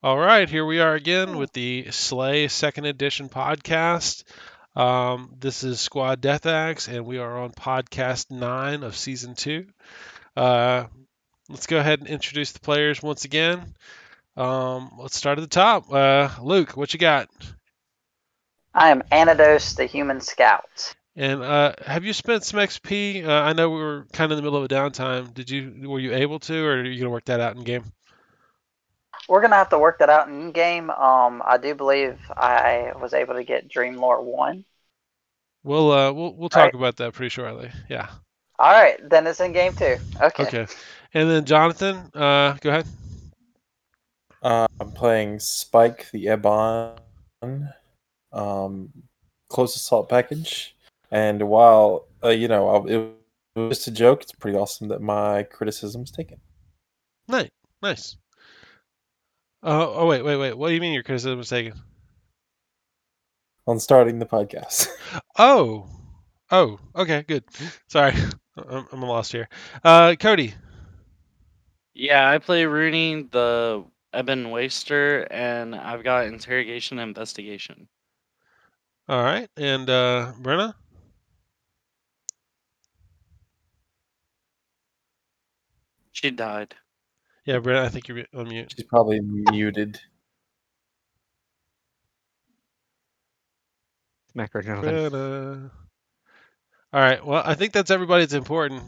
All right, here we are again with the SLA Second Edition podcast. Um, this is Squad Deathaxe, and we are on podcast nine of season two. Uh, let's go ahead and introduce the players once again. Um, let's start at the top. Uh, Luke, what you got? I am Anados, the human scout. And uh, have you spent some XP? Uh, I know we were kind of in the middle of a downtime. Did you? Were you able to, or are you gonna work that out in game? We're gonna have to work that out in game. Um, I do believe I was able to get Dream Lore one. We'll uh, we'll we'll talk Right. about that pretty shortly. Yeah. All right, then it's in game two. Okay. Okay. And then Jonathan, uh, go ahead. Uh, I'm playing Spike the Ebon, um, close assault package. And while uh, you know I'll, it was just a joke, it's pretty awesome that my criticism's taken. Nice, nice. Uh, oh wait, wait, wait. What do you mean your criticism was taken? on starting the podcast. Oh, oh, okay, good. Sorry, I'm, I'm lost here. Uh, Cody. Yeah, I play Rooney, the Ebon Waster, and I've got interrogation and investigation. All right, and uh, Brenna. She died. Yeah, Brenna. I think you're on mute. She's probably muted. Macro Jonathan. All right. Well, I think that's everybody that's important.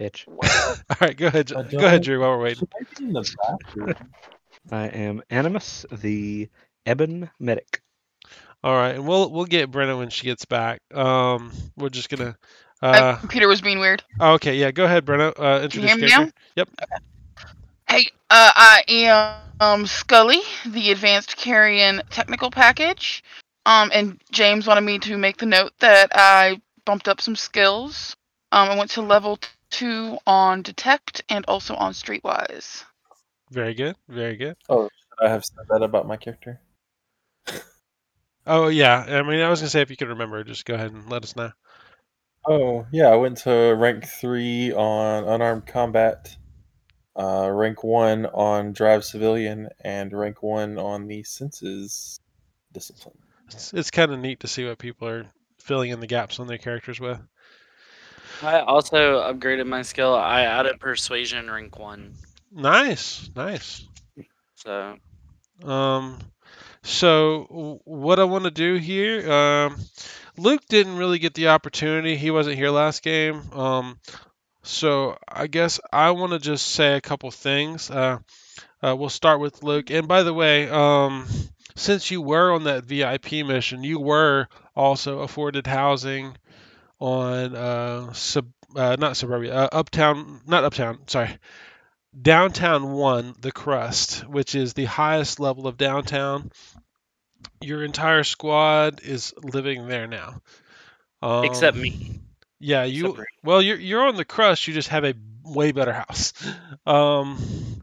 Bitch. All right, go ahead. I Go ahead, Drew. While we're waiting. She might be in the. I am Animus, the Ebon Medic. All right, and we'll we'll get Brenna when she gets back. Um, we're just gonna. My Uh, computer was being weird. oh, okay, yeah. Go ahead, Brenna. Uh, Can introduce you hear your me now? character. Yep. Hey, uh, I am um, Scully, the Advanced Carrien Technical Package. Um, and James wanted me to make the note that I bumped up some skills. Um, I went to level two on Detect and also on Streetwise. Very good. Very good. Oh, should I have said that about my character? Oh yeah. I mean, I was gonna say if you can remember, just go ahead and let us know. Oh, yeah, I went to rank three on unarmed combat, uh, rank one on drive civilian, and rank one on the senses discipline. It's, it's kind of neat to see what people are filling in the gaps on their characters with. I also upgraded my skill. I added persuasion rank one. Nice. Nice. So Um, so what I want to do here, um, Luke didn't really get the opportunity. He wasn't here last game. Um, so I guess I want to just say a couple things. Uh, uh, we'll start with Luke. And by the way, um, since you were on that VIP mission, you were also afforded housing on uh, sub, uh, not suburbia, uh, uptown, not uptown. Sorry, downtown one, the crust, which is the highest level of downtown. Your entire squad is living there now. Um, except me. Yeah, you. Well, you're you're on the crust. You just have a way better house. Um,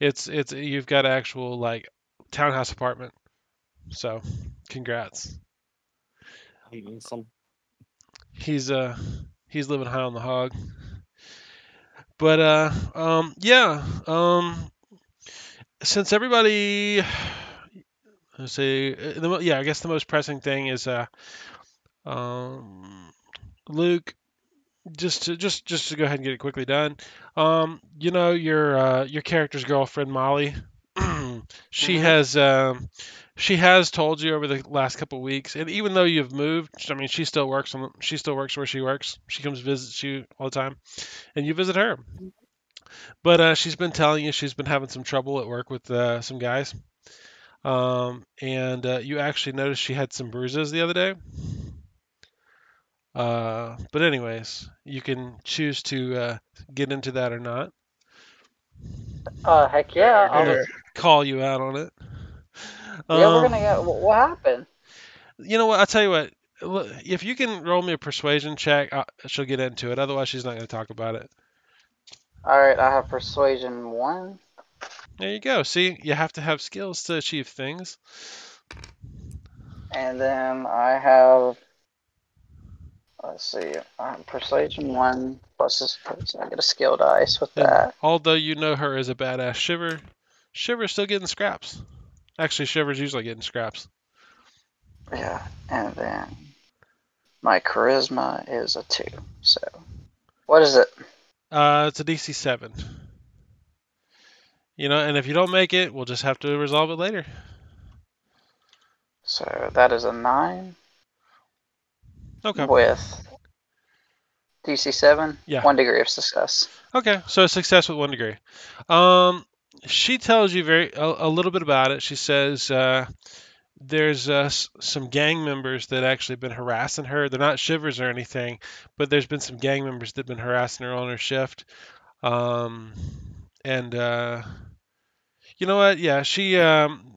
it's it's you've got actual like townhouse apartment. So, congrats. Awesome. He's uh he's living high on the hog. But uh um yeah um since everybody see uh, the, yeah I guess the most pressing thing is uh um Luke just to just just to go ahead and get it quickly done um you know your uh your character's girlfriend Molly she Mhm. has um she has told you over the last couple of weeks, and even though you've moved, I mean, she still works on. She still works where she works. She comes visits you all the time, and you visit her. But uh, she's been telling you she's been having some trouble at work with uh, some guys, um, and uh, you actually noticed she had some bruises the other day. Uh, but anyways, you can choose to uh, get into that or not. Uh, heck yeah. I'll, call you out on it. yeah, we're Um, gonna get. What happened? You know what? I'll tell you what. If you can roll me a persuasion check, I, she'll get into it. Otherwise, she's not going to talk about it. All right, I have persuasion one. There you go. See, you have to have skills to achieve things. And then I have, let's see, uh, persuasion one plus this. Person. I get a skill dice with And that. although you know her as a badass shiver, Shiver's still getting scraps. Actually, Shiver's usually getting scraps. Yeah, and then my charisma is a two. So, what is it? Uh, it's a DC seven. You know, and if you don't make it, we'll just have to resolve it later. So that is a nine Okay. with DC seven. Yeah. One degree of success. Okay, so success with one degree. Um, she tells you very a, a little bit about it. She says uh, there's uh, some gang members that actually been harassing her. They're not shivers or anything, but there's been some gang members that have been harassing her on her shift. Um, and uh, you know what? Yeah, she um,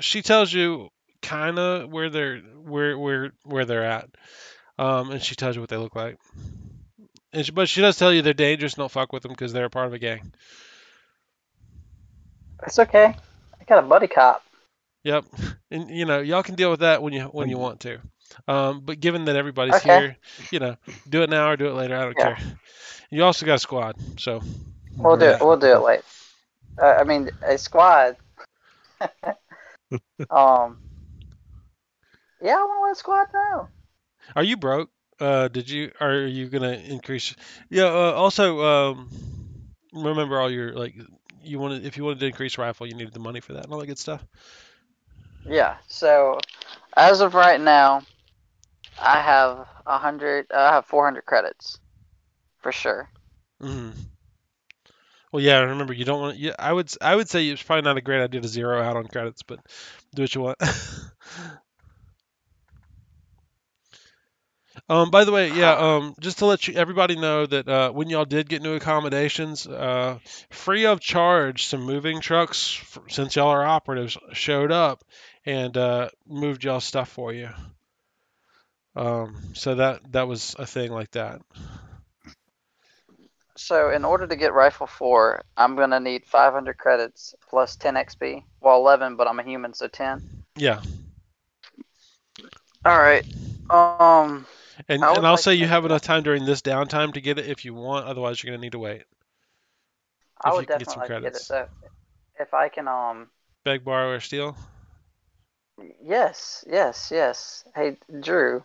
she tells you kind of where they're where where where they're at. Um, and she tells you what they look like. And she, but she does tell you they're dangerous. Don't fuck with them because they're a part of a gang. It's okay. I got a buddy cop. Yep, and you know y'all can deal with that when you when you want to. Um, but given that everybody's Okay. here, you know, do it now or do it later. I don't Yeah. care. You also got a squad, so We'll do it. We'll do it late. Uh, I mean, a squad. um. Yeah, I want to let a squad know. are you broke? Uh, did you are you gonna increase? Yeah. Uh, also, um, remember all your like you wanted if you wanted to increase rifle, you needed the money for that and all that good stuff. Yeah. So, as of right now, I have a hundred. Uh, I have four hundred credits, for sure. hmm Well, yeah. Remember, you don't want. I would. I would say it's probably not a great idea to zero out on credits, but do what you want. um. By the way, yeah. Um. Just to let you everybody know that uh, when y'all did get new accommodations, uh, free of charge, some moving trucks, f- since y'all are operatives, showed up and uh, moved y'all stuff for you. Um. So that that was a thing like that. So, in order to get rifle four, I'm gonna need 500 credits plus 10 XP. Well, 11, but I'm a human, so 10. Yeah. All right. Um. And, I would and I'll like say you have enough time during this downtime to get it if you want. Otherwise, you're going to need to wait. I would you can get some definitely like to get it. So, if I can, um. Beg, borrow, or steal. Yes, yes, yes. Hey, Drew,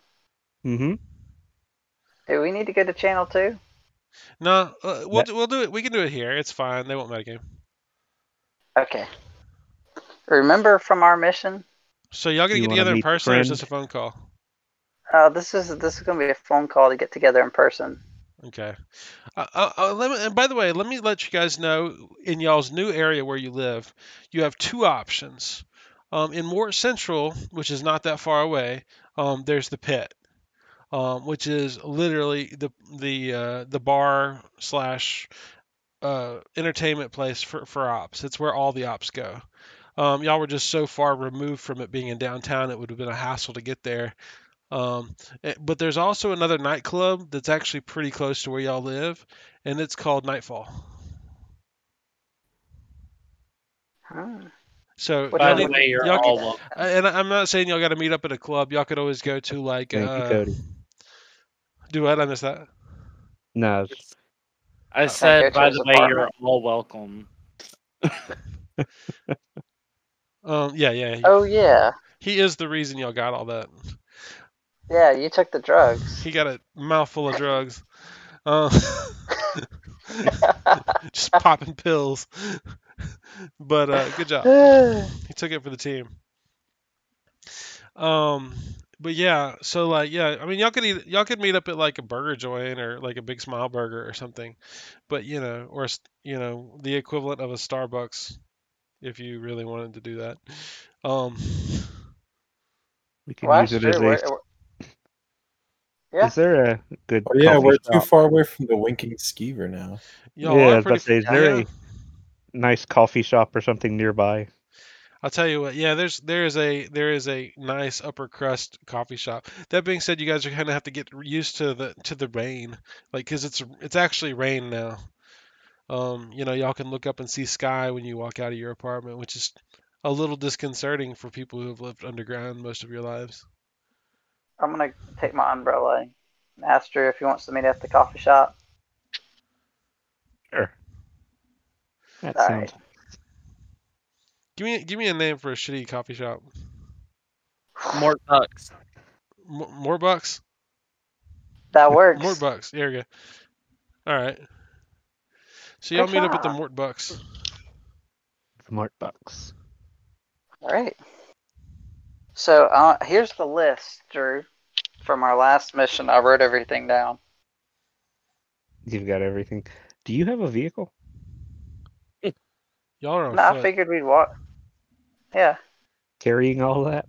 Mm-hmm. do we need to go to channel two? No, uh, we'll That- do, we'll do it. We can do it here. It's fine. They won't metagame. Okay. Remember from our mission? So y'all gonna You get wanna together in meet the person, or is this a phone call? Uh, this is this is gonna be a phone call to get together in person. Okay. Uh, uh, uh, let me, and by the way, let me let you guys know in y'all's new area where you live, you have two options. Um, in Mort Central, which is not that far away, um, there's the pit, um, which is literally the the uh, the bar slash uh, entertainment place for, for ops. It's where all the ops go. Um, y'all were just so far removed from it being in downtown, it would have been a hassle to get there. Um, eh, but there's also another nightclub that's actually pretty close to where y'all live, and it's called Nightfall. Hmm. So By the way, you're all can- welcome. and I'm not saying y'all got to meet up at a club. Y'all could always go to like Thank uh, you, Cody. Do what? I missed that. No, I said, go by the his way, you're all welcome. Um, yeah, yeah. He, Oh yeah, he is the reason y'all got all that. yeah. You took the drugs. He got a mouthful of drugs. Uh, just popping pills. but uh, good job. He took it for the team. Um, but yeah, so like yeah, I mean y'all could eat, y'all could meet up at like a burger joint or like a Big Smile Burger or something, but you know, or you know, the equivalent of a Starbucks, if you really wanted to do that. Um, we can well, use it as true. a. We're- we're- yeah. Is there a good? Oh, yeah, we're too far away from the winking skeever now. y'all yeah, I was about to say, is yeah. there a nice coffee shop or something nearby? I'll tell you what. Yeah, there's there is a there is a nice upper crust coffee shop. That being said, you guys are gonna have to get used to the to the rain, like because it's it's actually rain now. Um, you know, y'all can look up and see sky when you walk out of your apartment, which is a little disconcerting for people who have lived underground most of your lives. I'm gonna take my umbrella and ask Drew if he wants to meet at the coffee shop. Sure. That All sounds. Give me give me a name for a shitty coffee shop. More Bucks. M- more bucks. That works. More bucks. There we go. All right. So y'all Good meet up at the job. Mort Bucks. Smart bucks. All right. So uh, here's the list, Drew, from our last mission. I wrote everything down. You've got everything. Do you have a vehicle? Y'all are on No, I figured we'd walk. Yeah. Carrying all that?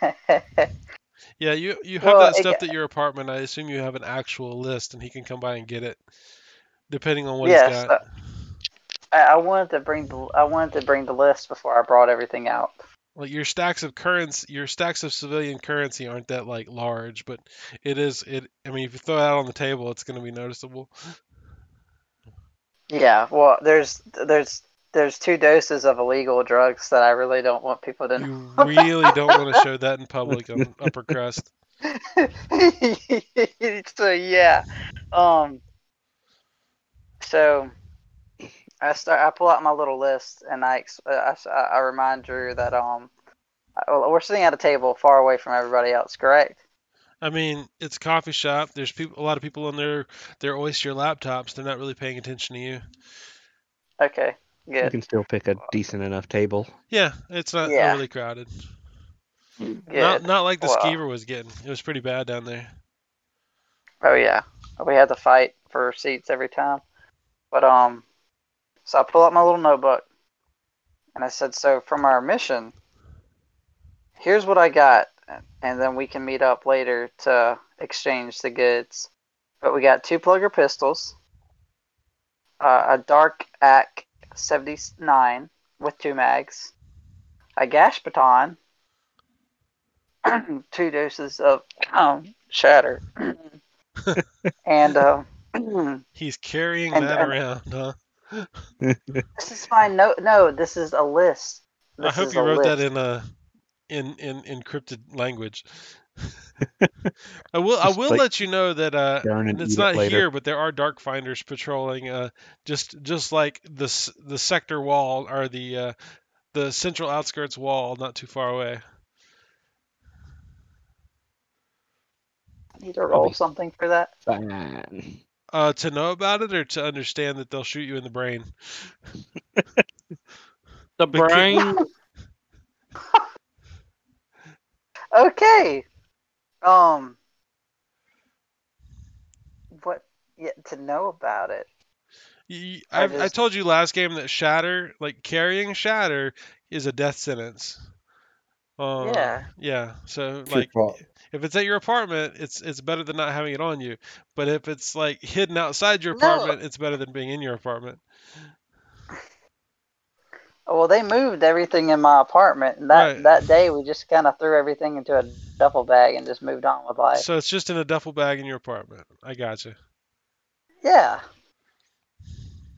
Yeah, you you have Well, that stuff ga- at your apartment. I assume you have an actual list, and he can come by and get it, depending on what yes. he's got. uh, I, I wanted to bring the I wanted to bring the list before I brought everything out. Like your stacks of currency, your stacks of civilian currency aren't that like large, but it is. It. I mean, if you throw it out on the table, it's going to be noticeable. Yeah. Well, there's there's there's two doses of illegal drugs that I really don't want people to know. You really don't want to show that in public on upper crust. so yeah, um, so I start. I pull out my little list and I ex- I, I, I remind Drew that um, well, we're sitting at a table far away from everybody else. Correct? I mean, it's a coffee shop. There's people, a lot of people on their their Oyster laptops. They're not really paying attention to you. Okay. You can still pick a decent enough table. Yeah, it's not Yeah. overly crowded. Good. Not not like the Well. skeever was getting. It was pretty bad down there. Oh yeah, we had to fight for seats every time. But um, so I pull out my little notebook, and I said, "So from our mission, here's what I got, and then we can meet up later to exchange the goods." But we got two plugger pistols, uh, a dark AK 79 with two mags, a gash baton, two doses of um, shatter, and uh, He's carrying And- that and- around, huh? this is my note. No, this is a list. I hope you a wrote that in a in in encrypted language. I will I will like let you know that uh Darn and and it's eat it not here, but there are dark finders patrolling uh just just like the the sector wall or the uh the central outskirts wall not too far away. I need to roll be- something for that. Fine. Uh to know about it or to understand that they'll shoot you in the brain. The brain. Okay. Um. What? Yeah, to know about it. I just- told you last game that shatter, like carrying shatter, is a death sentence. Um, Yeah. Yeah. So like, if it's at your apartment, it's it's better than not having it on you. But if it's like hidden outside your No. apartment, it's better than being in your apartment. Well, they moved everything in my apartment, and that Right. that day we just kind of threw everything into a duffel bag and just moved on with life. So it's just in a duffel bag in your apartment. I gotcha. Yeah.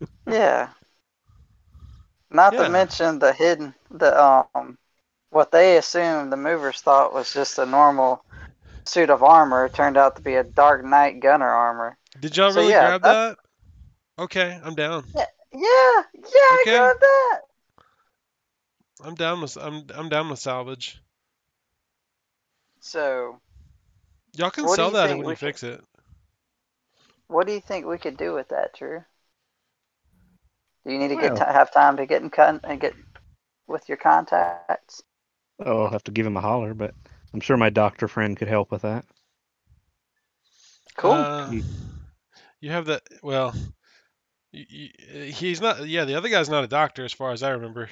Yeah. Not Yeah. to mention the hidden the um what they assumed the movers thought was just a normal suit of armor turned out to be a DarkNight gunner armor. Did y'all So, really yeah, grab that? Okay, I'm down. Yeah, yeah, I Okay. got that. I'm down with I'm I'm down with salvage. So, Y'all can sell that think when we you fix it. what do you think we could do with that, Drew? Do you need to get Well- ti have time to get in con- and get with your contacts? Oh, I'll have to give him a holler, but I'm sure my doctor friend could help with that. Cool. Uh, You- you have that. Well, y y he's not. Yeah, the other guy's not a doctor, as far as I remember.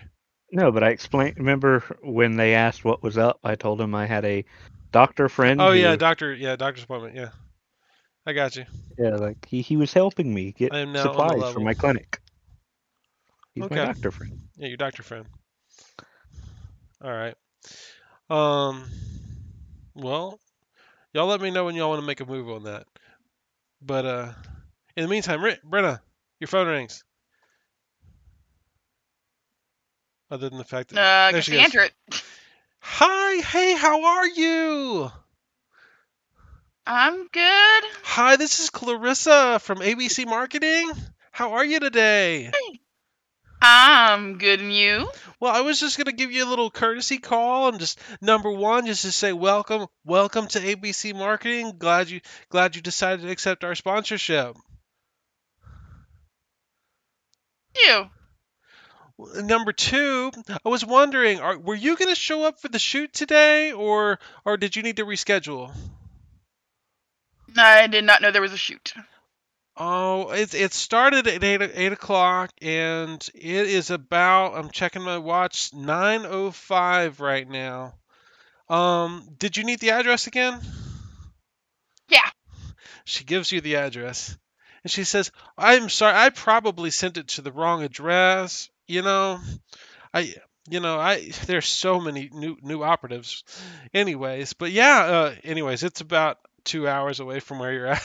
No, but I explained. Remember when they asked what was up? I told him I had a doctor friend. Oh who- yeah, doctor. Yeah, doctor's appointment. Yeah, I got you. yeah, like he, he was helping me get I am now on the supplies for my clinic. He's Okay. my doctor friend. Yeah, your doctor friend. All right. Um. Well, y'all let me know when y'all want to make a move on that. But uh, in the meantime, Ri- Brenna, your phone rings. Other than the fact that Uh, There she goes. Hi, hey, how are you? I'm good. Hi, this is Clarissa from ABC Marketing. How are you today? I'm good and you? Well, I was just gonna give you a little courtesy call and just number one, just to say welcome, welcome to ABC Marketing. Glad you glad you decided to accept our sponsorship. You. Number two, I was wondering, are, were you gonna show up for the shoot today, or or did you need to reschedule? I did not know there was a shoot. Oh, it it started at eight eight o'clock, and it is about. I'm checking my watch. Nine oh five right now. Um, did you need the address again? Yeah. She gives you the address, and she says, "I'm sorry, I probably sent it to the wrong address. You know, I." You know, I there's so many new new operatives. Anyways, but yeah, uh anyways, it's about 2 hours away from where you're at.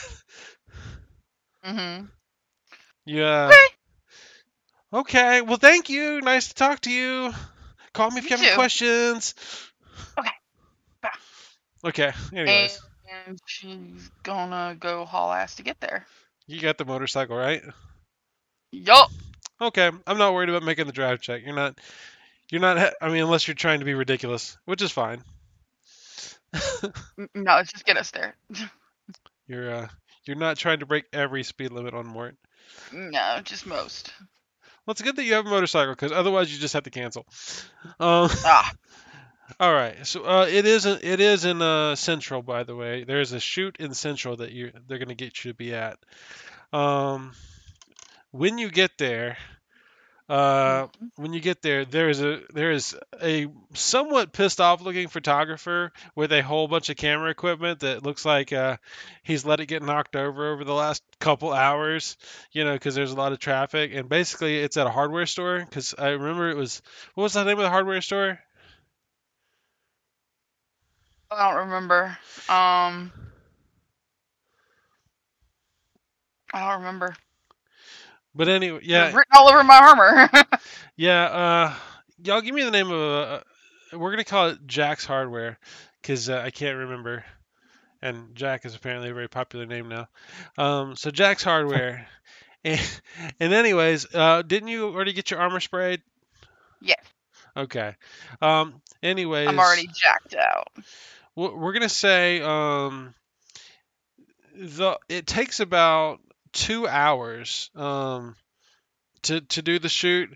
Mm-hmm. Yeah. Okay. Okay. Well, thank you. Nice to talk to you. Call me if you, You have any questions. Okay. Bye. Okay. Anyways, And she's gonna go haul ass to get there. you got the motorcycle, right? Yup. Okay. I'm not worried about making the drive check. You're not. You're not. I mean, unless you're trying to be ridiculous, which is fine. No, it's just get us there. You're. uh You're not trying to break every speed limit on Mort. No, just most. Well, it's good that you have a motorcycle, because otherwise you just have to cancel. Um. Ah, All right. So uh, it is in, it is in uh, Central, by the way. There's a shoot in Central that you they're gonna get you to be at. Um, when you get there, uh, when you get there, there is a there is a somewhat pissed off looking photographer with a whole bunch of camera equipment that looks like uh, he's let it get knocked over over the last couple hours. You know, because there's a lot of traffic, and basically it's at a hardware store. Because I remember it was what was the name of the hardware store? I don't remember. Um, I don't remember. But anyway, yeah, written all over my armor. yeah. Uh, y'all give me the name of. Uh, we're gonna call it Jack's Hardware, because uh, I can't remember, and Jack is apparently a very popular name now. Um, so Jack's Hardware, and, and anyways, uh, didn't you already get your armor sprayed? yes, Okay. Um, anyways, I'm already jacked out. we're we're gonna say um, the it takes about two hours um, to to do the shoot,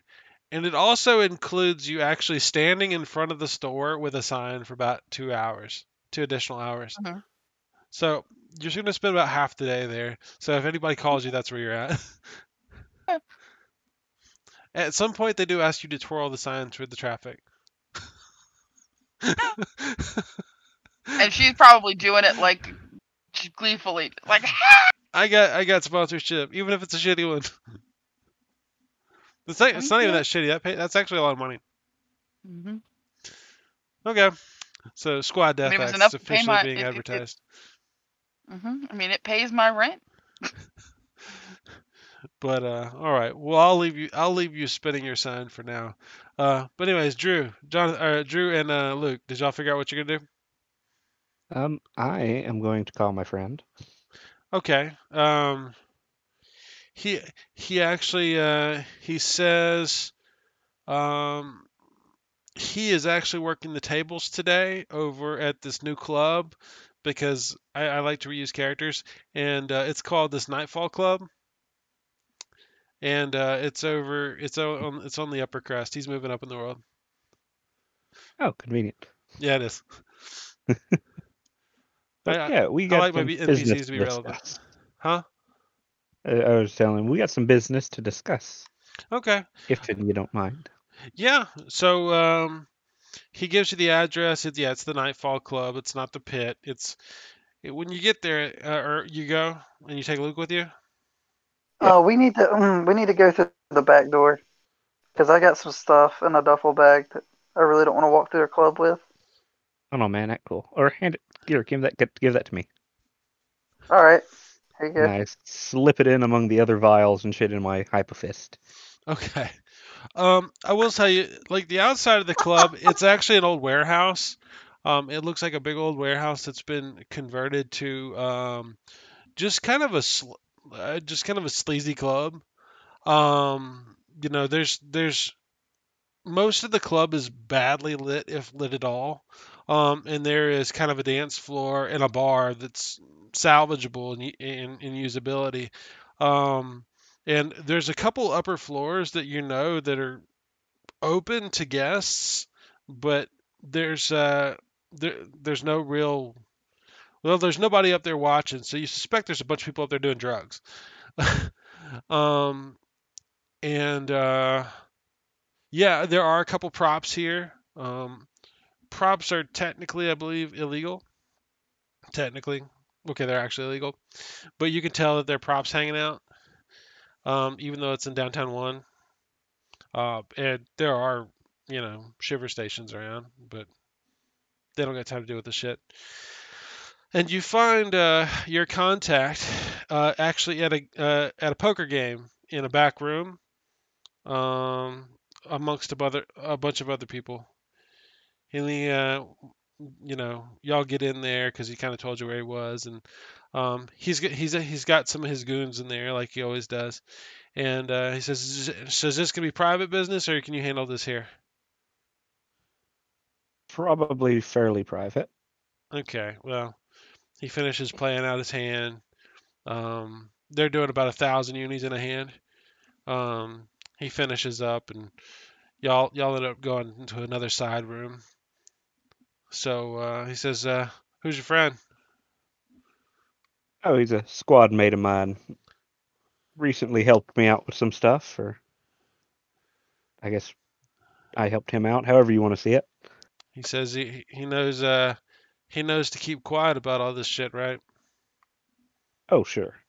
and it also includes you actually standing in front of the store with a sign for about two hours, two additional hours. Mhm. So you're just gonna spend about half the day there. So if anybody calls you, that's where you're at. At some point, they do ask you to twirl the signs with the traffic. And she's probably doing it like gleefully, like I got I got sponsorship, even if it's a shitty one. It's not, it's not even that shitty. That pay, that's actually a lot of money. Mhm. Okay, so Squad I Death mean, it was X enough is officially my- being it- it- it- advertised. Mhm. I mean, it pays my rent. But uh, all right, well I'll leave you I'll leave you spinning your sign for now. Uh, but anyways, Drew, John, uh, Drew and uh, Luke, did y'all figure out what you're gonna do? Um, I am going to call my friend. Okay. Um, he he actually uh, he says um, he is actually working the tables today over at this new club because I, I like to reuse characters and uh, it's called this Nightfall Club. And uh, it's over. It's on. It's on the upper crust. He's moving up in the world. Oh, convenient. Yeah, it is. But I- yeah, we I got like some B- NPCs business to be relevant. discuss. Huh? Uh, I was telling we got some business to discuss, Okay. if you don't mind. Yeah. So um, he gives you the address. It's yeah, it's the Nightfall Club. It's not the pit. It's it, when you get there, uh, or you go and you take Luke with you. Oh, we need to mm, we need to go through the back door because I got some stuff in a duffel bag that I really don't want to walk through the club with. Oh no, man, that cool. Or hand it. Here, give that. Give that to me. All right, here you. And I slip it in among the other vials and shit in my hypofist. Okay. Um, I will tell you, like the outside of the club, it's actually an old warehouse. Um, it looks like a big old warehouse that's been converted to um, just kind of a sl- uh, just kind of a sleazy club. Um, you know, there's there's most of the club is badly lit, if lit at all. Um, and there is kind of a dance floor and a bar that's salvageable in in, in usability. Um, and there's a couple upper floors that you know that are open to guests, but there's uh there there's no real well there's nobody up there watching, so you suspect there's a bunch of people up there doing drugs. um and uh yeah, there are a couple props here. Um props are technically I believe illegal. Technically. Okay, they're actually illegal. But you can tell that they're props hanging out. Um even though it's in downtown 1. Uh, and there are, you know, shiver stations around, but they don't got time to deal with the shit. And you find uh, your contact uh, actually at a uh, at a poker game in a back room, um, amongst a, a bunch of other people. And he, uh, you know, y'all get in there because he kind of told you where he was, and um, he's got, he's he's got some of his goons in there like he always does. And uh, he says, "So is this gonna be private business, or can you handle this here?" Probably fairly private. Okay. Well, he finishes playing out his hand. Um, they're doing about a thousand unis in a hand. Um, he finishes up, and y'all y'all end up going into another side room. So uh, he says, uh, "Who's your friend?" Oh, he's a squad mate of mine. Recently helped me out with some stuff, or I guess I helped him out. However you want to see it. He says he he knows uh he knows to keep quiet about all this shit, right? Oh, sure, sure.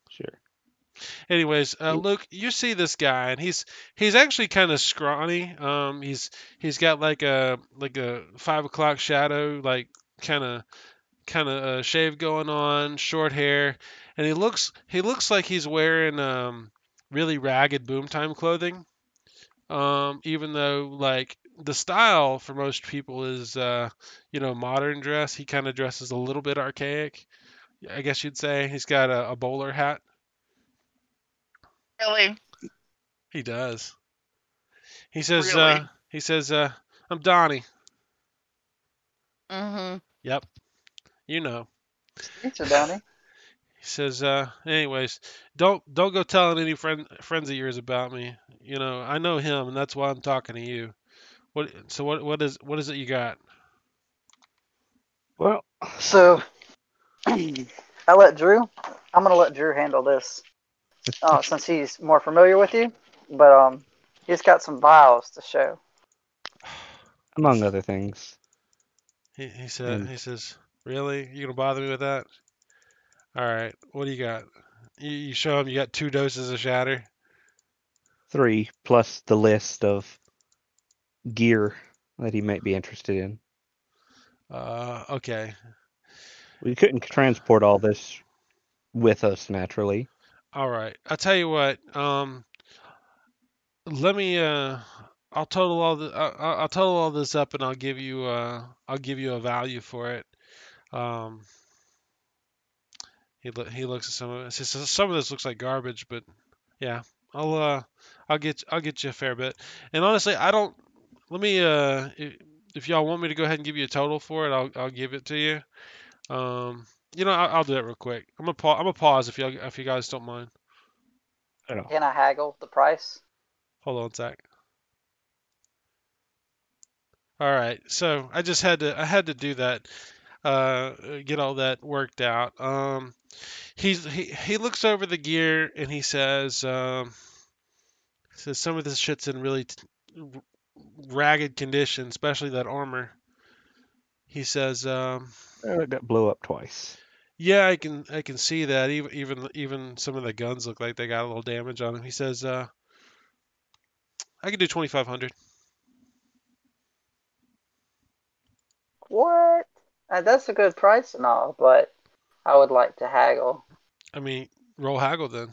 Anyways, uh, Luke, you see this guy, and he's he's actually kind of scrawny. Um, he's he's got like a like a five o'clock shadow, like kind of kind of uh, shave going on, short hair, and he looks he looks like he's wearing um really ragged boom time clothing. Um, even though like the style for most people is uh you know modern dress, he kind of dresses a little bit archaic. I guess you'd say he's got a, a bowler hat. Really? He does. He says, Really? uh, he says, uh, I'm Donnie. Mm-hmm. Yep. You know. Thanks, Donnie. He says, uh, anyways, don't don't go telling any friend friends of yours about me. You know, I know him, and that's why I'm talking to you. What? So what? What is what is it you got? Well, So I let Drew. I'm gonna let Drew handle this, uh, since he's more familiar with you. But um, he's got some vials to show. among other things. He he said And- he says, really? You gonna bother me with that? All right. What do you got? You, you show him you got two doses of shatter. Three plus the list of gear that he might be interested in. Uh, okay. We couldn't transport all this with us naturally. All right. I'll tell you what. Um, let me. Uh, I'll total all the. I- I- I'll total all this up, and I'll give you. Uh, I'll give you a value for it. Um, he lo- he looks at some of it. Says some of this looks like garbage, but yeah, I'll uh, I'll get I'll get you a fair bit. And honestly, I don't. Let me. Uh, if, if y'all want me to go ahead and give you a total for it, I'll I'll give it to you. Um, you know, I'll, I'll do that real quick. I'm gonna pause. I'm gonna pause if you if you guys don't mind. I don't. Can I haggle the price? Hold on a sec. All right, so I just had to I had to do that, uh, get all that worked out. Um, he's he he looks over the gear and he says, um, says some of this shit's in really t- r- ragged condition, especially that armor. He says, um, Uh, It got blew up twice. Yeah, I can I can see that. Even even even some of the guns look like they got a little damage on them. He says, uh, I can do twenty five hundred. What? Uh, that's a good price and all, but I would like to haggle. I mean, roll haggle then.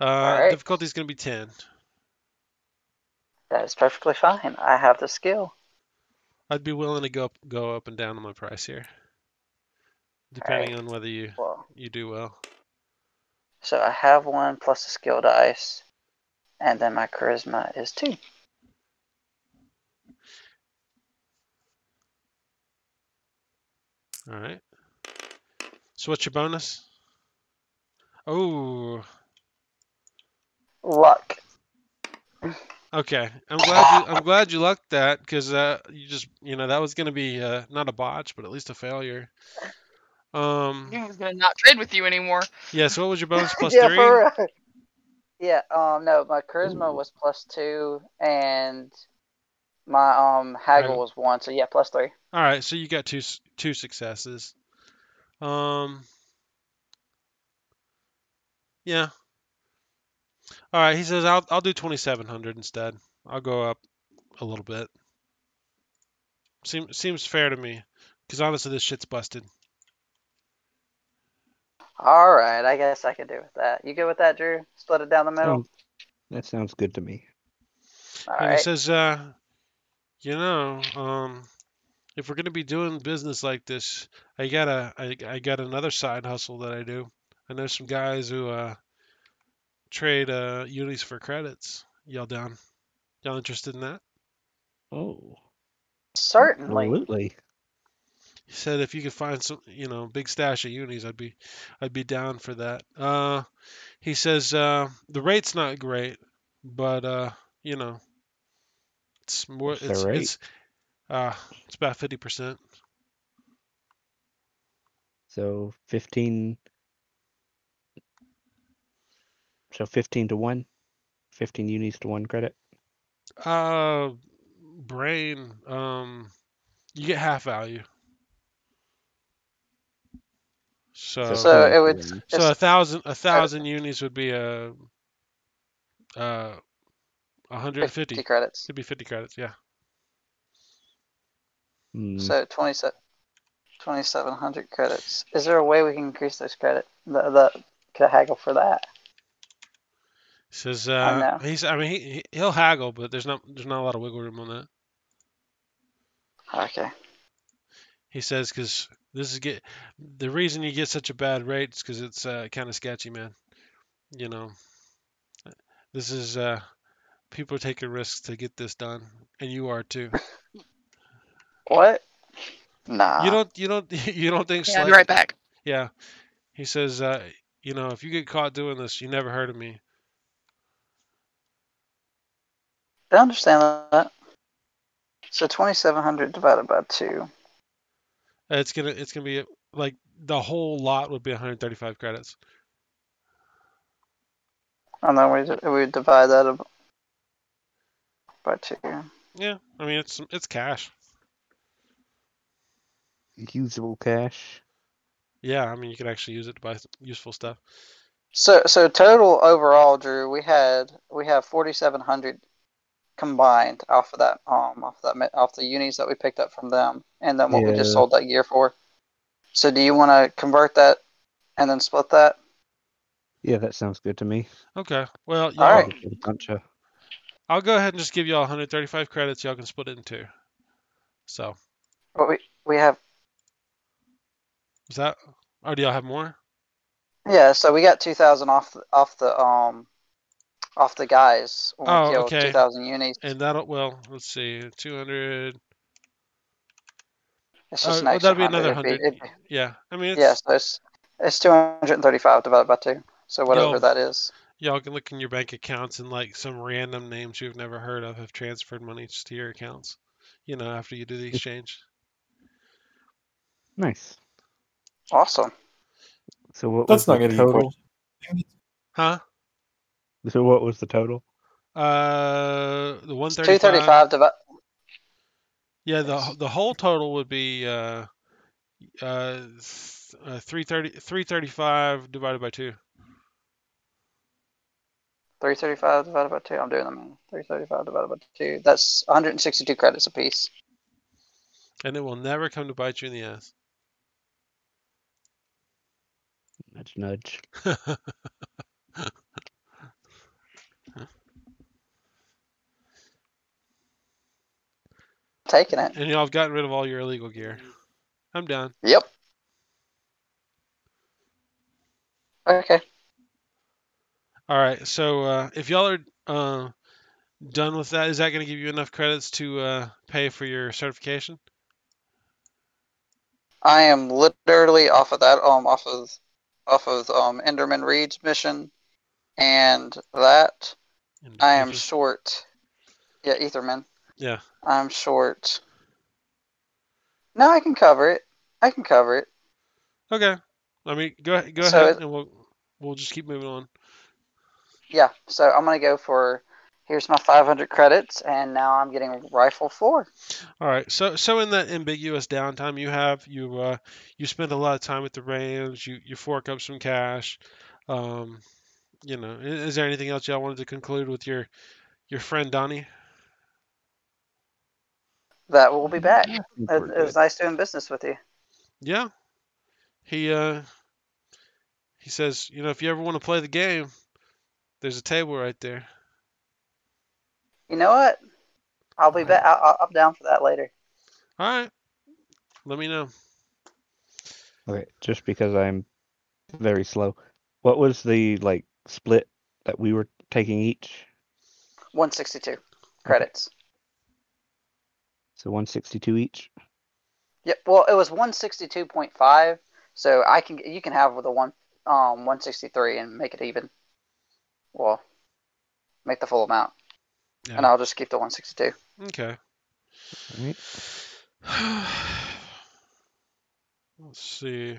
Uh, right. difficulty's gonna be ten. That is perfectly fine. I have the skill. I'd be willing to go up, go up and down on my price here, depending Alright. on whether you Well, you do well. so I have one plus a skill dice. And then my charisma is two. All right. So what's your bonus? Oh, Luck. okay. I'm glad you. I'm glad you lucked that because uh, you just you know that was gonna be uh, not a botch, but at least a failure. Um. He was gonna not trade with you anymore. Yeah. So what was your bonus plus yeah, three? for real. Yeah, um, no, my charisma was plus two, and my um haggle Haggle. was one. So yeah, plus three. All right. So you got two two successes. Um. Yeah. All right. He says I'll I'll do twenty seven hundred instead. I'll go up a little bit. Seems seems fair to me, because honestly, this shit's busted. All right, I guess I could do with that. You good with that, Drew? Split it down the middle. Sounds- that sounds good to me. All and he right. says, uh, you know, um, if we're gonna be doing business like this, I got a, I, I got another side hustle that I do. I know some guys who uh, trade uh, unis for credits. Y'all down? Y'all interested in that? Oh, Certainly. absolutely. He said if you could find some, you know, big stash of unis, I'd be, I'd be down for that. Uh, he says uh, the rate's not great, but uh, you know, it's more, What's it's, it's, uh, it's about fifty percent. So 15. So 15 to 1. 15 unis to 1 credit. Uh, brain. Um, you get half value. So, so, So it would- one. a thousand, a thousand unis would be a, uh, a hundred and fifty. Fifty credits. It'd be fifty credits. Yeah. Hmm, So 27 2,700 credits. Is there a way we can increase those credit? The the could I haggle for that? He says, I uh, know. he's. I mean, he he- he'll haggle, but there's not there's not a lot of wiggle room on that. Okay. He says because this is get the reason you get such a bad rate is because it's uh, kind of sketchy, man. You know, this is uh, people are taking risks to get this done, and you are too. What? Nah. You don't you don't you don't think Yeah, I'll be right back. Yeah, he says, uh, you know, if you get caught doing this, you never heard of me. I understand that. So 2,700 divided by two. It's gonna it's gonna be like the whole lot would be 135 credits. And then we we divide that ab- by two. Yeah, I mean it's it's cash. usable cash. Yeah, I mean you can actually use it to buy useful stuff. So so total overall, Drew, we had we have 4,700 combined off of that um off that off the unis that we picked up from them, and then what we just sold that gear for. So do you want to convert that and then split that? Yeah, that sounds good to me. Okay, well, y'all, All right. A I'll go ahead and just give y'all 135 credits. Y'all can split it in two. So But we we have is that? Or do y'all have more? yeah. So we got 2,000 off the, off the um off the guys when Oh, we killed okay. 2,000 unis. And that'll well, let's see, 200. It's Oh, just an well, that'll be another 100. It'd be- it'd be- Yeah, I mean it's Yeah, so it's it's 235 divided by two. So whatever Yo. that is. y'all can look in your bank accounts and like some random names you've never heard of have transferred money to your accounts. You know, after you do the exchange. nice. Awesome. So what That's was not going to be a total? Huh? So what was the total? Uh, the It's 135. 235 divided. Yeah, the the whole total would be uh uh, th- uh 330 335 divided by 2. 335 divided by 2. I'm doing them. 335 divided by 2. That's 162 credits apiece. And it will never come to bite you in the ass. Nudge, nudge. Taking it. and y'all have gotten rid of all your illegal gear. I'm done. Yep. Okay. All right. So uh, if y'all are uh, done with that, is that going to give you enough credits to uh, pay for your certification? I am literally off of that, um, off of, off of um Enderman Reed's mission, and that And I am short. Yeah, Etherman. Yeah. I'm short. No, I can cover it. I can cover it. Okay. I mean, go ahead. Go So ahead, it- and we'll we'll just keep moving on. Yeah. So I'm gonna go for. Here's my 500 credits, and now I'm getting rifle four. All right. So so in that ambiguous downtime you have, you uh you spend a lot of time with the Rams. You you fork up some cash. Um, you know, i- is there anything else y'all wanted to conclude with your your friend Donnie? That we'll be back. I think It, it was nice doing business with you. Yeah. He uh he says, you know, if you ever want to play the game, there's a table right there. You know what? I'll be back. I'll, I'm down for that later. All right. Let me know. Okay, just because I'm very slow. What was the like split that we were taking each? 162 credits. So 162 each. Yep. Well, it was 162.5, so I can you can have with the one um 163 and make it even. Well, make the full amount, and I'll just keep the 162. Okay. Alright. Let's see.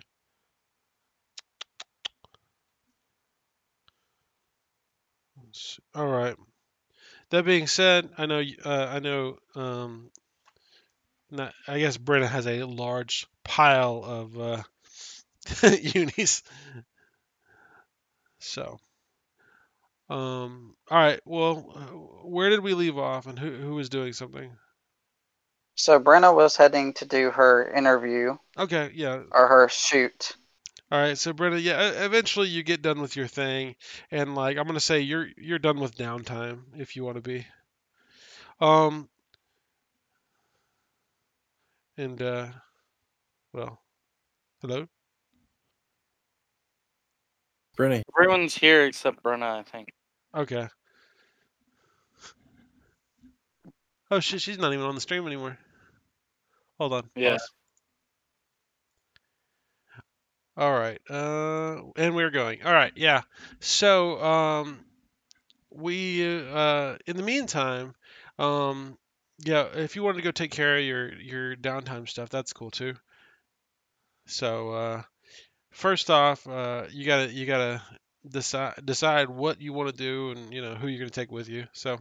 All right. That being said, I know uh, I know um not, I guess Brenna has a large pile of uh unis. So, um all right. Well, uh, where did we leave off and who who was doing something? So Brenna was heading to do her interview Okay, yeah. or her shoot. All right, so Brenda, yeah, eventually you get done with your thing, and like I'm gonna say, you're you're done with downtime if you want to be. Um, and uh, well, hello. Brittany, Everyone's here except Brenna, I think. Okay. Oh shit, she's not even on the stream anymore. Hold on. Yeah. All right. Uh, and we're going. All right. Yeah. So, um, we uh, in the meantime, um, yeah, if you want to go take care of your your downtime stuff, that's cool too. So, uh, first off, uh, you gotta you gotta decide decide what you want to do and you know who you're gonna take with you. So,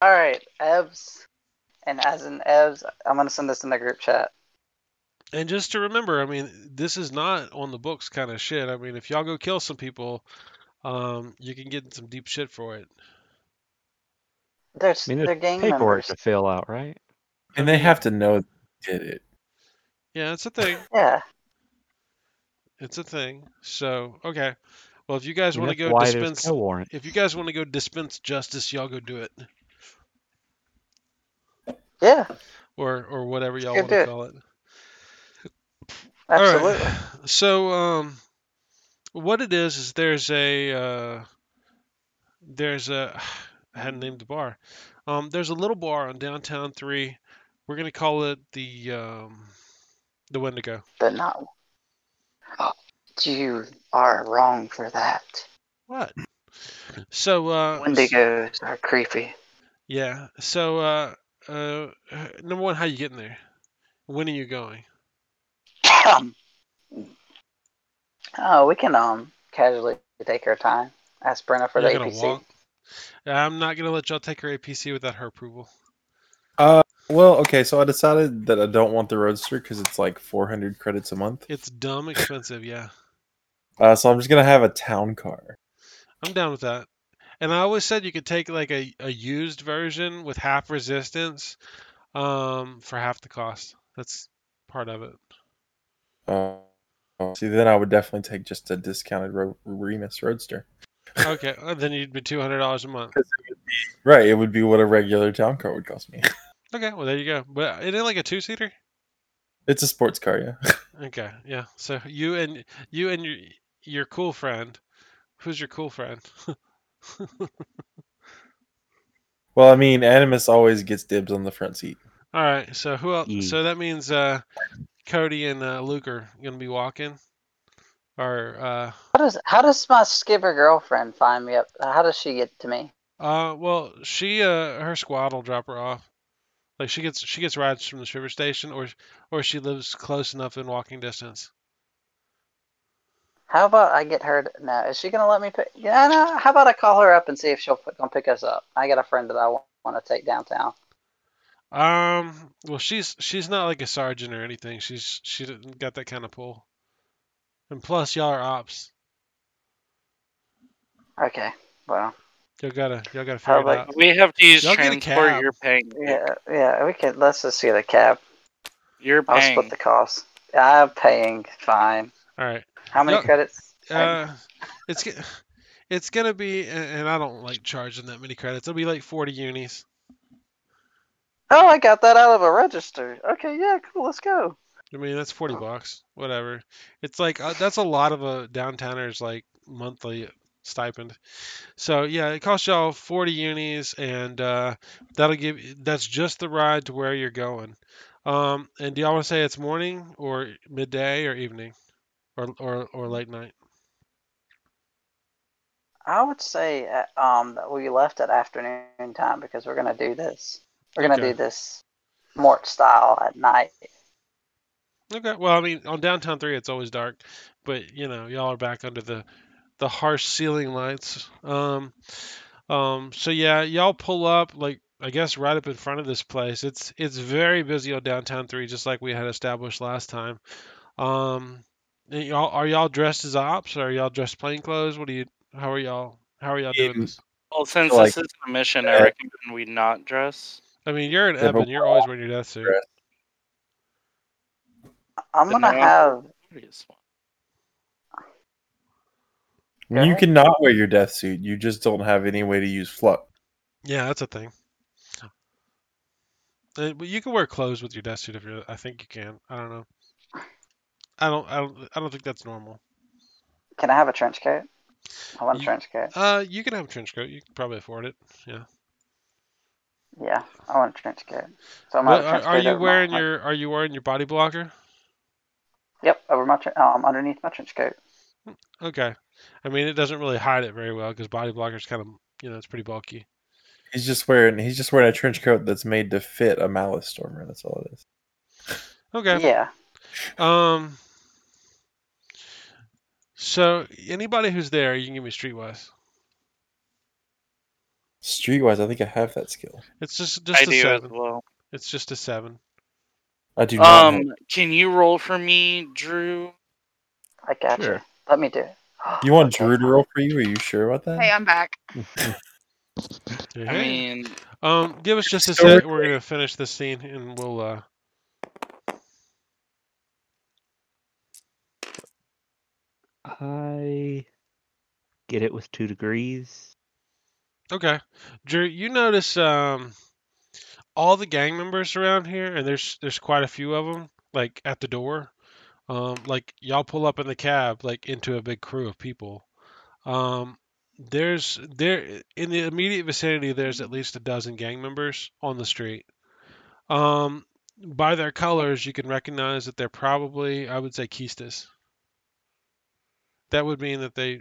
All right, Evs, and as in Evs, I'm gonna send this in the group chat. and just to remember, I mean, this is not on the books kind of shit. I mean, if y'all go kill some people, um, you can get some deep shit for it. They're I mean, they're there's gang paperwork members. to fill out, right? and they have to know they did it. Yeah, it's a thing. Yeah. It's a thing. So, okay. Well, if you guys I mean, want to go why there's dispense, no warrant. if you guys want to go dispense justice, y'all go do it, Yeah. or or whatever y'all Go want do to it. call it. Absolutely. All right. So, um, what it is is there's a uh, there's a I hadn't named the bar. Um, there's a little bar on downtown three. We're gonna call it the um, the Wendigo. But no, Oh, you are wrong for that. What? So, uh, Wendigos are creepy. yeah. So, uh, uh, number one, how you getting there? When are you going? Um, oh, we can um casually take our time. Ask Brenna for You're the APC. walk? I'm not gonna let y'all take her APC without her approval. Uh, well, okay, so I decided that I don't want the Roadster because it's like 400 credits a month. It's dumb expensive, yeah. Uh, so I'm just gonna have a town car. I'm down with that. And I always said you could take like a, a used version with half resistance, um, for half the cost. That's part of it. Uh, see, then I would definitely take just a discounted Ro- Remus Roadster. Okay, uh, then you'd be two hundred dollars a month. Right, it would be what a regular town car would cost me. Okay, well there you go. But isn't it like a two seater? It's a sports car, yeah. Okay, yeah. So you and you and your your cool friend Who's your cool friend? Well, I mean, Animus always gets dibs on the front seat. All right. So who else? Yeah. So that means uh, Cody and uh, Luke are gonna be walking. Or uh, How does how does my skipper girlfriend find me up? How does she get to me? uh, well, she uh, her squad will drop her off. Like she gets she gets rides from the shiver station, or or she lives close enough in walking distance. How about I get her? To, no, is she gonna let me pick? Yeah, no. How about I call her up and see if she'll pick, gonna pick us up? I got a friend that I want to take downtown. Um, well, she's she's not like a sergeant or anything. She's she didn't got that kind of pull. And plus, y'all are ops. Okay. Well, Y'all gotta y'all gotta How figure it about- out. We have to use Y'all get a transport. cab. You're paying. yeah, yeah. We could. Let's just get a cab. You're I'll paying. split the cost. I'm paying. Fine. All right. How many Y'all- credits? Uh, it's g- it's gonna be, and and I don't like charging that many credits. It'll be like 40 unis. Oh, I got that out of a register. Okay, yeah, cool. Let's go. I mean, that's 40 bucks. Whatever. It's like uh, that's a lot of a downtowner's like monthly stipend. So yeah, it costs y'all 40 unis, and uh, that'll give. That's just the ride to where you're going. Um, and do y'all want to say it's morning or midday or evening, or or or late night? I would say uh, um that we left at afternoon time because we're gonna do this. We're gonna Okay. do this Mort style at night. Okay. Well, I mean, on downtown three, it's always dark, but you know, y'all are back under the the harsh ceiling lights. Um, um. So yeah, y'all pull up like I guess right up in front of this place. It's it's very busy on downtown three, just like we had established last time. Um, and y'all are y'all dressed as ops? Or are y'all dressed plain clothes? What do you? How are y'all? How are y'all doing this? Well, since like, this is a mission, I recommend we not dress. I mean, you're an Yeah, but Ebon. You're always wearing your death suit. dressed. I'm gonna have Obvious one. I mean, you ahead. cannot wear your death suit. You just don't have any way to use float. Yeah, that's a thing. Uh, but you can wear clothes with your death suit if you're. I think you can. I don't know. I don't. I don't. I don't think that's normal. Can I have a trench coat? I want a You- trench coat. Uh, you can have a trench coat. You can probably afford it. Yeah. Yeah, I want a trench coat. So I'm What, gonna are, have a trench are coat you over my- wearing my- your Are you wearing your body blocker? Yep, over my um underneath my trench coat. Okay. I mean, it doesn't really hide it very well because body blocker's kind of you know it's pretty bulky. He's just wearing he's just wearing a trench coat that's made to fit a malice stormer. That's all it is. Okay. Yeah. Um. So anybody who's there, you can give me streetwise. Streetwise, I think I have that skill. It's just just I a do as seven. well. It's just a seven. I do not. have- Um, can you roll for me, Drew? I got Sure. you. Let me do it. you want Okay. Drew to roll for you? Are you sure about that? Hey, I'm back. I mean, Um, give us just a Historically- sec. We're gonna finish this scene, and we'll. uh I get it with two degrees. Okay, Drew. You notice um all the gang members around here, and there's there's quite a few of them, like at the door. Um, like y'all pull up in the cab, like into a big crew of people. Um, there's there in the immediate vicinity. There's at least a dozen gang members on the street. Um, by their colors, you can recognize that they're probably, I would say, Keistas. That would mean that they,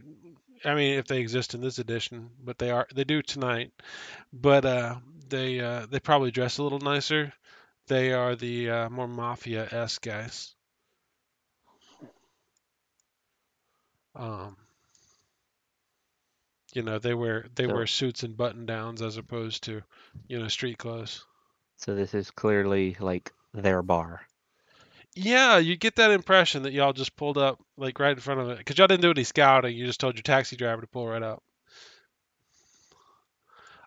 I mean, if they exist in this edition, but they are, they do tonight. But uh, they uh, they probably dress a little nicer. They are the uh, more mafia-esque guys. Um, you know, they wear they So- wear suits and button downs as opposed to, you know, street clothes. So this is clearly like their bar. Yeah, you get that impression that y'all just pulled up like right in front of it because y'all didn't do any scouting. You just told your taxi driver to pull right up.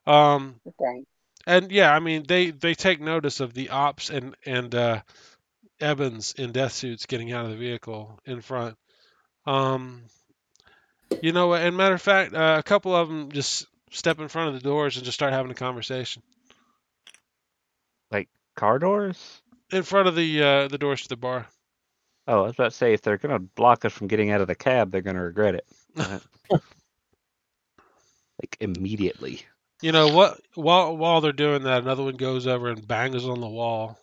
Um, Dang. And yeah, I mean they they take notice of the ops and and uh, Ebons in death suits getting out of the vehicle in front. Um, you know, and matter of fact, uh, a couple of them just step in front of the doors and just start having a conversation Like Car doors? in front of the uh, the doors to the bar. Oh, I was about to say if they're gonna block us from getting out of the cab, they're gonna regret it. Like immediately. You know what? While while they're doing that, another one goes over and bangs on the wall.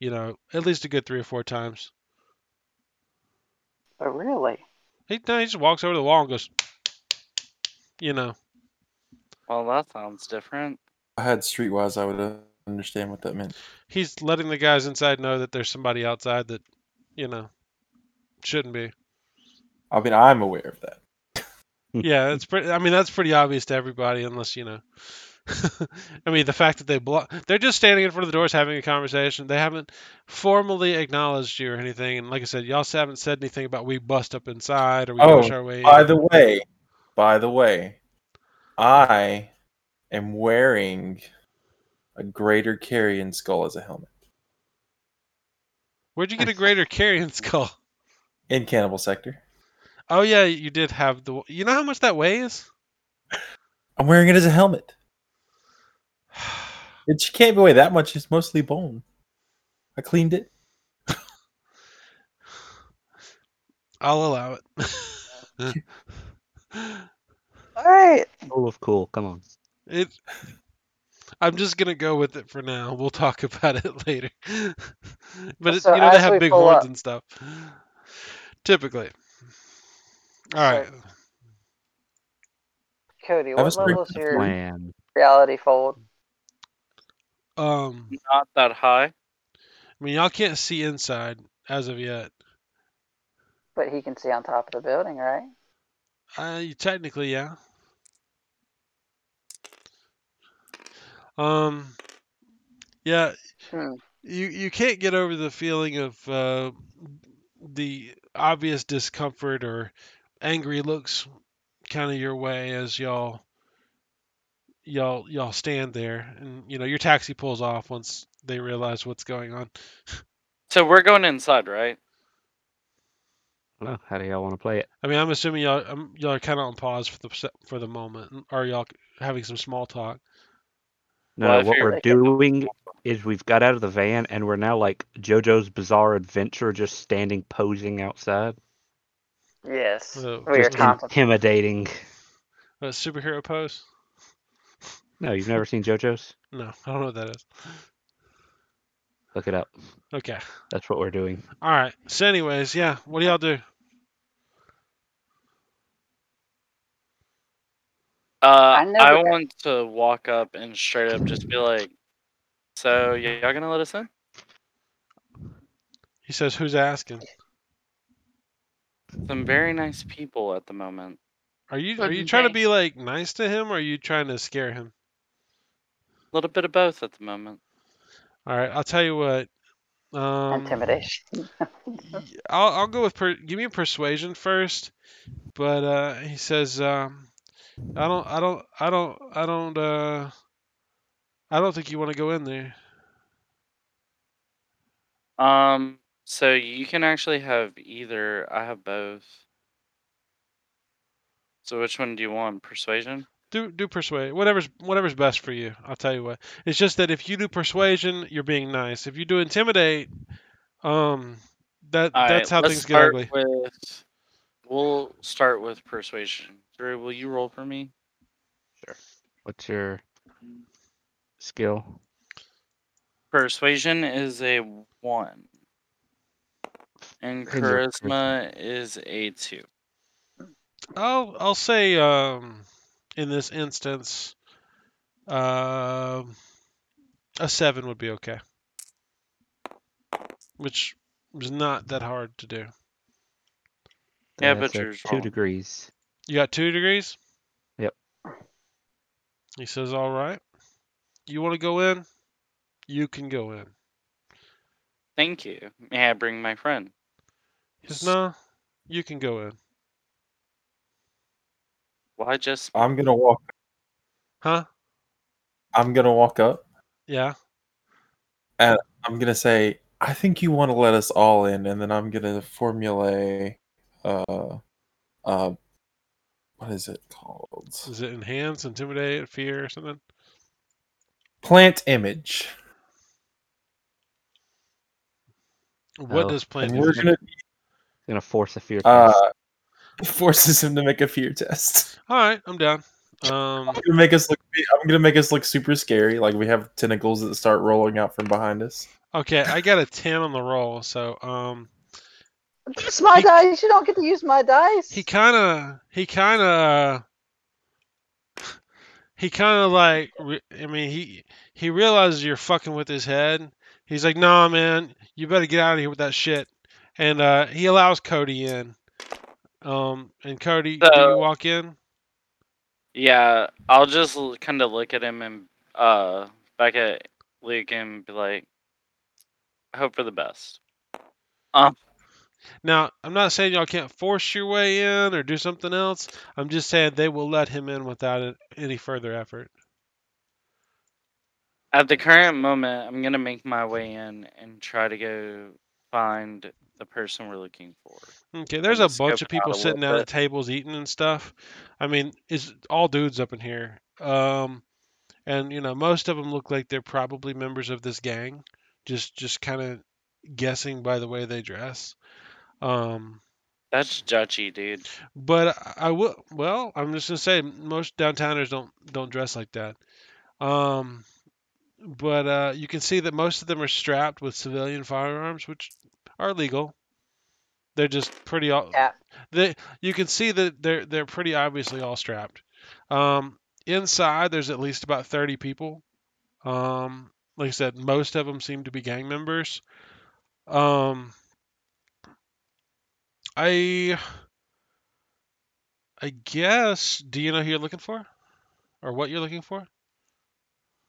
You know, at least a good three or four times. Oh, really? He, no, he just walks over the wall and goes, you know, Well, that sounds different. I had Streetwise, I would understand what that meant. he's letting the guys inside know that there's somebody outside that, you know, shouldn't be. I mean, I'm aware of that. Yeah, it's pretty. I mean, that's pretty obvious to everybody, unless you know. I mean, the fact that they block, they're just standing in front of the doors having a conversation. They haven't formally acknowledged you or anything. And like I said, y'all haven't said anything about we bust up inside or we Oh, push our way By in. the way, by the way, I am wearing a Greater Carrien skull as a helmet Where'd you get a greater Carrien skull? in Cannibal Sector. Oh yeah, you did have the. You know how much that weighs? I'm wearing it as a helmet. It can't weigh that much. It's mostly bone. I cleaned it. I'll allow it. All right. Full of cool. Come on. it. I'm just gonna go with it for now. We'll talk about it later. but it, you know they have big horns up- and stuff. Typically. All right. Cody, what level is your Plan. reality fold? Um, Not that high. I mean, y'all can't see inside as of yet. But he can see on top of the building, right? Uh, technically, yeah. Um, yeah. Hmm. You you can't get over the feeling of uh, the obvious discomfort or angry looks kind of your way as y'all y'all y'all stand there and you know your taxi pulls off once they realize what's going on. So we're going inside, right? I. How do y'all want to play it? I mean, I'm assuming y'all um, y'all are kind of on pause for the for the moment, or y'all having some small talk. No, Well, what we're doing is we've got out of the van and we're now like JoJo's Bizarre Adventure, just standing posing outside, Yes. Oh, we are just intimidating. A superhero pose? No, you've never seen JoJo's? No, I don't know what that is. Look it up. Okay. That's what we're doing. All right. So, anyways, yeah. What do y'all do? Uh, I I, never- want to walk up and straight up just be like, "So y- y'all gonna let us in?" He says, "Who's asking? Some very nice people at the moment. Are you are you you trying to be like nice to him, or are you trying to scare him?" A little bit of both at the moment. All right. I'll tell you what. Um, Intimidation. y- I'll I'll go with per, give me a persuasion first, but uh, he says, um, I don't I don't I don't I don't uh, I don't think you want to go in there. Um, so you can actually have either. I have both. So which one do you want? Persuasion? Do do persuade whatever's whatever's best for you. I'll tell you what. It's just that if you do persuasion, you're being nice. If you do intimidate, um, that All that's right, how let's things get start ugly. With, we'll start with persuasion. Drew, will you roll for me? Sure. What's your skill? Persuasion is a one, and And charisma is a two. I'll I'll say um, in this instance, um, a seven would be okay, which was not that hard to do. Yeah, That's but you're two wrong. degrees. You got two degrees. Yep. He says, "All right. You want to go in? You can go in." Thank you. May I bring my friend? He says, "No, you can go in." Why just I'm gonna walk. Huh? I'm gonna walk up. Yeah. And I'm gonna say, I think you want to let us all in, and then I'm gonna formulate, uh, uh, what is it called? Is it enhance, intimidate, fear, or something? Plant image. What Oh, does plant? And we're gonna Gonna force a fear test. uh forces him to make a fear test. All right, I'm down. Um, I'm gonna make us look. I'm gonna make us look super scary. Like we have tentacles that start rolling out from behind us. okay, I got a ten on the roll, so um, That's my He- dice. You don't get to use my dice. he kind of he kind of he kind of like I mean he he realizes you're fucking with his head. He's like, "Nah, man, you better get out of here with that shit." And uh, he allows Cody in. Um, and Cody, do you walk in? Yeah, I'll just kind of look at him and uh back at Luke and be like, I hope for the best. Um, Now, I'm not saying y'all can't force your way in or do something else. I'm just saying they will let him in without any further effort. at the current moment, I'm gonna make my way in and try to go find the person we're looking for. Okay, there's a bunch of people sitting at tables eating and stuff. I mean, it's all dudes up in here. Um, and you know, most of them look like they're probably members of this gang. Just, just kind of guessing by the way they dress. Um, That's judgy, dude. but I will. Well, I'm just gonna say most downtowners don't don't dress like that. Um, but uh, you can see that most of them are strapped with civilian firearms, which are legal. They're just pretty. All, Yeah. They you can see that they're they're pretty obviously all strapped. Um, inside, there's at least about 30 people. Um, like I said, most of them seem to be gang members. Um, I I guess. Do you know who you're looking for, or what you're looking for?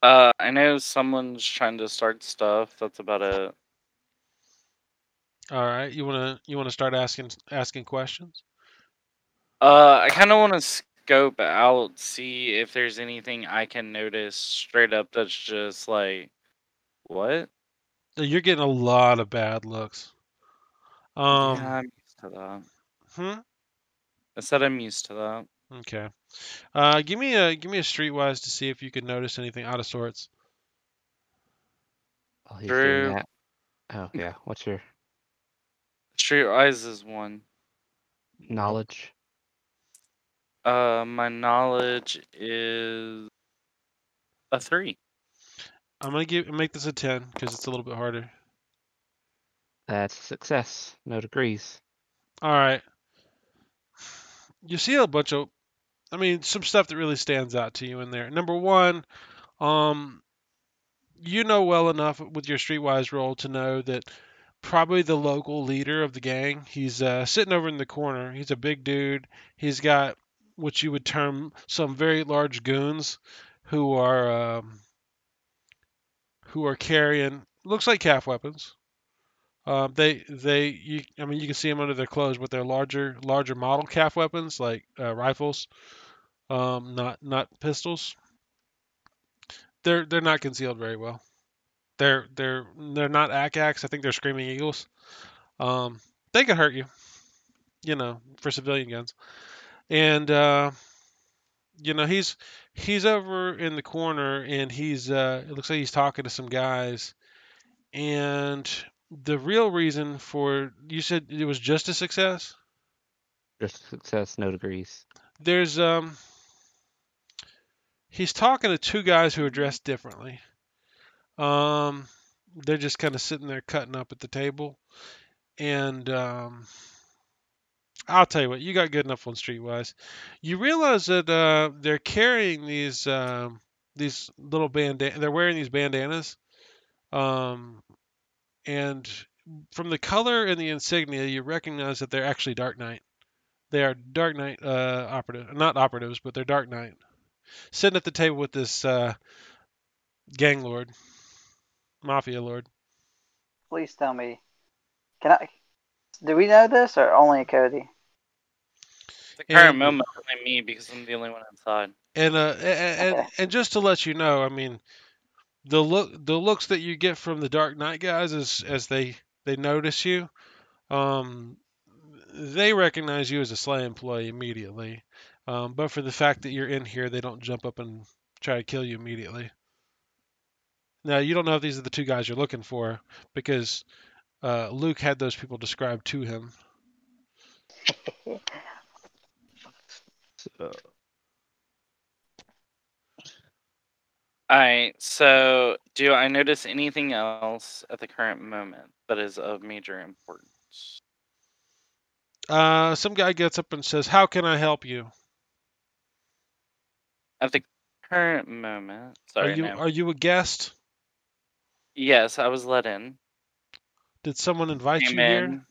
Uh, I know someone's trying to start stuff. That's about it. All right, you wanna you wanna start asking asking questions? Uh, I kind of want to scope out, see if there's anything I can notice straight up that's just like, what? You're getting a lot of bad looks. Um, yeah, I'm used to that. hmm? I said I'm used to that. Okay. Uh, give me a give me a streetwise to see if you can notice anything out of sorts. While he's Drew. that. Oh yeah. What's your Streetwise is one. knowledge? Uh, my knowledge is a three. I'm gonna give make this a ten because it's a little bit harder. That's a success. No degrees. All right. You see a bunch of, I mean, some stuff that really stands out to you in there. Number one, um, you know well enough with your streetwise role to know that probably the local leader of the gang. He's uh, sitting over in the corner. He's a big dude. He's got what you would term some very large goons who are um, who are carrying looks like calf weapons. Um, they they you I mean you can see them under their clothes, but they're larger larger model calf weapons like uh, rifles, um, not not pistols. They're they're not concealed very well. They're they're they're not ACAX. I think they're screaming eagles. Um, they could hurt you, you know, for civilian guns. And uh, you know he's he's over in the corner and he's uh, it looks like he's talking to some guys. And the real reason for you said it was just a success. Just a success. No degrees. There's um he's talking to two guys who are dressed differently. Um they're just kind of sitting there cutting up at the table. And um I'll tell you what, you got good enough on Streetwise. You realize that uh they're carrying these um these little bandana they're wearing these bandanas. Um and from the color and the insignia you recognize that they're actually DarkNight. They are DarkNight uh, operative, not operatives, but they're DarkNight. Sitting at the table with this uh, gang lord, mafia lord. Please tell me. Can I? Do we know this or only Cody? The current And- moment, only me because I'm the only one inside. And uh, a- a- and, Okay. and just to let you know, I mean, the look the looks that you get from the DarkNight guys as as they they notice you, um, they recognize you as a SLA employee immediately. Um, but for the fact that you're in here, they don't jump up and try to kill you immediately. Now you don't know if these are the two guys you're looking for because uh, Luke had those people described to him. So, All right. So, do I notice anything else at the current moment that is of major importance? Uh, some guy gets up and says, "How can I help you? At the current moment, sorry. are you no. are you a guest? Yes, I was let in. Did someone invite Came you here? in.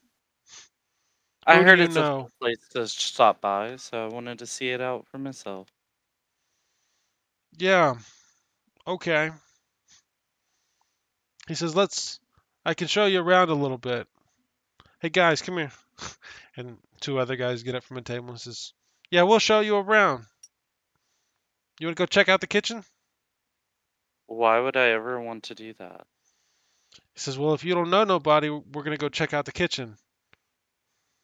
I Who do heard you it's know? a place to stop by, so I wanted to see it out for myself. Yeah. Okay. He says, "Let's. I can show you around a little bit. Hey guys, come here." And two other guys get up from a table and says, "Yeah, we'll show you around. You want to go check out the kitchen?" Why would I ever want to do that? He says, "Well, if you don't know nobody, we're gonna go check out the kitchen."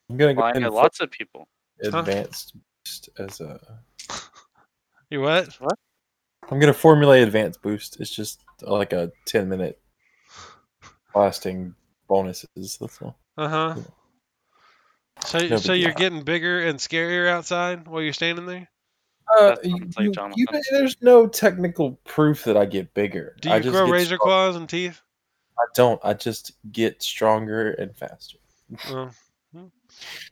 I'm gonna go Well, I know lots of people. Huh? advanced boost as a. You what? What? I'm gonna formulate advanced boost. It's just like a 10 minute lasting bonuses. That's all. Uh huh. Yeah. So, No so you're deal. getting bigger and scarier outside while you're standing there. Uh, you, you- you- there's no technical proof that I get bigger. Do I you just grow get razor strong- claws and teeth? I don't. I just get stronger and faster. Oh.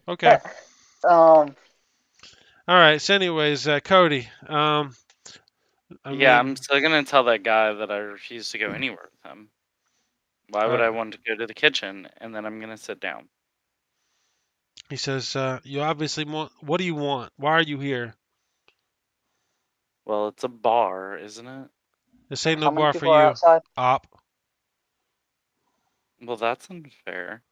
Okay. Um, All right. So, anyways, uh, Cody. Um. I yeah, I'm still gonna tell that guy that I refuse to go anywhere with him. Why would I want to go to the kitchen and then I'm gonna sit down? He says, uh, "You obviously want. What do you want? Why are you here? Well, it's a bar, isn't it? This ain't no how many bar for people are you, outside? op." Well, that's unfair.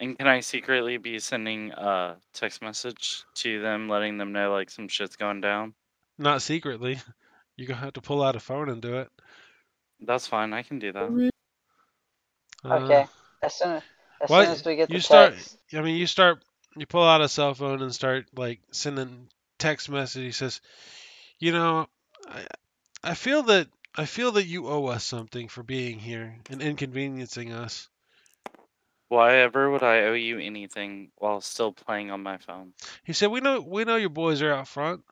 And can I secretly be sending a text message to them, letting them know like some shit's going down? Not secretly. You're gonna have to pull out a phone and do it. That's fine. I can do that. Uh, Okay. As soon as, well, soon as we get you the start- text, I mean, you start, you pull out a cell phone and start like sending text message. He says, "You know, I, I feel that I feel that you owe us something for being here and inconveniencing us." Why ever would I owe you anything while still playing on my phone? He said, "We know, we know your boys are out front."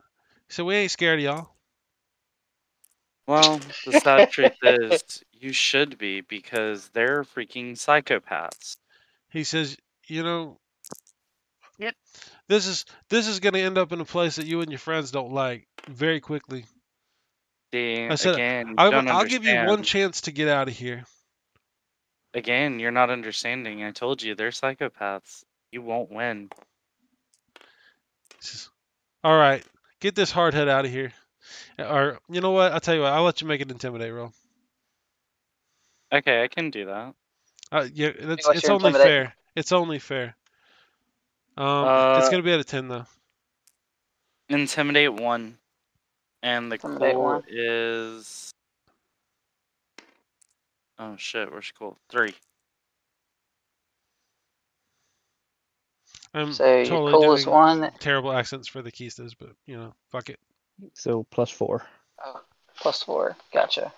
He said, "We ain't scared of y'all." Well, the sad truth is, you should be because they're freaking psychopaths. He says, "You know, Yep. This is this is gonna end up in a place that you and your friends don't like very quickly." See, I said, again, I, will give you one chance to get out of here. Again, you're not understanding. I told you they're psychopaths. You won't win. All right, get this hardhead out of here. Or you know what? I'll tell you what. I'll let you make an intimidate roll. Okay, I can do that. Uh, yeah, that's, it's only intimidate? fair. It's only fair. Um, it's Uh, gonna be at a ten though. Intimidate one. And the Intimidate cool one. is. Oh shit, where's cool? Three. I'm so your totally coolest doing one terrible accents for the keistas, but you know, fuck it. So plus four. oh, plus four. Gotcha.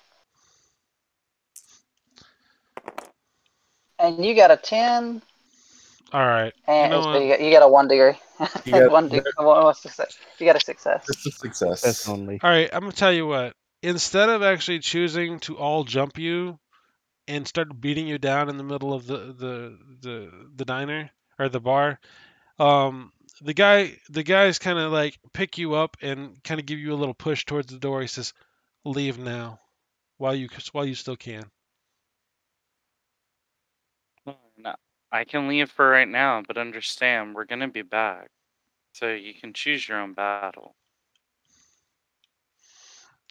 And you got a ten, All right. and know what? you, got, you got a one degree. You got- one degree. What, what's the success? You got a success. It's a success. That's only. All right, I'm gonna tell you what. Instead of actually choosing to all jump you and start beating you down in the middle of the the the, the diner or the bar, um, the guy the guys kind of like pick you up and kind of give you a little push towards the door. He says, "Leave now, while you while you still can." No, I can leave for right now, but understand we're gonna be back. So you can choose your own battle.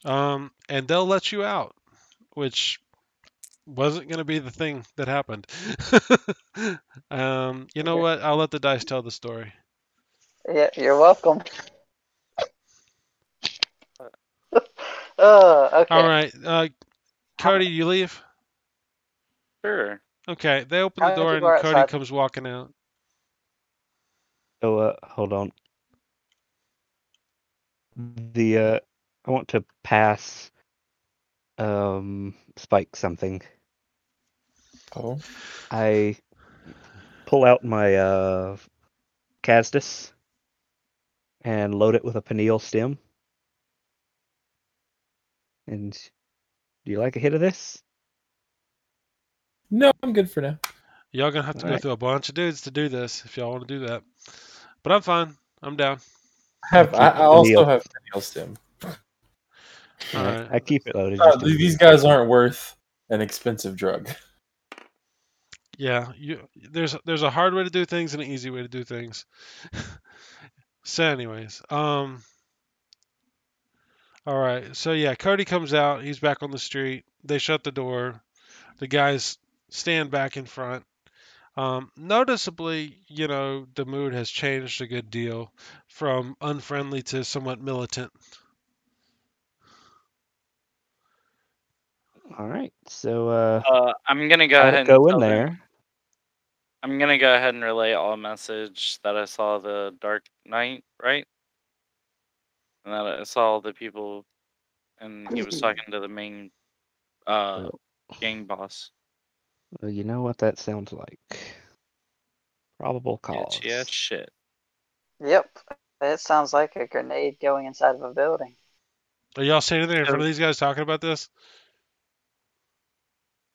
Um, and they'll let you out, which wasn't gonna be the thing that happened. um, you know what? I'll let the dice tell the story. Yeah, you're welcome. Oh, okay. All right, uh, Cody, you leave. Sure. Okay, they open How the door and people Cody outside? comes walking out. Oh, uh, hold on. The uh, I want to pass. Um, Spike something. Oh, I pull out my uh, Casdus and load it with a pineal stem. And do you like a hit of this? No, I'm good for now. Y'all gonna have to go Alright. through a bunch of dudes to do this if y'all want to do that. But I'm fine. I'm down. I have I, I also Neil. have Neil Stim. Alright, Alright. I keep it loaded. Uh, just these guys aren't worth an expensive drug. Yeah, you there's there's a hard way to do things and an easy way to do things. so anyways, um all right. So yeah, Cody comes out, he's back on the street. They shut the door. The guys stand back in front. Um, noticeably, you know, the mood has changed a good deal from unfriendly to somewhat militant. All right, so uh, Uh, I'm gonna go I'll ahead and go in tell them- there. I'm gonna go ahead and relay all message that I saw the Dark Knight, right? And that I saw the people, and he was talking to the main uh Oh. gang boss. Well, you know what that sounds like. Probable cause. Yeah, shit. Yep. It sounds like a grenade going inside of a building. Are y'all standing there in front of these guys talking about this?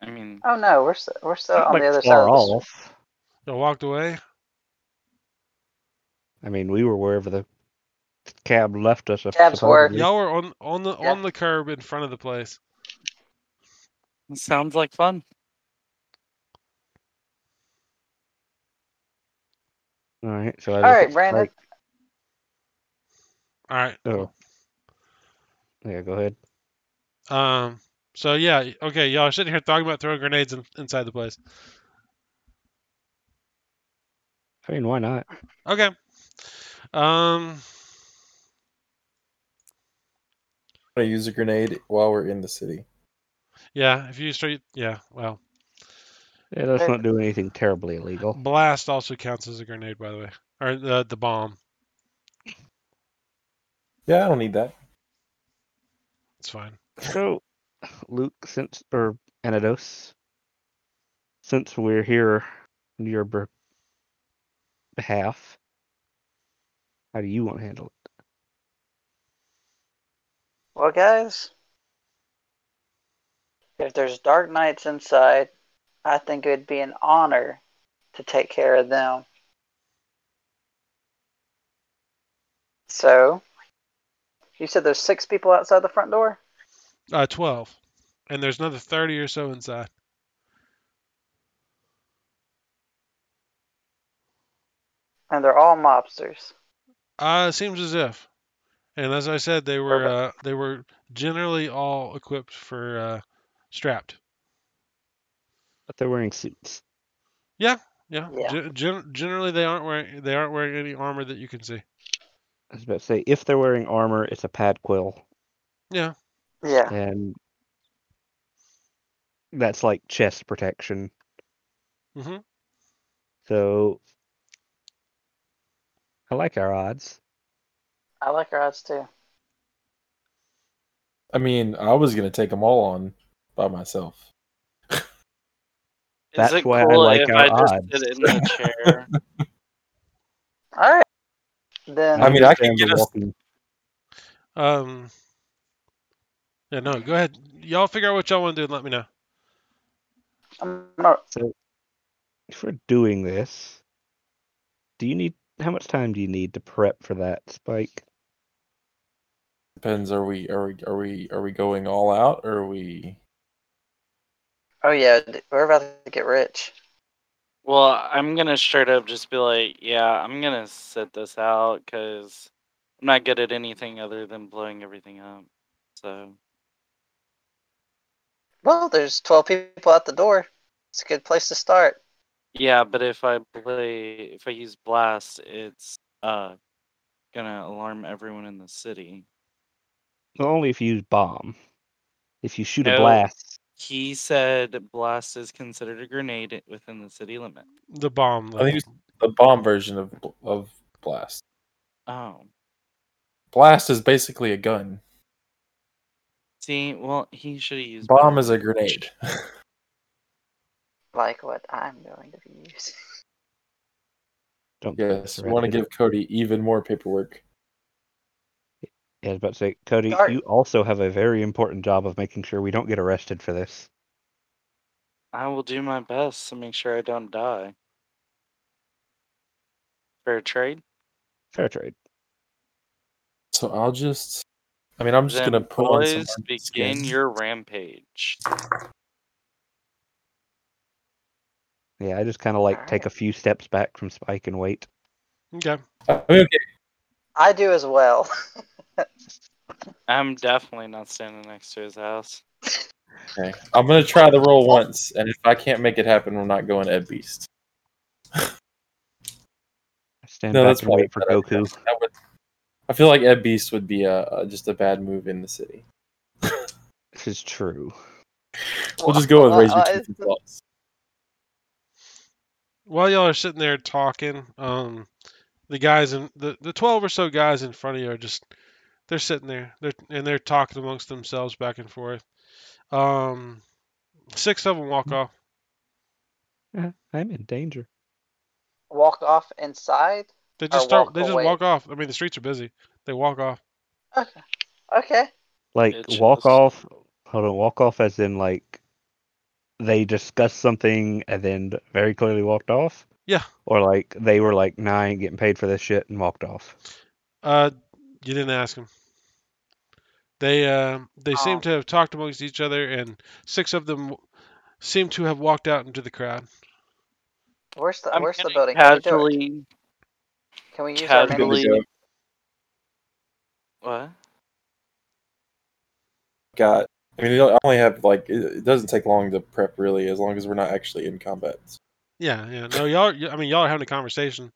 I mean, Oh no, we're still, we're still Not on like the other side far of the street. off. Y'all walked away? I mean, we were wherever the cab left us. Cabs were. supposedly. Y'all were on on the Yeah. on the curb in front of the place. sounds like fun. All right, so I All right, Brandon. Spike. All right. Oh, yeah. Go ahead. Um. So yeah. Okay. Y'all are sitting here talking about throwing grenades in, inside the place. I mean, why not? Okay. Um. I use a grenade while we're in the city. Yeah. If you straight. Yeah. Well, Yeah, let's not do anything terribly illegal. blast also counts as a grenade, by the way, or the the bomb. Yeah, I don't need that. It's fine. So, Luke, since or Anados, since we're here on your behalf, how do you want to handle it? Well, guys, if there's DarkNights inside, I think it would be an honor to take care of them. So, you said there's six people outside the front door? Uh, twelve, and there's another thirty or so inside. And they're all mobsters. Uh, it seems as if. And as I said, they were uh, they were generally all equipped for uh, strapped. But they're wearing suits. Yeah, yeah. Yeah. Gen- gen- generally, they aren't wearing they aren't wearing any armor that you can see. I was about to say, if they're wearing armor, it's a pad quill, Yeah. Yeah. and that's like chest protection. hmm So, I like our odds. I like our odds too. I mean, I was gonna take them all on by myself. Is That's it why I cool like if our I just odds. sit in the chair? All right. Then I mean, I can understand get us- walking- Um. Yeah. No. Go ahead. Y'all figure out what y'all want to do and let me know. I'm gonna, So, if we're doing this, do you need how much time do you need to prep for that spike? Depends. Are we are we are we are we going all out or are we? Oh yeah, we're about to get rich. well, I'm gonna straight up just be like, yeah, I'm gonna sit this out because I'm not good at anything other than blowing everything up. So Well, there's 12 people at the door. It's a good place to start. yeah, but if I play, if I use blast, it's uh gonna alarm everyone in the city. Only if you use bomb. If you shoot a blast, He said blast is considered a grenade within the city limit. The bomb. I think it's the bomb version of of blast. Oh, Blast is basically a gun. see, well, he should have used Bomb better is a grenade. Like what I'm going to be using. don't do yes, we want to give Cody even more paperwork. Yeah, I was about to say, Cody, Dart- you also have a very important job of making sure we don't get arrested for this. I will do my best to make sure I don't die. Fair trade. Fair trade. So I'll just. I mean, I'm just Then gonna put on some boys armor begin skin. your rampage. Yeah, I just kind of like take a few steps back from Spike and wait. Okay. I mean, okay, I do as well. I'm definitely not standing next to his house. okay. I'm gonna try the roll once, and if I can't make it happen, we're not going Ed Beast. I stand No, that's and wait for a bad idea. Goku. That would- I feel like Ed Beast would be a, a just a bad move in the city. This is true. We'll just go with Well, Razor uh, Teeth it's- Claws. While y'all are sitting there talking, um, the guys in the, the twelve or so guys in front of you are just they're sitting there. They're and they're talking amongst themselves back and forth. Um, six of them walk off. I'm in danger. Walk off inside. They just start. walk They just away. walk off. I mean, the streets are busy. They walk off. Okay. Okay. Like Bitches. walk off. Hold on, walk off as in like they discussed something and then very clearly walked off. Yeah. Or like they were like, "Nah, I ain't getting paid for this shit," and walked off. Uh, you didn't ask them. They uh, they seem Oh. to have talked amongst each other, and six of them seem to have walked out into the crowd. Where's the I'm Where's the gonna building? Can we, casually. Can we use our Good casually- mini? go. What? Got. I mean, I only have like it it doesn't take long to prep really, as long as we're not actually in combat. Yeah, yeah. No, y'all. I mean, y'all are having a conversation.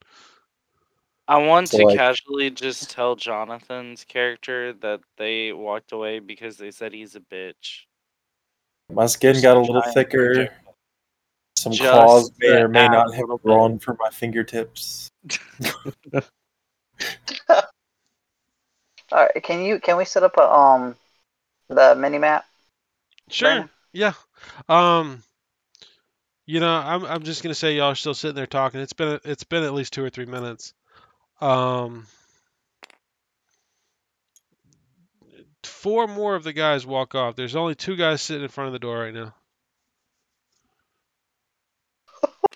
I want So, to like- casually just tell Jonathan's character that they walked away because they said he's a bitch. My skin got a little and thicker. project Some Just claws may to or may not have little bit. grown from my fingertips. All right. Can you Can we set up a um the mini map? Sure. Brandon? Yeah. Um. You know, I'm I'm just gonna say y'all are still sitting there talking. It's been it's been at least two or three minutes. Um. Four more of the guys walk off. There's only two guys sitting in front of the door right now.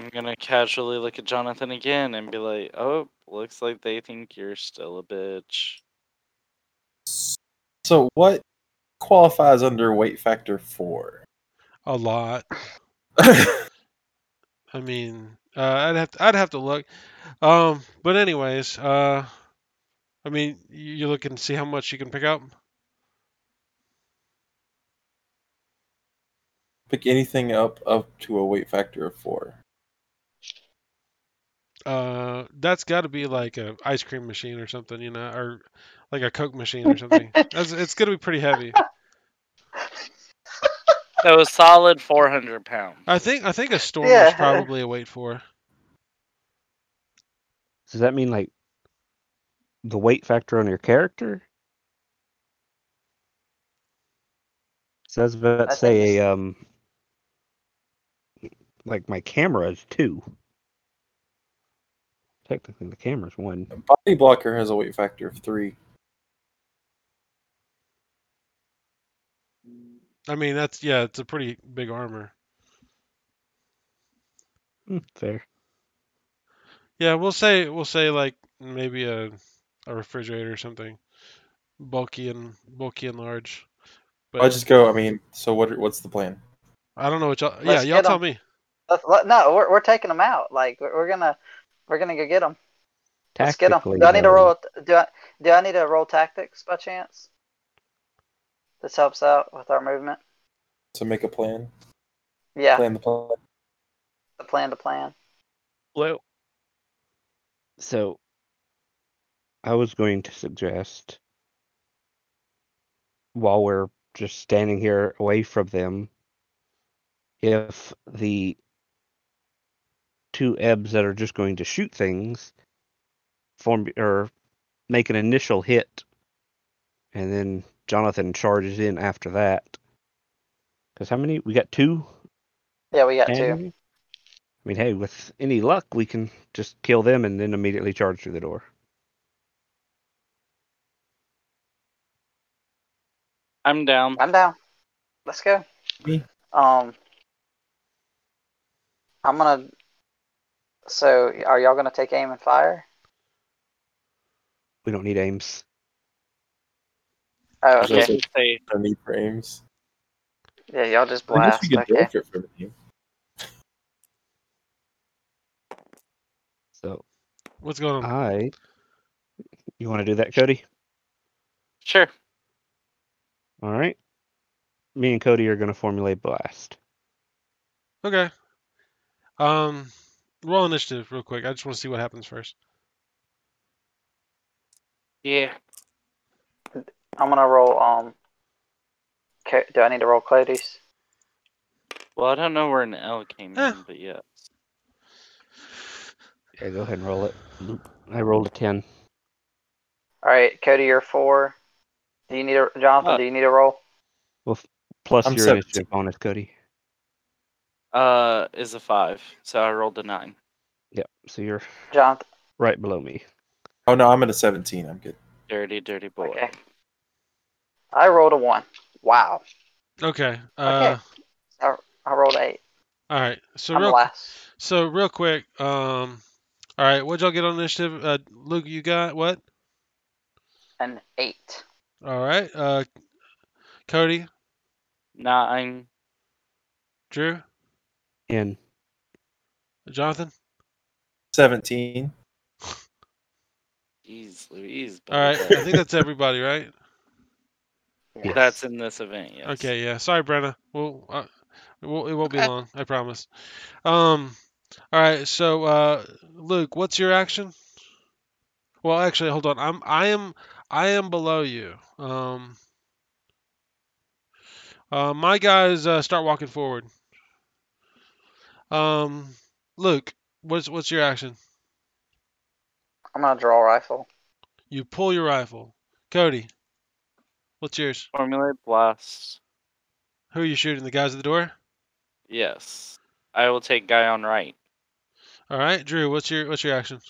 I'm gonna casually look at Jonathan again and be like, "Oh, looks like they think you're still a bitch." So what qualifies under weight factor four? A lot. I mean, uh, I'd have to, I'd have to look. Um, but anyways, uh, I mean, you you look and see how much you can pick up. Pick anything up up to a weight factor of four. Uh, that's got to be like a ice cream machine or something, you know, or like a Coke machine or something. That's, it's gonna be pretty heavy. So a solid 400 pounds. I think I think a storm Yeah. is probably a weight for. Does that mean like the weight factor on your character? Says I that think say a um like my camera is two. Technically the camera's one. Body blocker has a weight factor of three. I mean, that's yeah, it's a pretty big armor. Hmm, fair. Yeah, we'll say we'll say like maybe a a refrigerator or something, bulky and bulky and large. But I just go. I mean, so what? What's the plan? I don't know what y'all. Yeah, Let's y'all get tell 'em. me. Let's, let, no, we're we're taking them out. Like we're, we're gonna we're gonna go get them. Let's get them. Do I need to roll? Do I do I need to roll tactics by chance? This helps out with our movement. To make a plan. Yeah, Plan the plan. the plan to plan. Well, so I was going to suggest while we're just standing here away from them, if the two ebbs that are just going to shoot things form or make an initial hit, and then Jonathan charges in after that. Because how many? We got two Yeah, we got two. I mean, hey, with any luck, we can just kill them and then immediately charge through the door. I'm down. I'm down. Let's go. Me. Um, I'm gonna. So, are y'all gonna take aim and fire? We don't need aims. Oh, I was gonna okay. say, Say, No need for aims. Yeah, y'all just I guess blast. we could Okay. direct it from you. So What's going on? I. You want to do that, Cody? sure. All right. Me and Cody are going to formulate blast. Okay. Um, roll initiative real quick. I just want to see what happens first. Yeah. I'm gonna roll. Um, Ca- do I need to roll Cody's? Well, I don't know where an L came Eh. in, but yeah. Yeah, go ahead and roll it. I rolled a 10. All right, Cody, you're four. Do you need a Jonathan? Uh, do you need a roll? Well, Plus I'm your 17. initiative bonus, Cody. Uh, is a five, so I rolled a nine. Yeah, So you're Jonathan. right below me. Oh no, I'm at a 17. I'm good. Dirty, dirty boy. Okay. I rolled a one. Wow. Okay. Uh, I I rolled eight. all right. So I'm real, last. so real quick. Um, all right. What'd y'all get on initiative? Uh, Luke, you got what? An eight. All right. Uh, Cody, Nine. Drew, In. Jonathan. 17. Jeez Louise. All right. I think that's everybody, right? Yes. That's in this event, yes. Okay. Yeah. Sorry, Brenna. We'll, uh, it won't, it won't be long. I promise. Um. All right. So, uh, Luke, what's your action? Well, actually, hold on. I'm I am I am below you. Um. Uh, my guys uh, start walking forward. Um, Luke, what's what's your action? I'm gonna draw a rifle. You pull your rifle. Cody, what's yours? Formulate blast. Who are you shooting? The guys at the door. Yes. I will take guy on right. All right, Drew, what's your what's your action?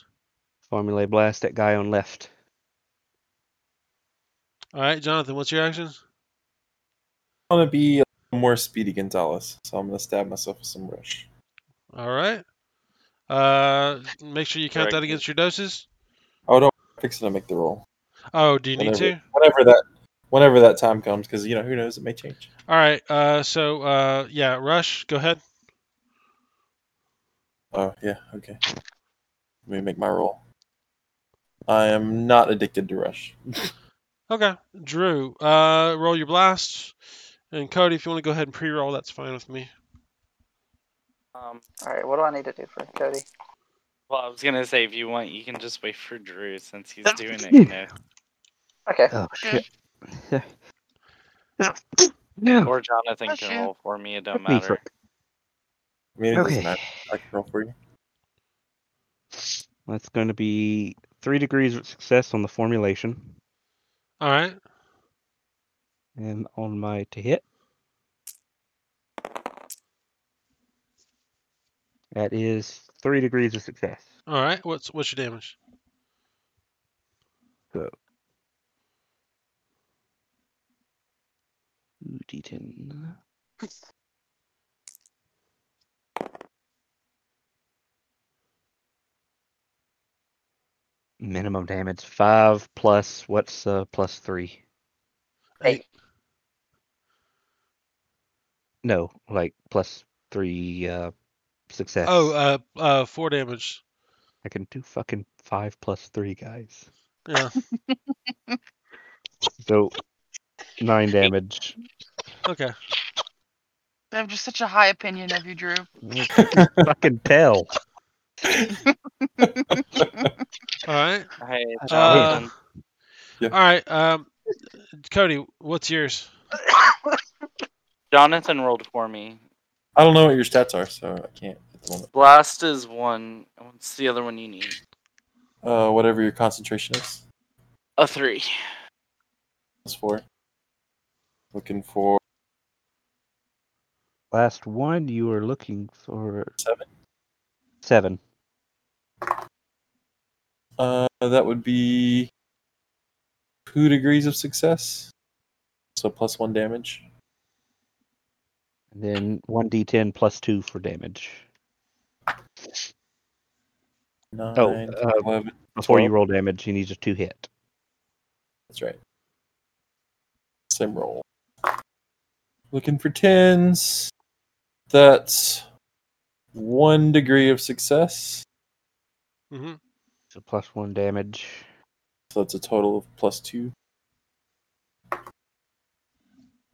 Formulate blast that guy on left. All right, Jonathan, what's your action? I want to be a more speedy Gonzalez, so I'm gonna stab myself with some rush. All right. Uh, make sure you count that against your doses. Oh no, I'm fixing to make the roll. Oh, do you need to? Whatever that, whenever that time comes, because you know who knows, it may change. All right. Uh, so uh, yeah, Rush, go ahead. Oh yeah, okay. Let me make my roll. I am not addicted to rush. Okay, Drew, uh, roll your blast, and Cody, if you want to go ahead and pre-roll, that's fine with me. Um, All right, what do I need to do for Cody? well, I was gonna say if you want, you can just wait for Drew since he's doing it. You know, Okay. Oh, shit. No. or Jonathan Bless can roll for me. It don't Fuck me for- matter. I mean, it doesn't Okay. matter. I can roll for you. That's going to be three degrees of success on the formulation. All right. And on my to hit. That is three degrees of success. All right. What's what's your damage? Uh, Ooh, D10. Minimum damage five plus what's uh plus three? Eight. No, like plus three uh success. Oh, uh, uh, four damage. I can do fucking five plus three, guys. Yeah. So nine damage. Okay. I have just such a high opinion of you, Drew. fucking tell. All right. Hey, uh, yeah. All right. Um, Cody, what's yours? Jonathan rolled for me. I don't know what your stats are, so I can't at the moment. Blast is one. What's the other one you need? Uh, whatever your concentration is, A three. That's plus four. Looking for Last one you were looking for seven. seven. Uh, that would be two degrees of success. So plus one damage. And then 1d10 plus 2 for damage. Nine, Oh, uh, 11. Before you roll damage, he needs a 2 hit. That's right. Same roll. Looking for tens. That's one degree of success. hmm So plus 1 damage. So that's a total of plus two.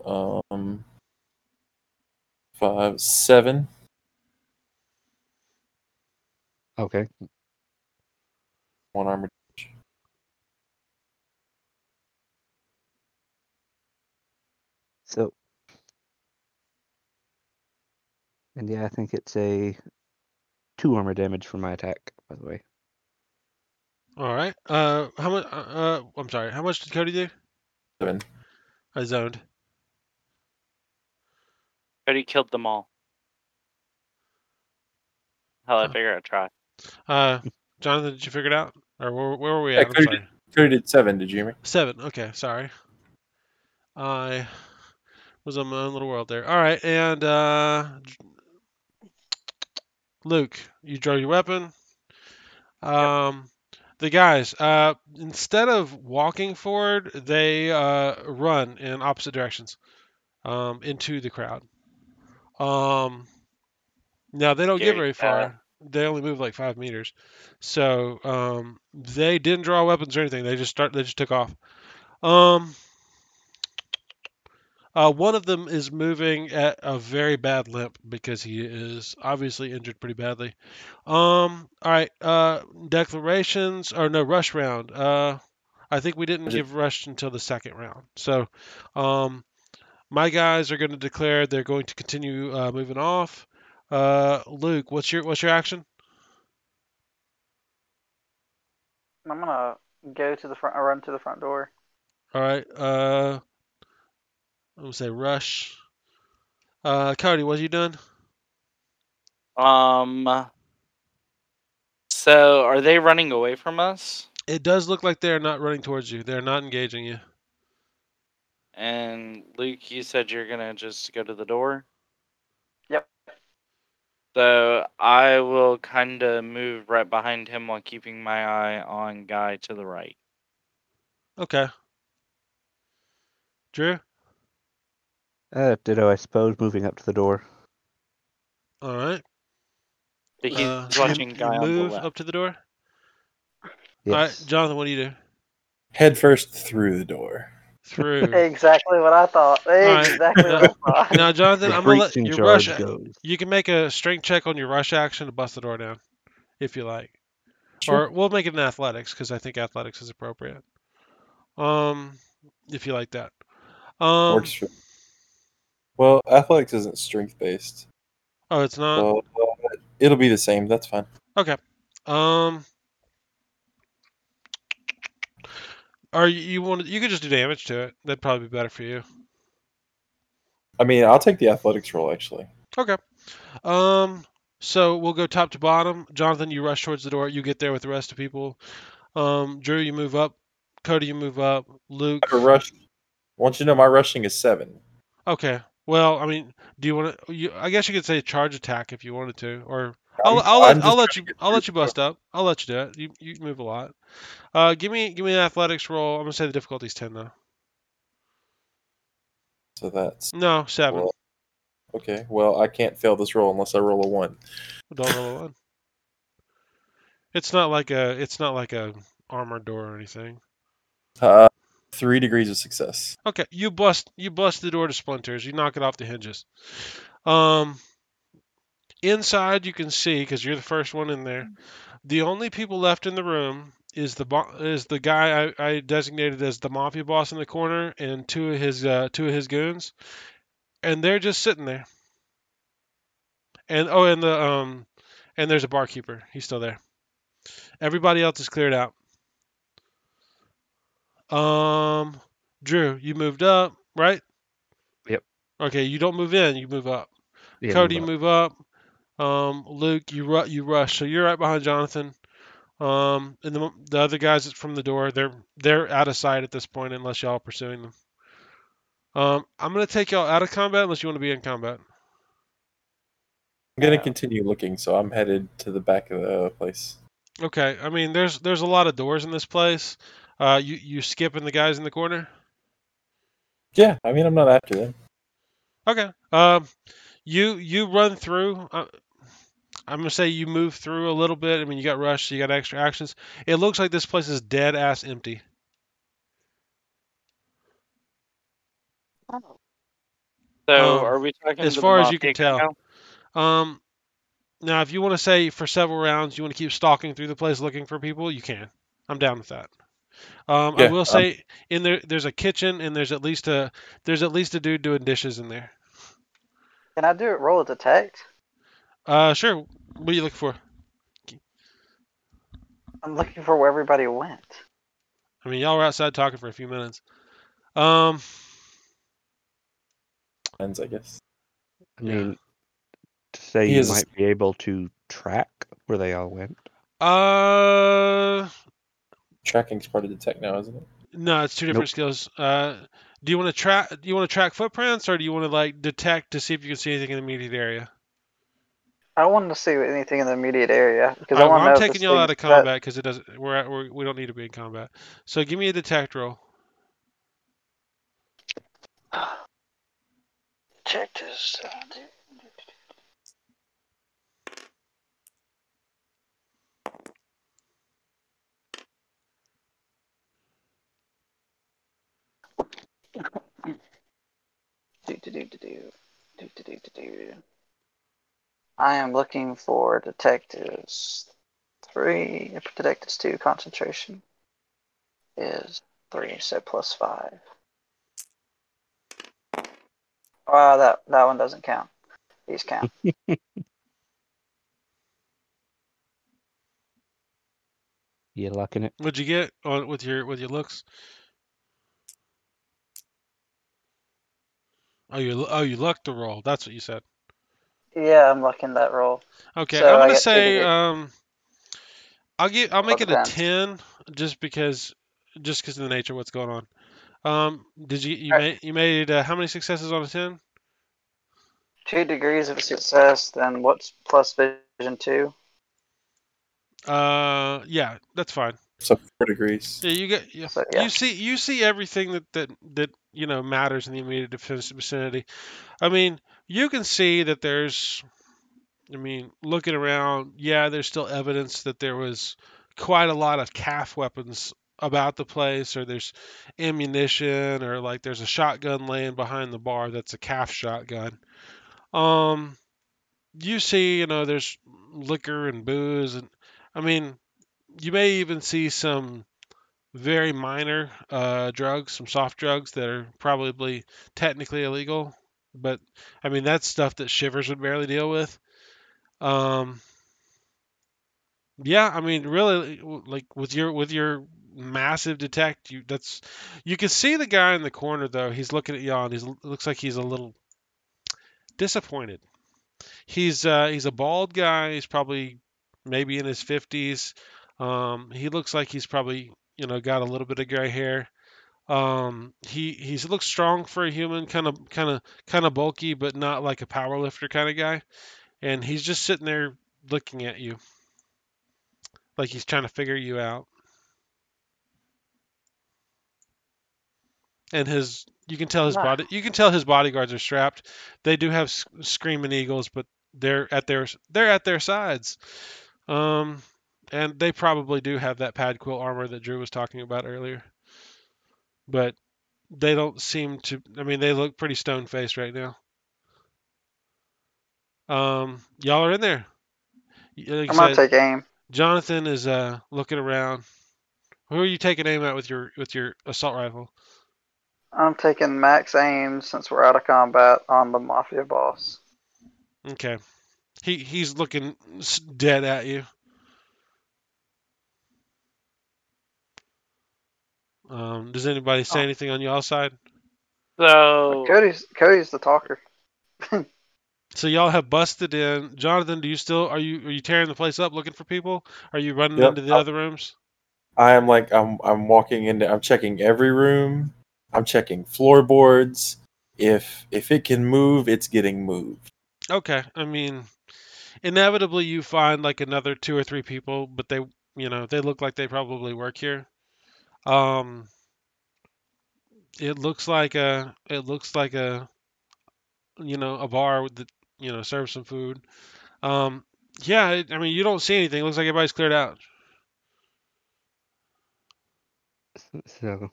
Um, five, seven. Okay. One armor. So. And yeah, I think it's a 2 armor damage for my attack, by the way. All right. Uh, how much? Uh, uh, I'm sorry. How much did Cody do? Seven. I zoned. Cody killed them all. Hell, I Huh. figure I'd try. Uh, Jonathan, did you figure it out? Or where, where were we Yeah, at? I'm Cody sorry. Cody did seven. Did you hear me? Seven. Okay, sorry. I was on my own little world there. All right, and uh, Luke, you draw your weapon. Um, the guys, uh, instead of walking forward, they uh, run in opposite directions, um, into the crowd. Um, now they don't get very cat. far. They only move like five meters, so um, they didn't draw weapons or anything. They just start. They just took off. Um, uh, one of them is moving at a very bad limp because he is obviously injured pretty badly. Um, all right. Uh, declarations or no rush round. Uh, I think we didn't give rush until the second round. So, um, my guys are going to declare they're going to continue uh, moving off. Uh, Luke, what's your what's your action? I'm gonna go to the front. I run to the front door. All right. I'm gonna say rush. Uh, Cody, what are you doing? Um. So, are they running away from us? It does look like they're not running towards you. They're not engaging you. And Luke, you said you're gonna just go to the door. Yep. So I will kind of move right behind him while keeping my eye on guy to the right. Okay. Drew? Uh, ditto, I suppose, moving up to the door. All right. But he's Uh, watching you guy on the move left. up to the door. Yes. All right, Jonathan, what do you do? Head first through the door. Through. Exactly what I thought. right. Exactly what I thought. now, Jonathan, The I'm gonna let your rush. goes. You can make a strength check on your rush action to bust the door down, if you like. Sure. Or we'll make it in athletics because I think athletics is appropriate. Um, if you like that. Um, Works for. Well, athletics isn't strength based, oh, it's not. so uh, it'll be the same. That's fine. Okay. Um. Are you, you want you could just do damage to it. That'd probably be better for you. I mean, I'll take the athletics roll actually. Okay. Um. So we'll go top to bottom. Jonathan, you rush towards the door. You get there with the rest of people. Um. Drew, you move up. Cody, you move up. Luke. I rush. Want you to know my rushing is seven. Okay. Well, I mean, do you want to? You, I guess you could say charge attack if you wanted to, or I'll, I'll let I'll let you I'll let you bust up. I'll let you do it. You you move a lot. Uh, give me give me an athletics roll. I'm gonna say the difficulty's ten though. So that's No, seven. Well, okay. Well, I can't fail this roll unless I roll a one. Don't roll a one. It's not like a it's not like a armored door or anything. Uh, three degrees of success. Okay, you bust you bust the door to splinters. You knock it off the hinges. Um, inside you can see because you're the first one in there. The only people left in the room is the is the guy I, I designated as the mafia boss in the corner and two of his uh, two of his goons, and they're just sitting there. And oh, and the um, and there's a barkeeper. He's still there. Everybody else is cleared out. Um, Drew, you moved up, right? Yep. Okay, you don't move in, you move up. Yeah, Cody, move move up. Um, Luke, you ru- you rush, so you're right behind Jonathan. Um, and the the other guys from the door, they're they're out of sight at this point unless y'all are pursuing them. Um, I'm gonna take y'all out of combat unless you want to be in combat. I'm gonna continue looking, so I'm headed to the back of the place. Okay. I mean, there's there's a lot of doors in this place. Uh, you you skipping the guys in the corner? Yeah, I mean I'm not after them. Okay. Um, you you run through. Uh, I'm gonna say you move through a little bit. I mean, you got rushed, so you got extra actions. It looks like this place is dead ass empty. So Um, are we talking as to the far as you can tell. now? Um, now if you want to say for several rounds you want to keep stalking through the place looking for people, you can. I'm down with that. Um, I Yeah, will um, say in there there's a kitchen and there's at least a there's at least a dude doing dishes in there. Can I do it? Roll a detect. Uh, sure. What are you looking for? I'm looking for where everybody went. I mean, y'all were outside talking for a few minutes. Um, Friends, I guess. I Yeah. mean, to say He you is- might be able to track where they all went. uh, Tracking's part of the tech now, isn't it? no, it's two different skills. Uh, do you want to track? Do you want to track footprints, or do you want to like detect to see if you can see anything in the immediate area? I want to see anything in the immediate area because All I want to. I'm know. taking y'all out of combat because it doesn't. We're, at, we're we don't need to be in combat. So give me a detect roll. Check this. Do, do, do, do, do. Do, do, do, do, do. I am looking for detectives three. If detectives two, concentration is three, so plus five. Wow, that that one doesn't count. These count. You're lucking it? What'd you get on with your with your looks? Oh, you oh you lucked the roll. That's what you said. yeah, I'm lucking that roll. Okay, So I'm gonna say um, I'll give I'll make it a ten just because just because of the nature of what's going on. Um, did you you made you made uh, how many successes on a ten? Two degrees of success. Then what's plus vision two? Uh, yeah, that's fine. So four degrees. Yeah, you get yeah. So, yeah. You see you see everything that that that you know matters in the immediate defense vicinity. I mean, you can see that there's I mean, looking around, yeah, there's still evidence that there was quite a lot of calf weapons about the place or there's ammunition or like there's a shotgun laying behind the bar that's a calf shotgun. Um you see, you know, there's liquor and booze and I mean, you may even see some very minor uh, drugs, some soft drugs that are probably technically illegal, but I mean that's stuff that Shivers would barely deal with. Um, yeah, I mean, really, like with your with your massive detect, you that's you can see the guy in the corner though. He's looking at y'all, and he's looks like he's a little disappointed. He's uh, he's a bald guy. He's probably maybe in his fifties. Um, he looks like he's probably you know got a little bit of gray hair. Um, he he looks strong for a human, kind of kind of kind of bulky, but not like a power lifter kind of guy. And he's just sitting there looking at you, like he's trying to figure you out. And his you can tell his body you can tell his bodyguards are strapped. They do have s- screaming eagles, but they're at their they're at their sides. Um, and they probably do have that pad quill armor that Drew was talking about earlier. But they don't seem to. I mean, they look pretty stone faced right now. Um, y'all are in there. Like I'm gonna take aim. Jonathan is uh looking around. Who are you taking aim at with your with your assault rifle? I'm taking max aim since we're out of combat on the mafia boss. Okay, he he's looking dead at you. Um, does anybody say Oh. anything on y'all side? So Cody's Cody's the talker. So y'all have busted in. Jonathan, do you still are you are you tearing the place up looking for people? Are you running Yep. into the other rooms? I am like I'm I'm walking into I'm checking every room. I'm checking floorboards. if if it can move, it's getting moved. Okay, I mean, inevitably you find like another two or three people, but they, you know, they look like they probably work here. Um, it looks like a, it looks like a, you know, a bar the, you know, serve some food. Um, yeah, it, I mean, you don't see anything. It looks like everybody's cleared out. So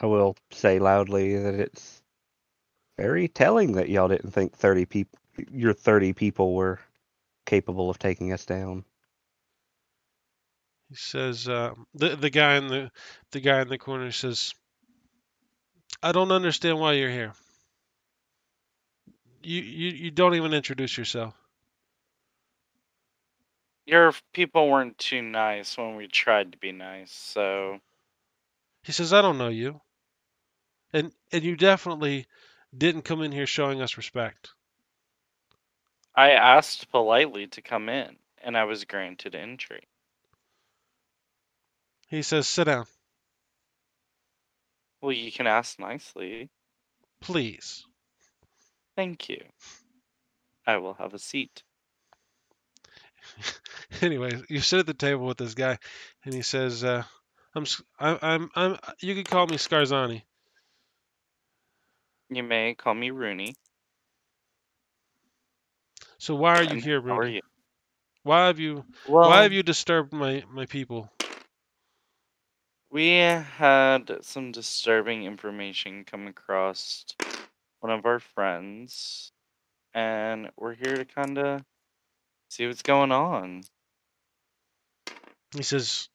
I will say loudly that it's very telling that y'all didn't think 30 people your 30 people were capable of taking us down. He says, uh, the the guy in the the guy in the corner says, "I don't understand why you're here. You you you don't even introduce yourself." Your people weren't too nice when we tried to be nice, so He says, "I don't know you, and and you definitely didn't come in here showing us respect." I asked politely to come in, and I was granted entry. He says, "Sit down, Well, you can ask nicely. please." Thank you. I will have a seat. anyway, you sit at the table with this guy, and he says, uh, "I'm I- I'm I'm you can call me Scarzani." You may call me Rooney. So why are you And here, are you? Why have you Well, why have you disturbed my my people? We had some disturbing information come across one of our friends, and we're here to kind of see what's going on. He says,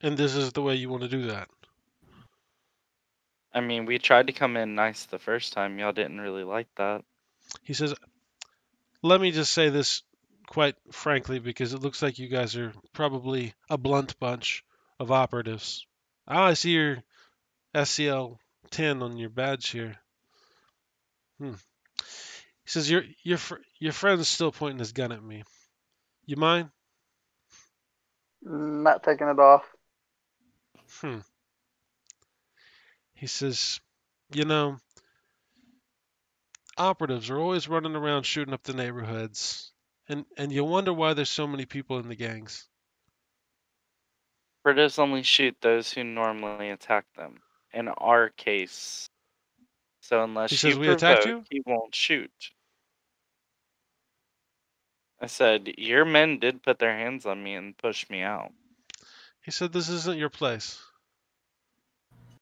"And this is the way you want to do that." I mean, we tried to come in nice the first time. Y'all didn't really like that. He says, "Let me just say this quite frankly because it looks like you guys are probably a blunt bunch of operatives. Ah, I see your SCL 10 on your badge here." Hmm. He says, "Your your fr- your friend's still pointing his gun at me. You mind?" Not taking it off. Hmm. He says, "You know, operatives are always running around shooting up the neighborhoods, and and you wonder why there's so many people in the gangs." British only shoot those who normally attack them. In our case, so unless He you says, "We attacked you?" he won't shoot. I said, your men did put their hands on me and push me out. He said, "This isn't your place."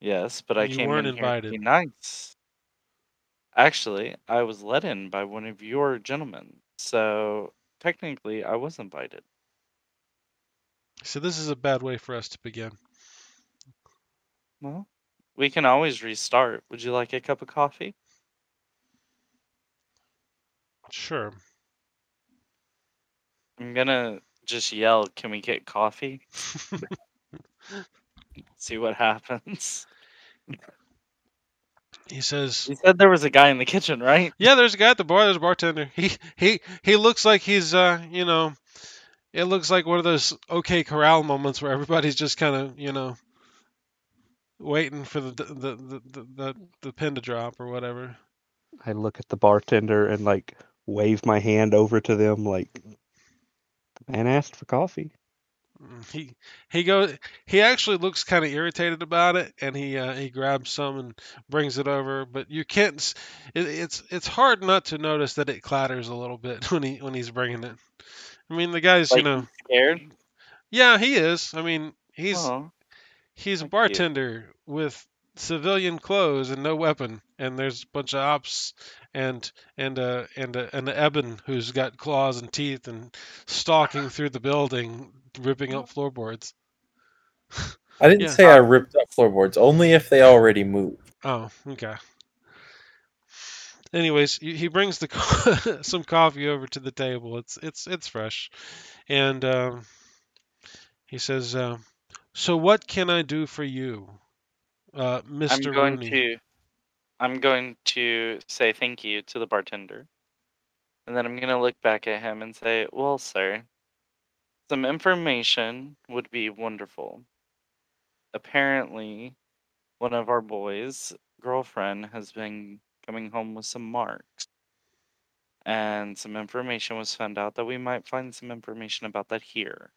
Yes, but I came in here invited. nice. Actually, I was let in by one of your gentlemen, so technically I was invited. He said, "This is a bad way for us to begin." Well, we can always restart. Would you like a cup of coffee? Sure. I'm gonna just yell, "Can we get coffee?" See what happens. he says, You said there was a guy in the kitchen, right? "Yeah, there's a guy at the bar. There's a bartender. He he he looks like he's uh you know, it looks like one of those OK Corral moments where everybody's just kind of you know, waiting for the the the the, the, the pin to drop or whatever." I look at the bartender and like wave my hand over to them like man asked for coffee. Mm, He he goes. He actually looks kind of irritated about it, and he uh, he grabs some and brings it over. But you can't. It, it's it's hard not to notice that it clatters a little bit when he when he's bringing it. I mean, the guy's Like you know. scared. Yeah, he is. I mean, he's Oh, he's a how cute. bartender with civilian clothes and no weapon, and there's a bunch of ops and and uh and uh, and Ebon who's got claws and teeth and stalking through the building, ripping up floorboards. I didn't Yeah. say I ripped up floorboards, only if they already moved. Oh, okay. Anyways, he brings the some coffee over to the table. It's it's it's fresh, and um, he says, uh, "So what can I do for you, uh, I'm going Rooney?" to I'm going to say thank you to the bartender. And then I'm going to look back at him and say, "Well, sir, some information would be wonderful. Apparently, one of our boys' girlfriend has been coming home with some marks. And some information was found out that we might find some information about that here.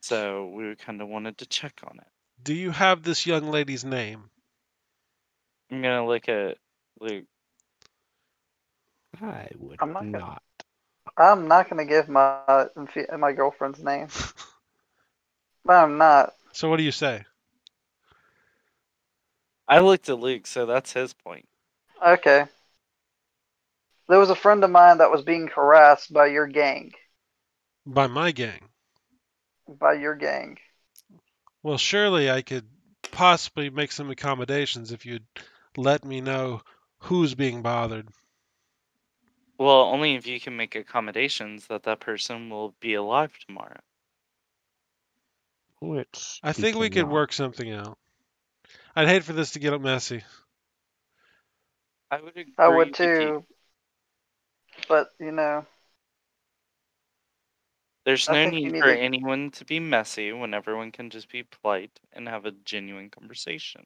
So we kind of wanted to check on it. Do you have this young lady's name? I'm gonna look at Luke. I would I'm not gonna- not. I'm not gonna give my my girlfriend's name. I'm not. So what do you say? I looked at Luke, so that's his point. Okay. There was a friend of mine that was being harassed by your gang. By my gang. By your gang. Well, surely I could possibly make some accommodations if you'd let me know who's being bothered. Well, only if you can make accommodations that that person will be alive tomorrow. Which I think we could cannot. work something out. I'd hate for this to get up messy. I would agree. I would with you. too. But you know, There's I no think you need need for to- anyone to be messy when everyone can just be polite and have a genuine conversation.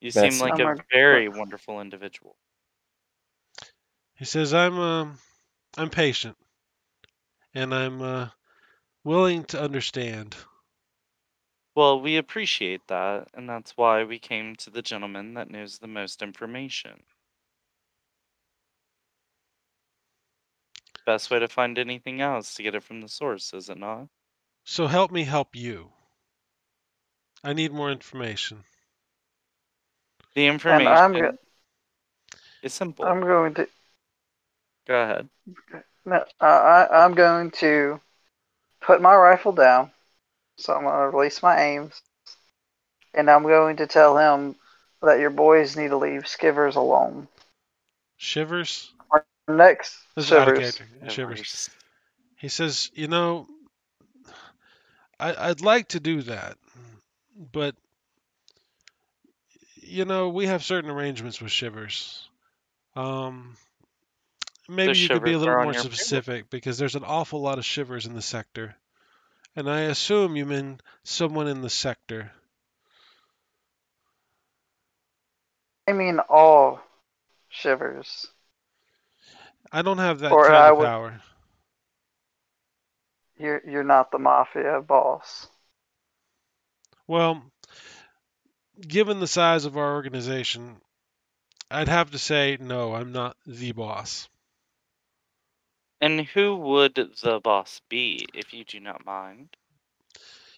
You seem like I'm a a- very wonderful individual. He says I'm um I'm patient and I'm uh, willing to understand. Well, we appreciate that, and that's why we came to the gentleman that knows the most information. Best way to find anything else to get it from the source, is it not? So help me help you. I need more information. The and information I'm go- is simple. I'm going to Go ahead. no, I, I I'm going to put my rifle down. So I'm gonna release my aims, and I'm going to tell him that your boys need to leave Skivers alone. Shivers? Next, This is out of Shivers. Shivers. Shivers. He says, you know, I, I'd like to do that, but you know, we have certain arrangements with Shivers. Um, maybe you could be a little more your payroll. specific because there's an awful lot of Shivers in the sector, and I assume you mean someone in the sector. I mean all Shivers. I don't have that Or kind of would- power. You're you're not the mafia boss. Well, given the size of our organization, I'd have to say no. I'm not the boss. And who would the boss be, if you do not mind?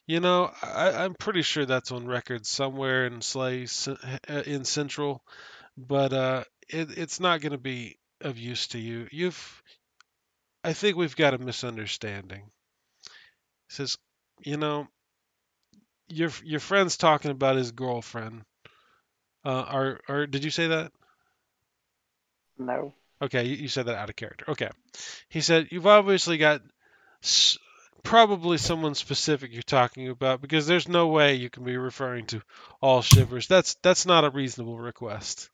You know, I, I'm pretty sure that's on record somewhere in SLA uh, in Central, but uh, it, it's not going to be of use to you. You've, I think we've got a misunderstanding. He says, you know, your your friend's talking about his girlfriend. Uh, or or did you say that? No. Okay, you, you said that out of character. Okay. He said, You've obviously got s- probably someone specific you're talking about because there's no way you can be referring to all shivers. That's that's not a reasonable request.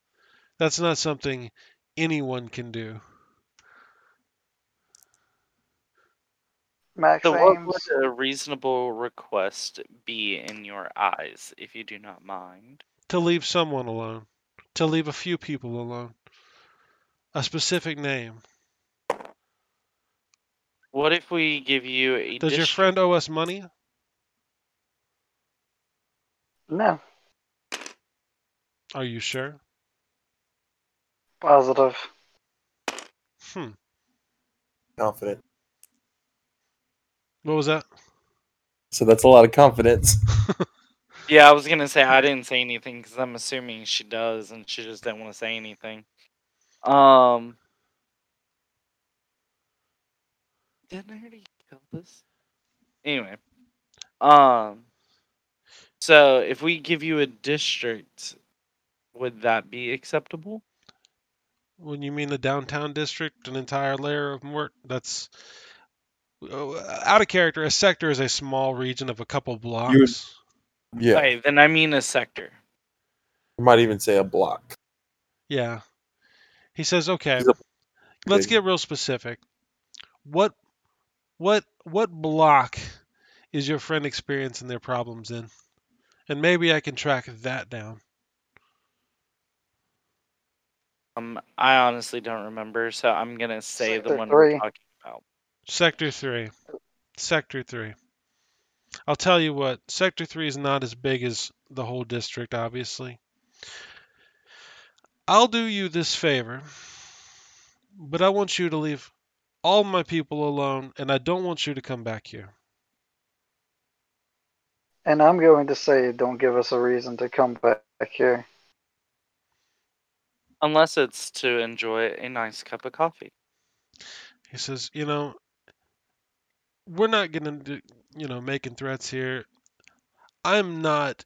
That's not something anyone can do. Max So, what Ames. would a reasonable request be in your eyes, if you do not mind? To leave someone alone. To leave a few people alone. A specific name. What if we give you a Does your district- friend owe us money? No. Are you sure? Positive. Hmm. Confident. What was that? So that's a lot of confidence. Yeah, I was gonna say I didn't say anything because I'm assuming she does, and she just didn't want to say anything. Um, didn't I already kill this? Anyway, um, so if we give you a district, would that be acceptable? When you mean the downtown district, an entire layer of Mort, that's uh, out of character. A sector is a small region of a couple blocks. Yeah. Okay, then I mean a sector. You might even say a block. Yeah. He says, okay, a let's big- get real specific. What, what, what block is your friend experiencing their problems in? and maybe I can track that down. Um, I honestly don't remember, so I'm gonna say the Sector one we're talking about. Sector 3. Sector 3. I'll tell you what, Sector 3 is not as big as the whole district, obviously. I'll do you this favor, but I want you to leave all my people alone, and I don't want you to come back here. And I'm going to say, don't give us a reason to come back here. Unless it's to enjoy a nice cup of coffee. He says, you know, we're not going to, you know, making threats here. I'm not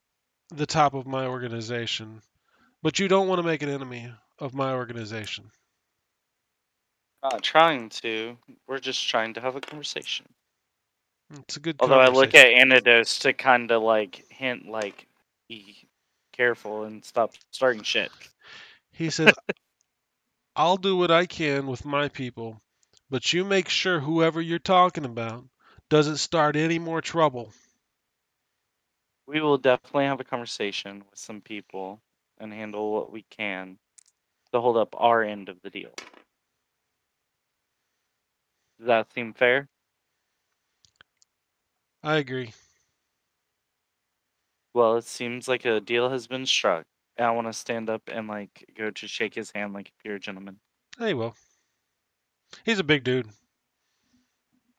the top of my organization, but you don't want to make an enemy of my organization. Not trying to. We're just trying to have a conversation. It's a good Although I look at. Antidotes to kind of like hint, like, be careful and stop starting shit. He says, I'll do what I can with my people, but you make sure whoever you're talking about doesn't start any more trouble. We will definitely have a conversation with some people and handle what we can to hold up our end of the deal. Does that seem fair? I agree. Well, it seems like a deal has been struck. And I want to stand up and like go to shake his hand like if you're a gentleman. Hey, well, he's a big dude,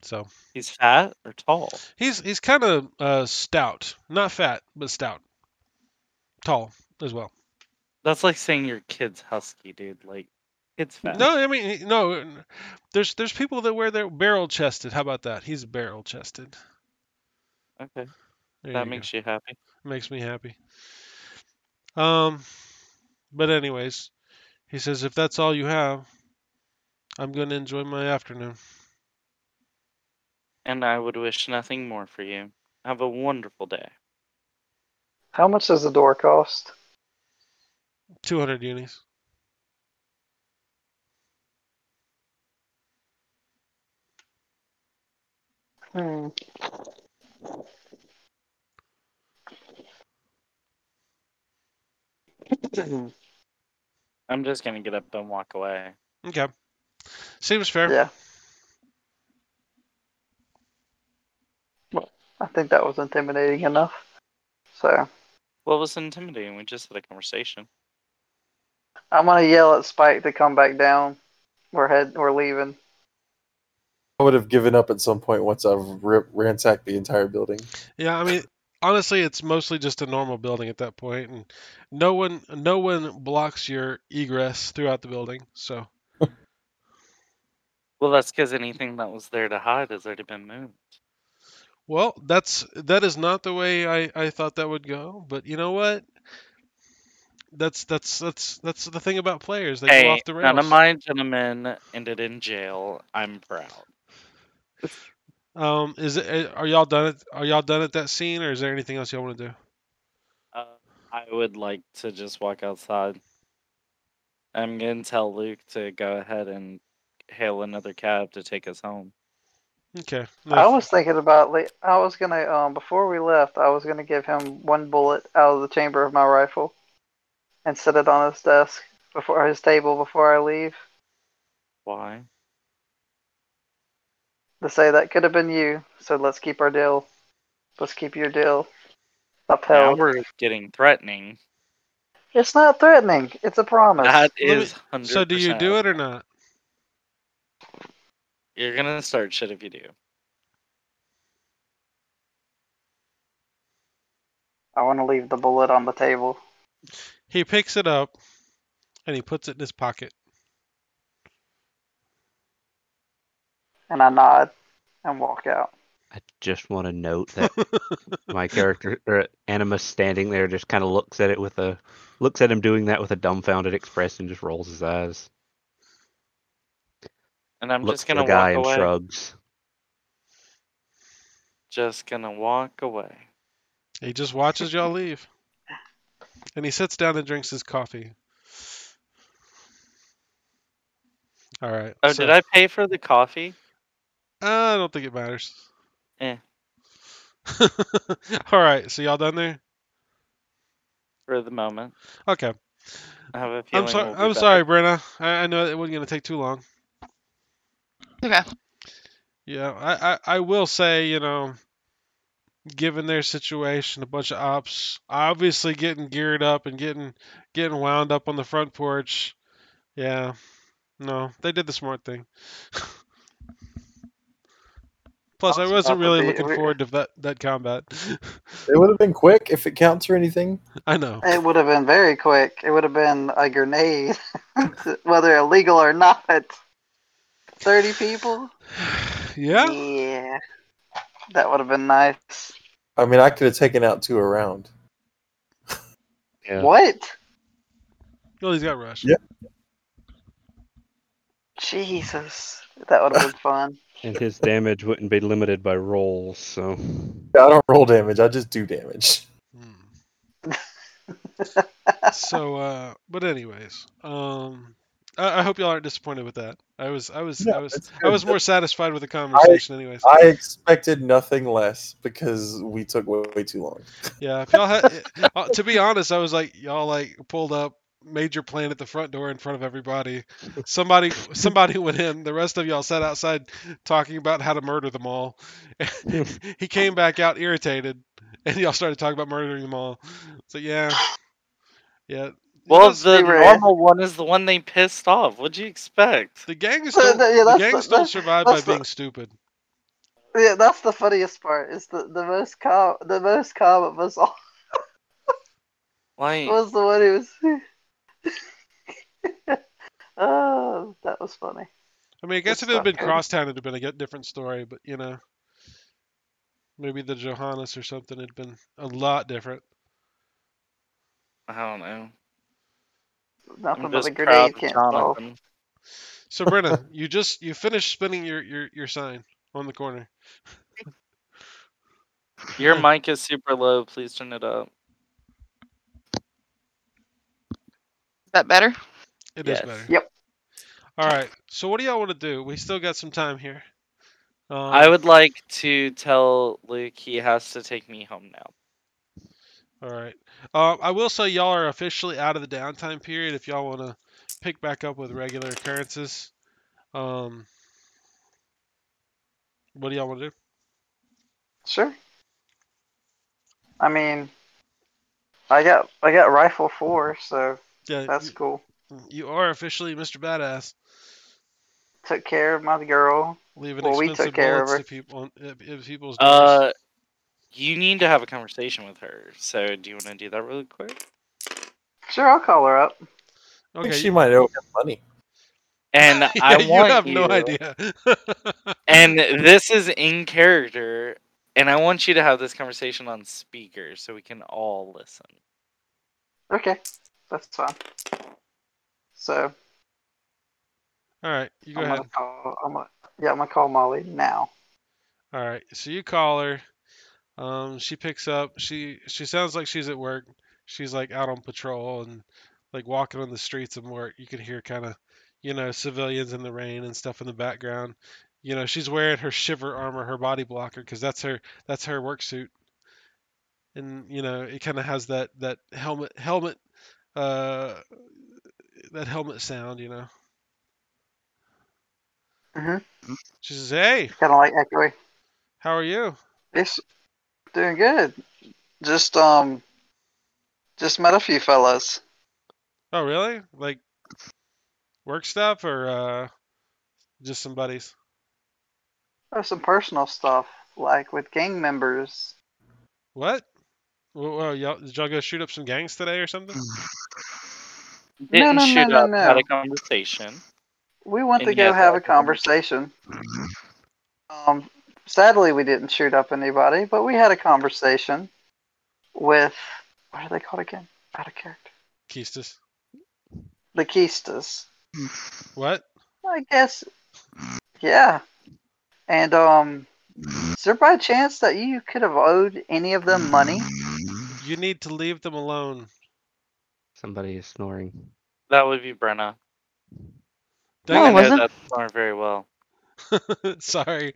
so He's fat or tall? he's he's kind of uh, stout, not fat, but stout, tall as well. That's like saying your kid's husky, dude. Like, it's fat. No, I mean no. There's there's people that wear their barrel chested. How about that? He's barrel chested. Okay, There that you makes you happy. go. makes me happy. Um, but anyways, he says if that's all you have, I'm going to enjoy my afternoon. And I would wish nothing more for you. Have a wonderful day. How much does the door cost? 200 unis. Hmm. I'm just gonna get up and walk away. Okay, seems fair. yeah. Well, I think that was intimidating enough. So What was intimidating? We just had a conversation. I'm gonna yell at Spike to come back down. We're head. We're leaving. I would have given up at some point once I've rip, ransacked the entire building. Yeah, I mean, honestly, it's mostly just a normal building at that point, and no one no one blocks your egress throughout the building. So Well, that's because anything that was there to hide has already been moved. Well, that's that is not the way I, I thought that would go, but you know what? That's that's that's that's the thing about players. They go Hey, off the rails. none of my gentlemen ended in jail. I'm proud. Um, is it? eh, Are y'all done? At, are y'all done at that scene, or is there anything else y'all want to do? Uh, I would like to just walk outside. I'm gonna tell Luke to go ahead and hail another cab to take us home. Okay. I was thinking about. le- I was gonna. Um, before we left, I was gonna give him one bullet out of the chamber of my rifle, and set it on his desk before his table before I leave. Why? To say that could have been you. So let's keep our deal. Let's keep your deal upheld. Now upheld. we're getting threatening. It's not threatening. It's a promise. That Let me- is hundred. So do you do it or not? You're gonna start shit if you do. I want to leave the bullet on the table. He picks it up and he puts it in his pocket. and I nod and walk out. I just want to note that my character or Animus standing there just kind of looks at it with a looks at him doing that with a dumbfounded expression, just rolls his eyes. And I'm looks just gonna the guy walk and shrugs. Just gonna walk away. He just watches y'all leave, and he sits down and drinks his coffee. All right. Oh, so- did I pay for the coffee? I don't think it matters. Eh. All right. So y'all done there? for the moment. Okay. I have a feeling. I'm sorry. we'll be I'm back. sorry, Brenna. I, I know it wasn't gonna take too long. Okay. Yeah, I, I, I will say, you know, given their situation, a bunch of ops obviously getting geared up and getting getting wound up on the front porch. Yeah, no, they did the smart thing. Plus, I was wasn't really looking forward to that that combat. It would have been quick if it counts or anything. I know. It would have been very quick. It would have been a grenade, whether illegal or not. Thirty people. Yeah. Yeah. That would have been nice. I mean, I could have taken out two around. Yeah. What? Well, he's got rush. Yeah. Jesus. That would have been fun. And his damage wouldn't be limited by rolls, so I don't roll damage. I just do damage. Hmm. so, uh, but anyways, um, I, I hope y'all aren't disappointed with that. I was, I was, No, I was, I was more satisfied with the conversation, anyways. I expected nothing less because we took way, way too long. Yeah, if y'all had, uh, to be honest, I was like, y'all like pulled up, made your plan at the front door in front of everybody. Somebody, somebody went in. The rest of y'all sat outside talking about how to murder them all. he came back out irritated, and y'all started talking about murdering them all. So yeah, yeah. It Well, the normal one is the one they pissed off. What'd you expect? the gangs So don't, that- yeah, the that's the- gangs don't survive by the- being stupid. Yeah, that's the funniest part. Is the the most calm, the most calm of us all Like, was the one who was. oh, that was funny. I mean, I guess Good if it had been stuff, Cody. Crosstown, it'd have been a different story. But you know, maybe the Johannes or something had been a lot different. I don't know. Nothing but a grenade of can't solve. So Brenna, you just you finished spinning your, your your sign on the corner. Your mic is super low. Please turn it up. Is that better? It is Yes. better. Yep. All right. So what do y'all want to do? We still got some time here. Um, I would like to tell Luke he has to take me home now. All right. Um, I will say y'all are officially out of the downtime period. If y'all want to pick back up with regular occurrences, um, what do y'all want to do? Sure. I mean, I got I got rifle four, so Yeah, that's you, cool. you are officially Mr. Badass, Took care of my girl. leaving Well, we took expensive care of bullets to people on, at, at people's doors. Uh, you need to have a conversation with her. So, do you want to do that really quick? Sure, I'll call her up. I okay. think she might owe him money. And yeah, I want you want have no idea. And this is in character, and I want you to have this conversation on speaker so we can all listen. Okay, that's fine. So All right, you go I'm ahead. gonna call. I'm gonna, yeah, I'm gonna call Molly now. All right, so you call her. Um, she picks up. She she sounds like she's at work. She's like out on patrol and like walking on the streets of work. You can hear kind of, you know, civilians in the rain and stuff in the background. You know, she's wearing her shiver armor, her body blocker, because that's her that's her work suit. And you know, it kind of has that that helmet helmet uh that helmet sound. You know. Mhm. She says, "Hey, Kind of like echoey. how are you?" It's doing good. Just um, just met a few fellas. Oh, really? Like work stuff or uh, just some buddies? There's some personal stuff, like with gang members. What? Well, well, y'all, did y'all go shoot up some gangs today or something? Didn't no, shoot no, up, no. had a conversation. We went to go yet have a that conver- conversation. Um, sadly, we didn't shoot up anybody, but we had a conversation with what are they called again? Out of character. Keistus. The Keistas. What? I guess. Yeah. And um, is there by chance that you could have owed any of them money? You need to leave them alone. somebody is snoring. That would be Brenna. No, Dang it I wasn't. that song very well. Sorry.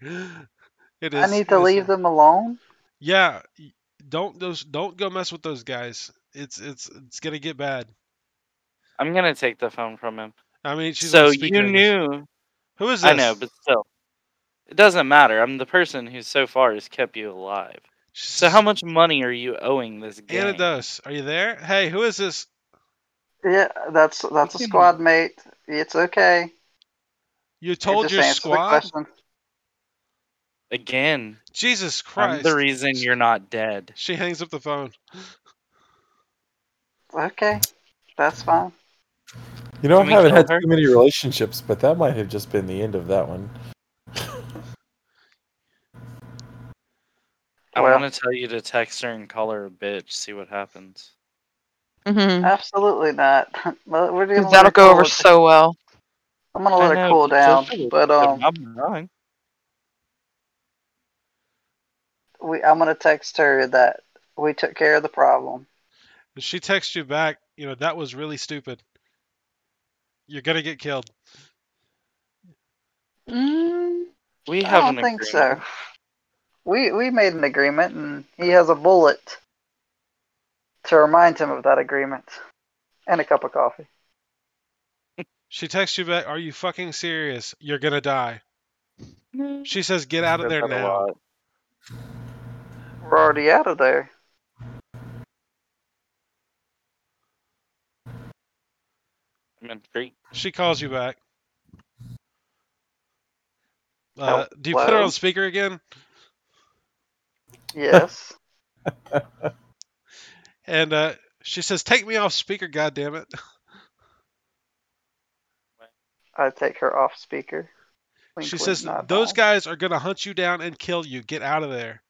It is. I need to leave fine. them alone. Yeah. Don't those. Don't go mess with those guys. it's it's it's gonna get bad. I'm gonna take the phone from him. I mean, she's so you knew. Who is this? I know, but still, it doesn't matter. I'm the person who so far has kept you alive. So how much money are you owing this game? Anados, are you there? Hey, who is this? Yeah, that's that's a squad mate. It's okay. You You told your squad? Question. Again, Jesus I'm Christ. the reason you're not dead. She hangs up the phone. Okay, that's fine. You know, I Can we haven't had her? too many relationships, but that might have just been the end of that one. I Well- want to tell you to text her and call her a bitch. See what happens. Mm-hmm. Absolutely not. Well, We're gonna That'll go over so well. I'm gonna I let it cool down. But um, I'm wrong. We I'm gonna text her that we took care of the problem. She texts you back, you know, that was really stupid. You're gonna get killed. Mm, We I don't an think agreement. so. We we made an agreement, and he has a bullet to remind him of that agreement, and a cup of coffee. She texts you back, are you fucking serious? You're gonna die. She says, get out of Said there that a now. Lot. We're already out of there. I mean, great. She calls you back. Uh, Oh, do you put her hello? on speaker again? Yes. And uh, she says, take me off speaker, goddammit. I take her off speaker. Wink, She wink, says, nod, those nod. guys are gonna hunt you down and kill you. Get out of there.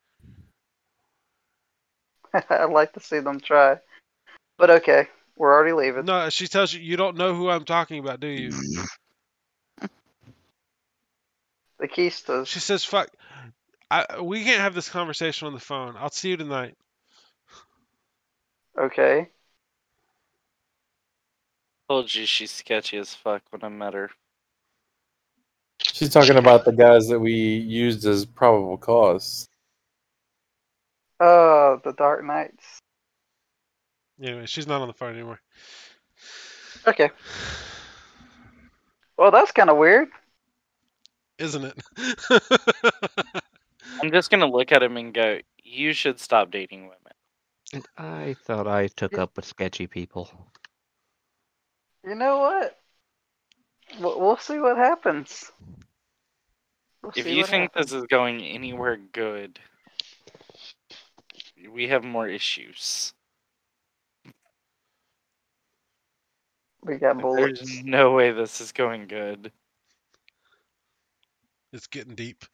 I'd like to see them try. But okay, we're already leaving. No, she tells you, you don't know who I'm talking about, do you? The Keistas. She says, fuck. I, we can't have this conversation on the phone. I'll see you tonight. Okay. Told you she's sketchy as fuck when I met her. She's talking about the guys that we used as probable cause. Oh, the DarkNights. Anyway, she's not on the phone anymore. Okay. Well, that's kind of weird. Isn't it? I'm just gonna look at him and go, "You should stop dating women." And I thought I took up with sketchy people. You know what? We'll, we'll see what happens. We'll If see you what think happens. this is going anywhere good, we have more issues. we got bullets. There's no way this is going good. it's getting deep.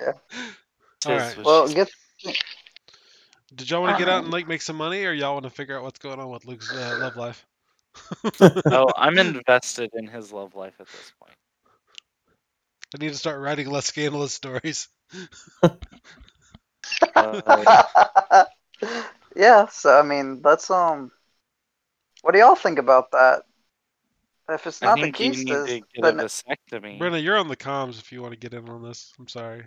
Yeah. All Tis right. what Well, get Did y'all want to get out and like make some money, or y'all want to figure out what's going on with Luke's uh, love life? Oh, I'm invested in his love life at this point. I need to start writing less scandalous stories. Uh, yeah, so I mean, that's um. What do y'all think about that? If it's not the think you need to Keistas, a vasectomy. Brenna, you're on the comms if you want to get in on this. I'm sorry.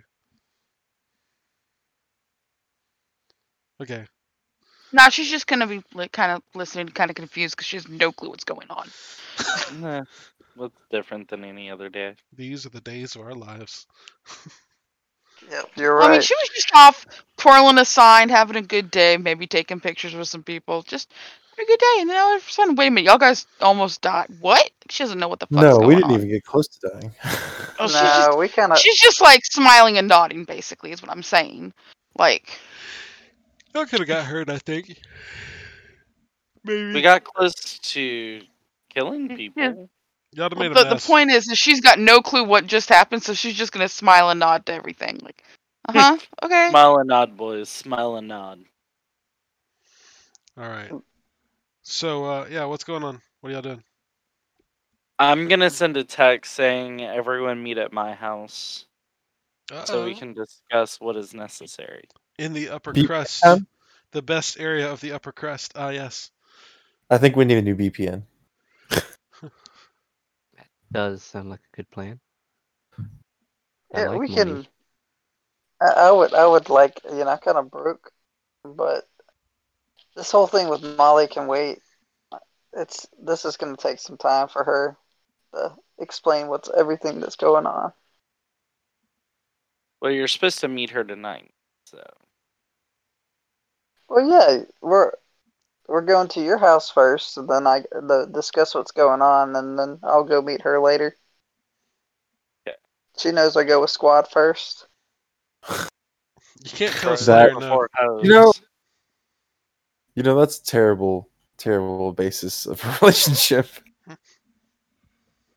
Okay. Nah, she's just gonna be like, kind of listening, kind of confused because she has no clue what's going on. Nah, what's different than any other day? These are the days of our lives. yep, you're right. I mean, she was just off twirling a sign, having a good day, maybe taking pictures with some people, just a good day. And then all of a sudden, wait a minute, y'all guys almost died. What? She doesn't know what the fuck's no, going we didn't on. even get close to dying. Oh, she's no, just we kind of. she's just like smiling and nodding, basically, is what I'm saying. Like, y'all could have got hurt, I think. Maybe. We got close to killing people. Y'all have well, the, the point is, is she's got no clue what just happened, so she's just gonna smile and nod to everything. Like, uh huh, okay. Smile and nod, boys. Smile and nod. All right. So, uh, yeah, what's going on? What are y'all doing? I'm gonna send a text saying everyone meet at my house so we can discuss what is necessary. In the upper Beep crust. The best area of the upper crust. Ah, yes. I think we need a new BPN. Does sound like a good plan. I Yeah, like we money. can. I, I would, I would like, you know, I kind of broke, but this whole thing with Molly can wait. It's this is going to take some time for her to explain what's everything that's going on. Well, you're supposed to meet her tonight, so Well, yeah, we're we're going to your house first, and then I the, discuss what's going on, and then I'll go meet her later. Okay. She knows I go with squad first. You can't tell Crows that Slayer no. before. You know- You know, that's terrible, terrible basis of a relationship.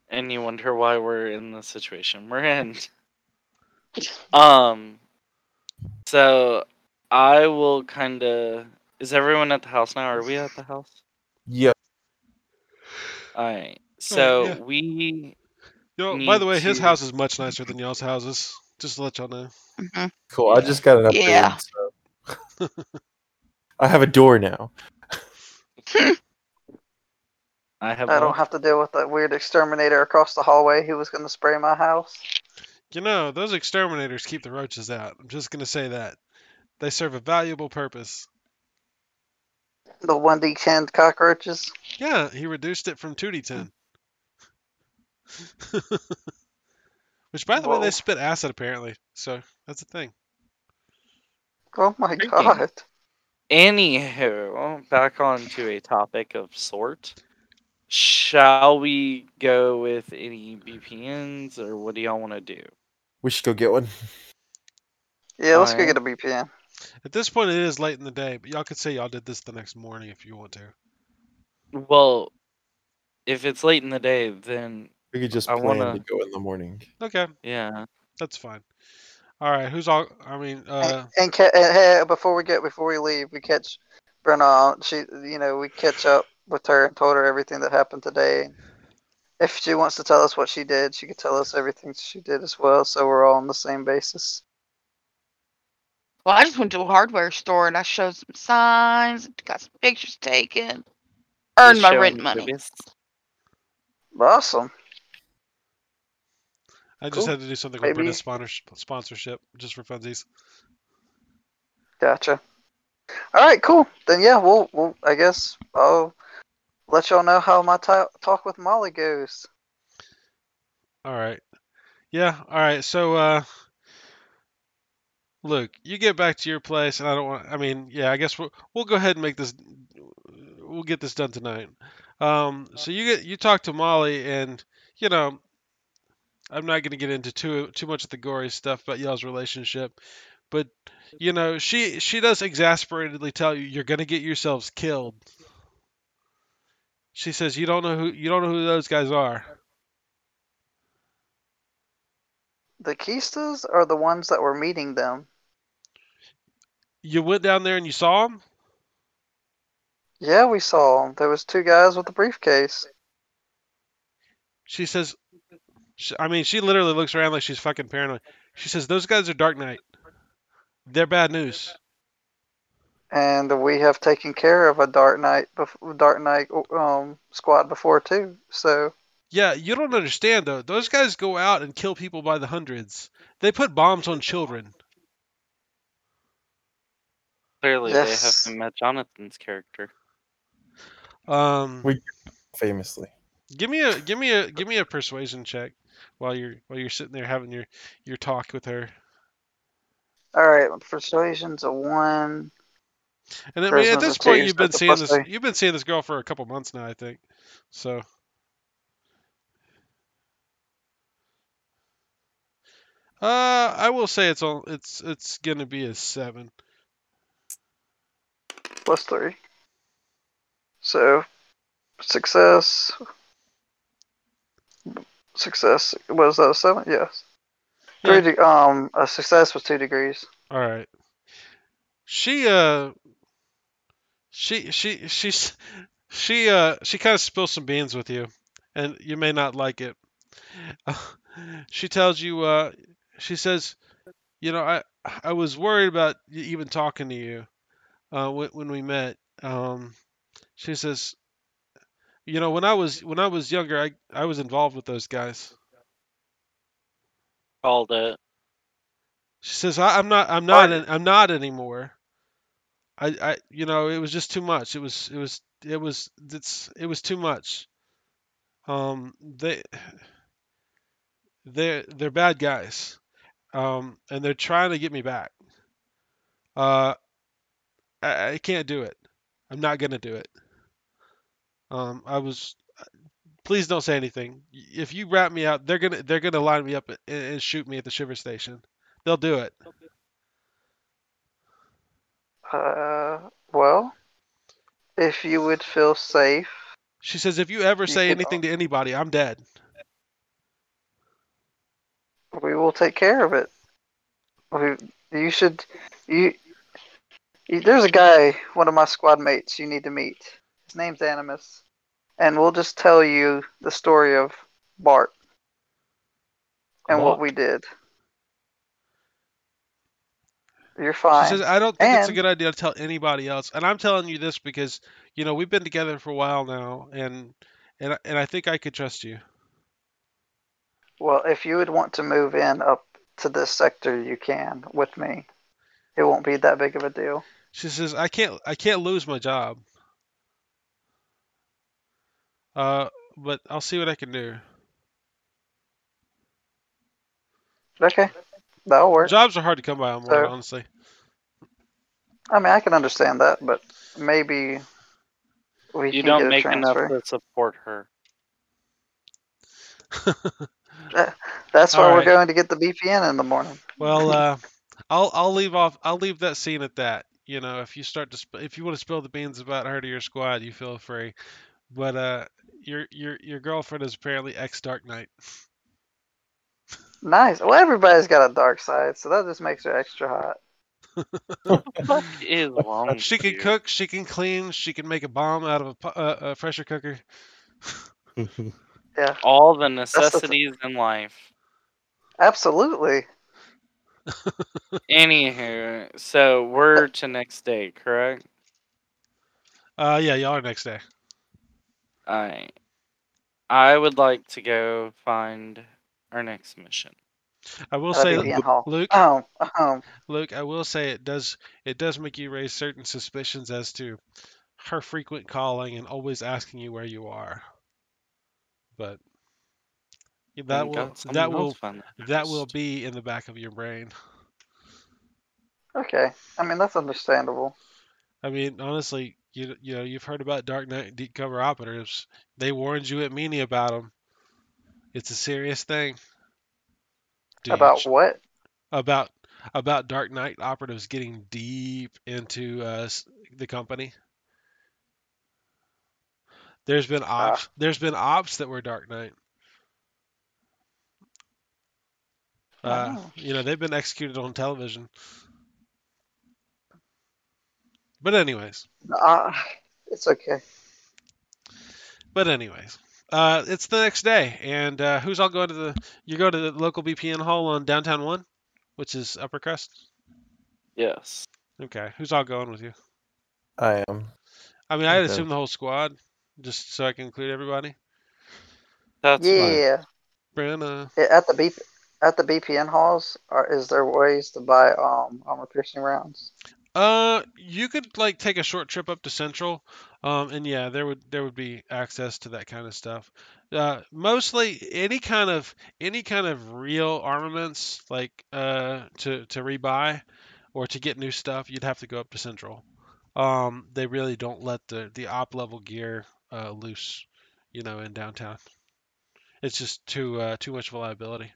and you wonder why we're in the situation we're in. Um, so I will kind of. Is everyone at the house now? Are we at the house? Yeah. All right. So yeah. we. Yo, by the need way, his house is much nicer than y'all's houses. Just to let y'all know. hmm Cool. I just got an upgrade. Yeah. So. I have a door now. I have. I don't one. have to deal with that weird exterminator across the hallway who was going to spray my house. You know, those exterminators keep the roaches out. I'm just gonna say that. They serve a valuable purpose. The one D ten cockroaches. Yeah, he reduced it from 2d10. Which, by the way, they spit acid apparently. So that's a thing. Oh my Freaking. god! Anywho, back on to a topic of sort. Shall we go with any BPNs, or what do y'all want to do? We should go get one. Yeah, let's go Alright. get a BPN. At this point, it is late in the day, but y'all could say y'all did this the next morning if you want to. Well, if it's late in the day, then We could just I plan wanna- to go in the morning. Okay, yeah. that's fine. All right, who's all? I mean, uh, and, and, ca- and hey, before we get before we leave, we catch Brenna. She, you know, we catch up with her and told her everything that happened today. If she wants to tell us what she did, she could tell us everything she did as well. So we're all on the same basis. Well, I just went to a hardware store and I showed some signs, got some pictures taken, earned Just my showing rent money. boobies. Awesome. I just cool. had to do something with Maybe- Brenda's sponsor- sponsorship just for funsies. Gotcha. All right, cool. Then yeah, we'll, we'll I guess I'll let y'all know how my ta talk with Molly goes. All right. Yeah. All right. So, uh, look, you get back to your place, and I don't want. I mean, yeah. I guess we'll we'll go ahead and make this. We'll get this done tonight. Um. So you get you talk to Molly, and you know, I'm not going to get into too too much of the gory stuff about y'all's relationship, but you know, she she does exasperatedly tell you you're going to get yourselves killed. She says you don't know who you don't know who those guys are. The Keistas are the ones that were meeting them. You went down there and you saw them. Yeah, we saw 'em. There was two guys with a briefcase. She says, sh I mean, she literally looks around like she's fucking paranoid. She says, "Those guys are DarkNight. They're bad news." and we have taken care of a DarkNight, Dark Knight um, squad before too. So Yeah, you don't understand though. Those guys go out and kill people by the hundreds. They put bombs on children. Clearly, Yes. they haven't met Jonathan's character. Um, We- Famously. give me a give me a give me a persuasion check while you're while you're sitting there having your your talk with her. all right, persuasion's a one. And I mean, at Charisma's a this point, you've been seeing this three. you've been seeing this girl for a couple months now, I think. So. Uh, I will say it's all it's it's gonna be a seven. Plus three. So, success. Success was that a seven? Yes. Yeah. Three. De- um, a success was two degrees. All right. She uh she she she's she uh she kind of spills some beans with you and you may not like it. she tells you uh she says, "You know, I I was worried about even talking to you uh when, when we met." Um she says, "You know, when I was when I was younger, I I was involved with those guys." Called it. She says, I, "I'm not I'm not an, I'm not anymore." I, I, you know, it was just too much. It was, it was, it was, it's, it was too much. Um, they, they're, they're bad guys. Um, and they're trying to get me back. Uh, I, I can't do it. I'm not gonna do it. Um, I was. Please don't say anything. If you rat me out, they're gonna they're gonna line me up and, and shoot me at the shiver station. They'll do it. Uh, well, if you would feel safe, She says, if you ever You say can- anything to anybody, I'm dead. we will take care of it. We, you should, you, you. There's a guy, one of my squad mates, you need to meet. His name's Animus, and we'll just tell you the story of Bart and what Bart. we did. You're fine. Says, I don't think it's a good idea to tell anybody else. And I'm telling you this because, you know, we've been together for a while now, and and I- and I think I could trust you. Well, if you would want to move in up to this sector, you can with me. It won't be that big of a deal. She says, I can't I can't lose my job. Uh, but I'll see what I can do. Okay, that'll work. Jobs are hard to come by on So- honestly. I mean, I can understand that, but maybe we You can don't get a make enough to support her. That's why All we're right. going to get the BPN in the morning. Well, uh, I'll I'll leave off. I'll leave that scene at that. You know, if you start to sp- if you want to spill the beans about her to your squad, you feel free. But uh, your your your girlfriend is apparently ex DarkNight. Nice. Well, everybody's got a dark side, so that just makes her extra hot. What is wrong? She can you? cook, she can clean, she can make a bomb out of a, uh, a pressure cooker. Yeah, all the the necessities in life. absolutely. Anywho, so we're uh, to next day, correct? Uh, yeah, y'all are next day. Alright. I would like to go find our next mission. I will At say, the BPN hall. Luke, Oh, oh, Luke, I will say it does it does make you raise certain suspicions as to her frequent calling and always asking you where you are. But that will that will fun that will be in the back of your brain. okay. I mean, that's understandable. I mean, honestly, you you know you've heard about DarkNight deep cover operatives. They warned you at Meany about them. It's a serious thing. Dude, About what? about about DarkNight operatives getting deep into uh, the company. There's been ops. There's been ops that were DarkNight. Uh, Oh. you know, they've been executed on television. But anyways, Uh, it's okay. but anyways, uh, it's the next day, and uh, who's all going to the? You go to the local BPN hall on downtown one, which is Upper Crust. Yes. Okay, who's all going with you? I am. I mean, I'd Okay. assume the whole squad, just so I can include everybody. That's fine. yeah. Brenna. At the B at the BPN halls, is there ways to buy um armor piercing rounds? Uh, you could like take a short trip up to Central, um, and yeah, there would there would be access to that kind of stuff. Uh, mostly any kind of any kind of real armaments, like uh, to to rebuy or to get new stuff, you'd have to go up to Central. Um, they really don't let the the op level gear uh, loose, you know, in downtown. It's just too uh, too much of a liability.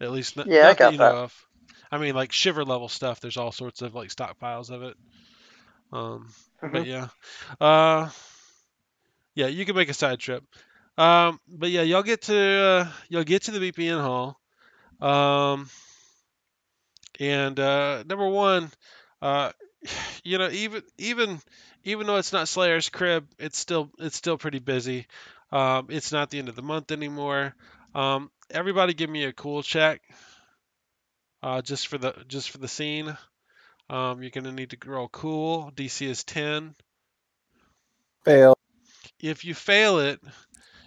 At least not, Yeah, I not that got you that. know of. I mean, like shiver level stuff. There's all sorts of like stockpiles of it. Um, but Mhm. yeah, uh, yeah, you can make a side trip. Um, but yeah, y'all get to uh, y'all get to the BPN hall. Um, and uh, number one, uh, you know, even even even though it's not Slayer's crib, it's still it's still pretty busy. Um, it's not the end of the month anymore. Um, everybody, give me a cool check. Uh, just for the just for the scene. Um, you're gonna need to roll cool. DC is 10. Fail. If you fail it,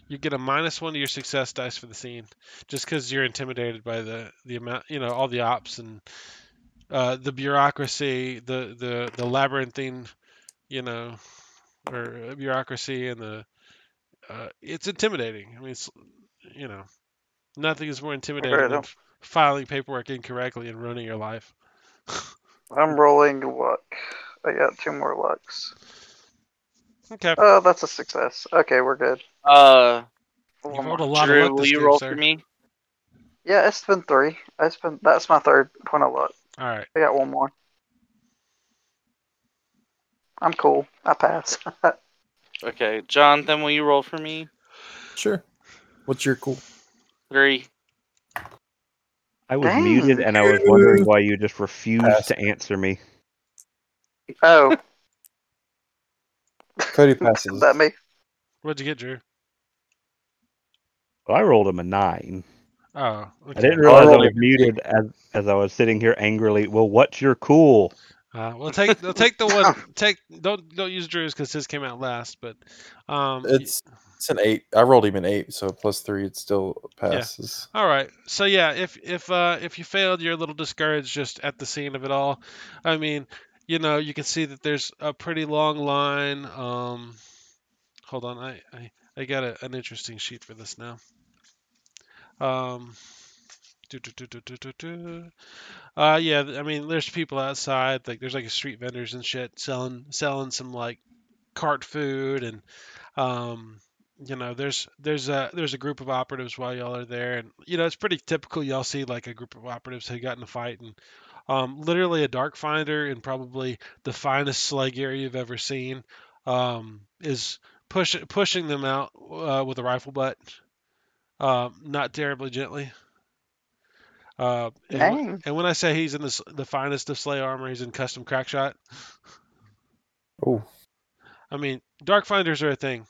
you get a minus one to your success dice for the scene, just because you're intimidated by the the amount, you know, all the ops and uh, the bureaucracy, the the the labyrinthine, you know, or bureaucracy and the uh, it's intimidating. I mean, it's you know, nothing is more intimidating Right, than f- filing paperwork incorrectly and ruining your life. I'm rolling luck. I got two more lucks. Okay, Oh, that's a success. Okay, we're good. Uh, One you rolled a lot Drew, of luck will this you game, roll sir. for me? Yeah, it's been three. It's been that's my third point of luck. All right, I got one more. I'm cool. I pass. Okay, Jonathan, will you roll for me? Sure. What's your cool? Three. I was Dang. muted and I was wondering why you just refused Pass. to answer me. oh, Cody passes. is that me? what'd you get, Drew? Well, I rolled him a nine. Oh, okay. I didn't realize I rolled was a muted as as I was sitting here angrily. Well, what's your cool? Uh, well, take they'll take the one. Take don't don't use Drew's because his came out last. But um, y- It's it's an eight. I rolled him an eight, so plus three, it still passes. All right. So yeah, if if uh, if you failed, you're a little discouraged just at the scene of it all. I mean, you know, you can see that there's a pretty long line. Um, hold on, I I, I got a, an interesting sheet for this now. Um, do, do, do, do, do, do, do. Uh, yeah, I mean, there's people outside. Like, there's like street vendors and shit selling selling some like cart food and um you know there's there's a there's a group of operatives while y'all are there and you know it's pretty typical y'all see like a group of operatives who got in a fight and um literally a dark finder and probably the finest slag area you've ever seen um is push, pushing them out uh, with a rifle butt um not terribly gently uh and, wh- Dang. and when I say he's in the, the finest of sleigh armor, he's in custom crack shot. Oh, I mean, dark finders are a thing,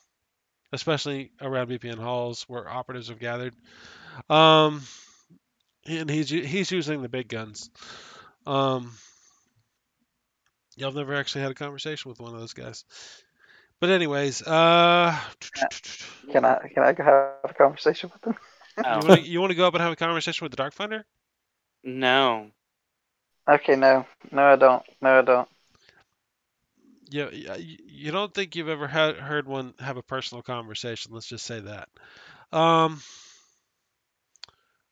especially around BPN halls where operatives have gathered. Um, and he's he's using the big guns. Um, y'all have never actually had a conversation with one of those guys. But anyways, uh, Can I can I go have a conversation with them? you want to you want to go up and have a conversation with the dark finder? no. Okay, no, no, I don't. No, I don't. You, you don't think you've ever had heard one have a personal conversation? Let's just say that. Um.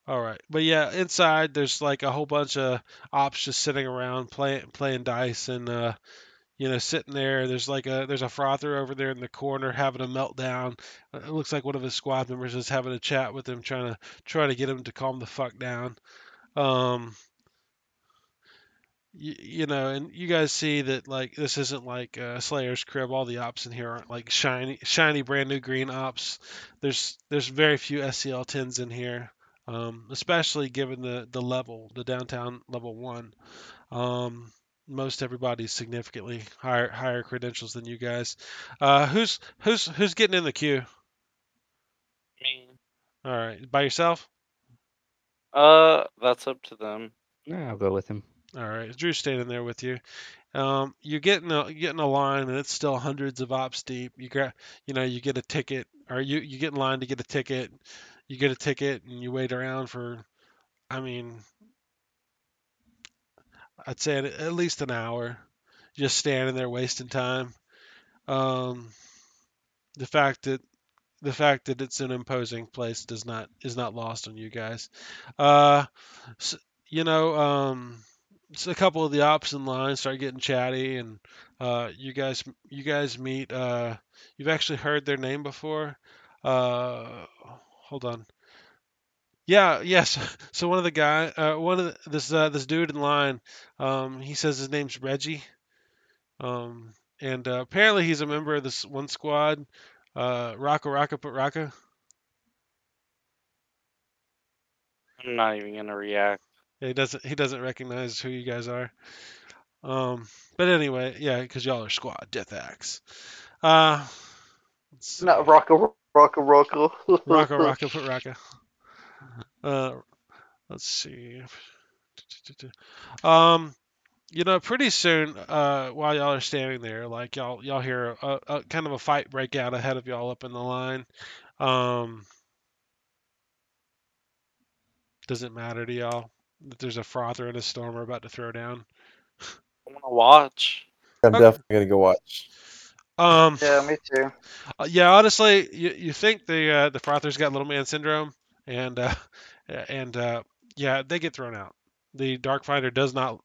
All right, but yeah, inside there's like a whole bunch of ops just sitting around playing playing dice and uh, you know sitting there. There's like a there's a frother over there in the corner having a meltdown. Uh, It looks like one of his squad members is having a chat with him, trying to try to get him to calm the fuck down. Um, you, you know, and you guys see that like this isn't like uh, Slayer's crib. All the ops in here aren't like shiny, shiny, brand new green ops. There's there's very few SCL tens in here, um, especially given the the level, the downtown level one. Um, most everybody's significantly higher higher credentials than you guys. Uh, who's who's who's getting in the queue? Me. All right, by yourself. Uh, that's up to them. Yeah, I'll go with him. All right, Drew's standing there with you. Um, you get in a you get in a line, and it's still hundreds of ops deep. You got, you know, you get a ticket, or you you get in line to get a ticket. You get a ticket, and you wait around for, I mean, I'd say at, least an hour, just standing there wasting time. Um, the fact that the fact that it's an imposing place does not is not lost on you guys. Uh, s you know, um, so a couple of the ops in line start getting chatty, and uh, you guys you guys meet. Uh, you've actually heard their name before. Uh, hold on. Yeah, yes. So one of the guy, uh, one of the, this uh, this dude in line, um, he says his name's Reggie, um, and uh, apparently he's a member of this one squad, uh, Raka Raka Put Raka. I'm not even gonna react. He doesn't he doesn't recognize who you guys are. Um, but anyway, yeah, because y'all are squad Deathaxe. Uh. Not Rocka Rocka Rocka. Rocka Rocka Put Rocka. Uh, let's see. Um, you know, pretty soon, uh, while y'all are standing there, like y'all y'all hear a, a kind of a fight break out ahead of y'all up in the line. Um, does it matter to y'all? That there's a frother and a storm. We're about to throw down. I want to watch. I'm Okay. definitely gonna go watch. Um, Yeah, me too. Uh, yeah, honestly, you, you think the uh, the Frother's got little man syndrome, and uh, and uh, yeah, they get thrown out. The Darkfinder does not.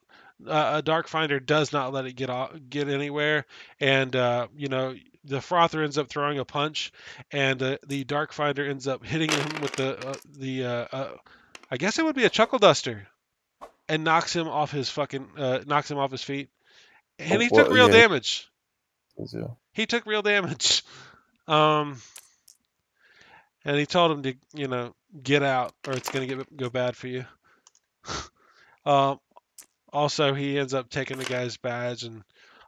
Uh, a Darkfinder does not let it get off, get anywhere, and uh, you know the Frother ends up throwing a punch, and uh, the Darkfinder ends up hitting him with the uh, the uh, uh, I guess it would be a Chuckle Duster, and knocks him off his fucking uh, knocks him off his feet, and he Oh, took real yeah. damage So, he took real damage. Um, and he told him to, you know, get out or it's gonna get go bad for you. um, also, he ends up taking the guy's badge, and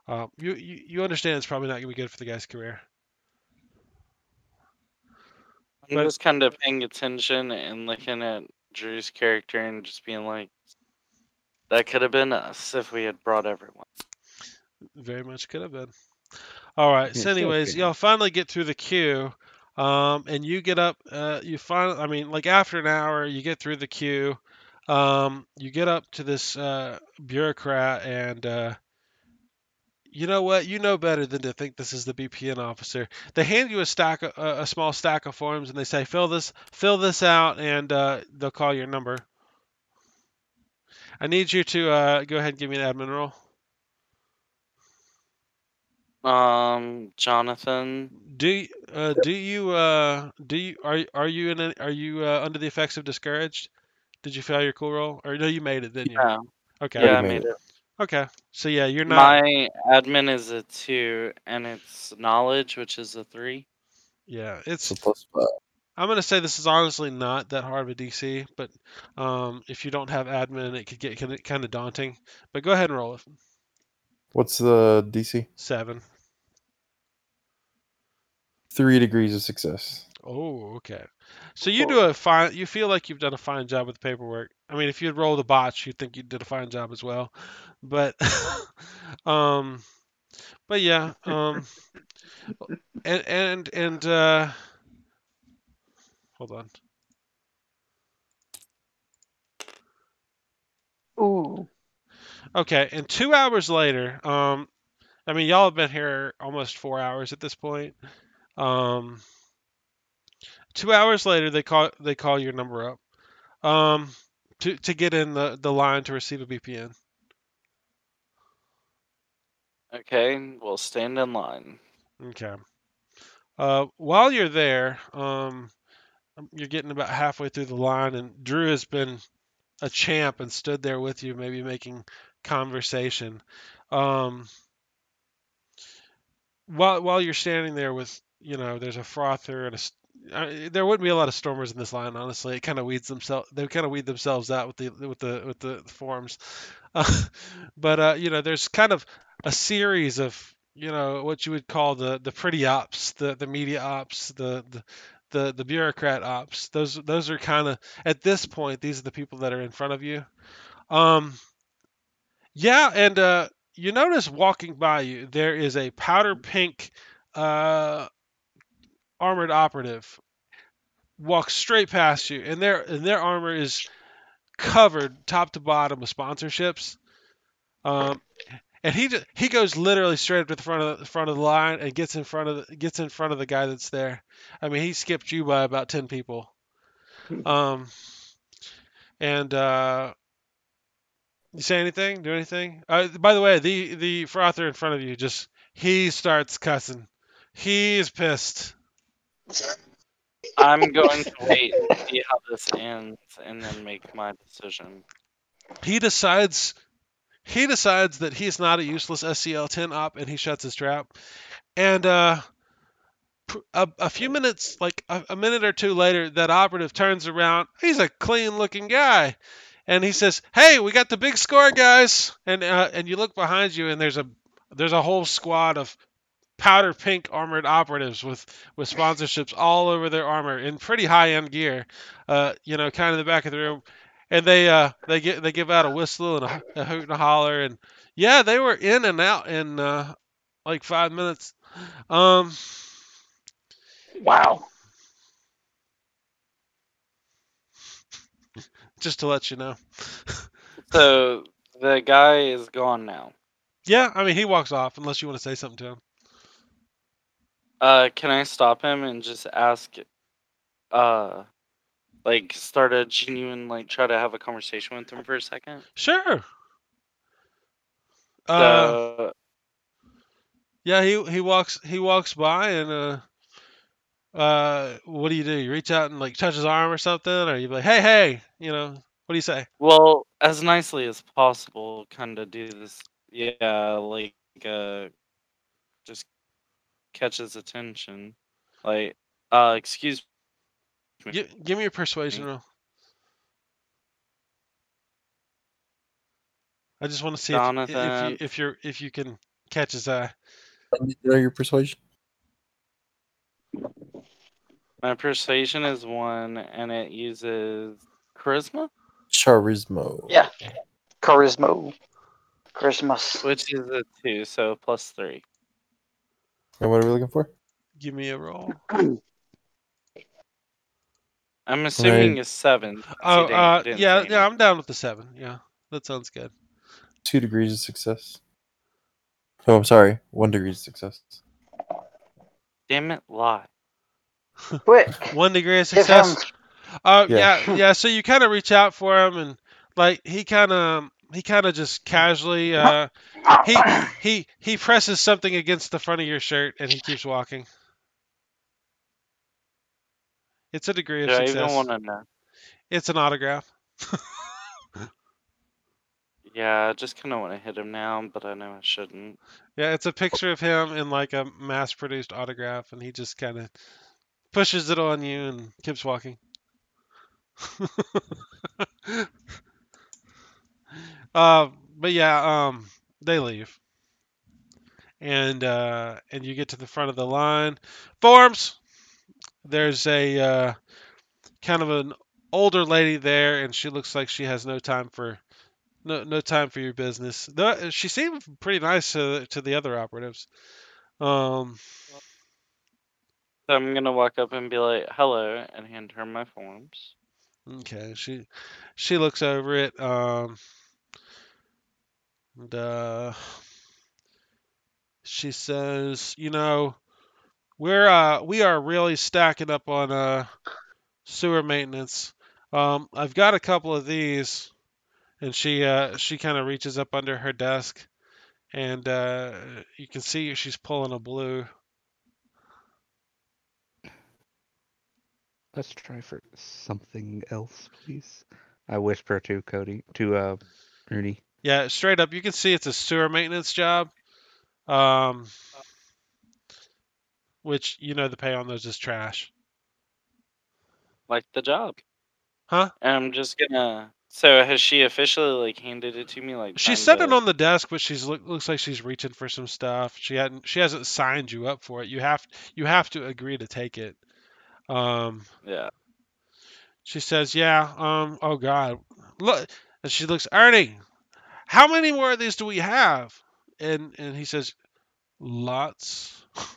uh, you, you you understand it's probably not gonna be good for the guy's career. I'm But- just kind of paying attention and looking at Drew's character and just being like, that could have been us if we had brought everyone. Very much could have been. All right. Yeah, So, anyways, y'all finally get through the queue, um, and you get up. Uh, you finally, I mean, like after an hour, you get through the queue. Um, you get up to this uh, bureaucrat, and uh, you know what? You know better than to think this is the BPN officer. They hand you a stack, of, a a small stack of forms, and they say, "Fill this, fill this out," and uh, they'll call your number. I need you to uh, go ahead and give me an admin roll. Um, Jonathan, Do uh, do you uh do you are are you in a, are you uh, under the effects of discouraged? Did you fail your cool roll? Or no, you made it, didn't you? yeah, Okay. yeah, I made made it. Okay. So yeah, you're not. My admin is a two, and it's knowledge, which is a three. Yeah, it's. it's a plus five. I'm gonna say this is honestly not that hard of a DC, but um, if you don't have admin, it could get kind of daunting. But go ahead and roll it. What's the DC? Seven. Three degrees of success. Oh, okay. So you do a fine. You feel like you've done a fine job with the paperwork. I mean, if you'd rolled a botch, you'd think you did a fine job as well. But, um, but yeah, um, and and and uh, hold on. Ooh. Okay, and two hours later, um, I mean, y'all have been here almost four hours at this point. Um, two hours later, they call they call your number up, um, to to get in the the line to receive a BPN. Okay, we'll stand in line. Okay. Uh, while you're there, um, you're getting about halfway through the line, and Drew has been a champ and stood there with you, maybe making conversation. Um, while while you're standing there with, you know, there's a frother and Uh, there wouldn't be a lot of stormers in this line, honestly. It kind of weeds themselves. They kind of weed themselves out with the with the with the forms. Uh, but uh, you know, there's kind of a series of you know what you would call the the pretty ops, the the media ops, the the the, the bureaucrat ops. Those those are kind of at this point these are the people that are in front of you. Um, yeah, and uh, you notice walking by you there is a powder pink uh, armored operative walks straight past you, and their and their armor is covered top to bottom with sponsorships. Um, and he just, he goes literally straight up to the front of the front of the line and gets in front of the, gets in front of the guy that's there. I mean, he skipped you by about ten people. Um, and uh, you say anything? Do anything? Uh, by the way, the the frother in front of you just he starts cussing. He's pissed. I'm going to wait and see how this ends, and then make my decision. He decides he decides that he's not a useless SCL 10 op and he shuts his trap. And uh, a, a few minutes, like a, a minute or two later, that operative turns around. He's a clean looking guy. And he says, "Hey, we got the big score, guys!" And uh, and you look behind you, and there's a there's a whole squad of powder pink armored operatives with with sponsorships all over their armor in pretty high end gear. Uh, you know, kind of in the back of the room, and they uh they get they give out a whistle and a, a hoot and a holler, and yeah, they were in and out in uh, like five minutes. Um, Wow. just to let you know. So the guy is gone now. Yeah, I mean he walks off unless you want to say something to him. Uh, can I stop him and just ask, uh, like start a genuine like try to have a conversation with him for a second? Sure. Uh, yeah, he he walks he walks by and uh uh what do you do? You reach out and like touch his arm or something, or you be like, hey hey, you know, what do you say? Well, as nicely as possible, kind of do this. Yeah, like uh, just catch his attention. Like, uh, excuse me. Gi- give me a persuasion roll. I just want to see if, if you if you're if you can catch his eye. You know your persuasion. My persuasion is one, and it uses charisma, Charismo. Yeah. Charisma. Christmas. which is a two, so plus three. And what are we looking for? Give me a roll. I'm assuming a seven. since he Oh, didn't- uh, didn't yeah, say yeah, I'm down with the seven. Yeah, that sounds good. Two degrees of success. Oh, I'm sorry. One degree of success. Damn it, lie. Quick. One degree of Give him. success. Oh Yeah. yeah, yeah. So you kind of reach out for him, and like he kind of he kind of just casually uh he he he presses something against the front of your shirt, and he keeps walking. It's a degree of I success. even want to know? It's an autograph. Yeah, I just kind of want to hit him now, but I know I shouldn't. Yeah, it's a picture of him in like a mass-produced autograph, and he just kind of pushes it on you and keeps walking. uh, but yeah, um, they leave, and uh, and you get to the front of the line. Forms. There's a uh, kind of an older lady there, and she looks like she has no time for no no time for your business. Though she seemed pretty nice to to the other operatives. Um, So I'm gonna walk up and be like, "Hello," and hand her my forms. okay, she she looks over it. Um, and uh, she says, "You know, we're uh we are really stacking up on uh sewer maintenance. Um, I've got a couple of these." And she uh she kind of reaches up under her desk, and uh, you can see she's pulling a blue. Let's try for something else, please. I whisper to Cody to uh Ernie. Yeah, straight up, you can see it's a sewer maintenance job. Um, which you know the pay on those is trash, Like the job. huh? I'm just gonna. So has she officially like handed it to me? Like She set it on the desk, but she's look, looks like she's reaching for some stuff. She hadn't she hasn't signed you up for it. You have you have to agree to take it. Um, Yeah. she says, "Yeah. Um, oh God, look." And she looks, Ernie, how many more of these do we have? And and he says, lots.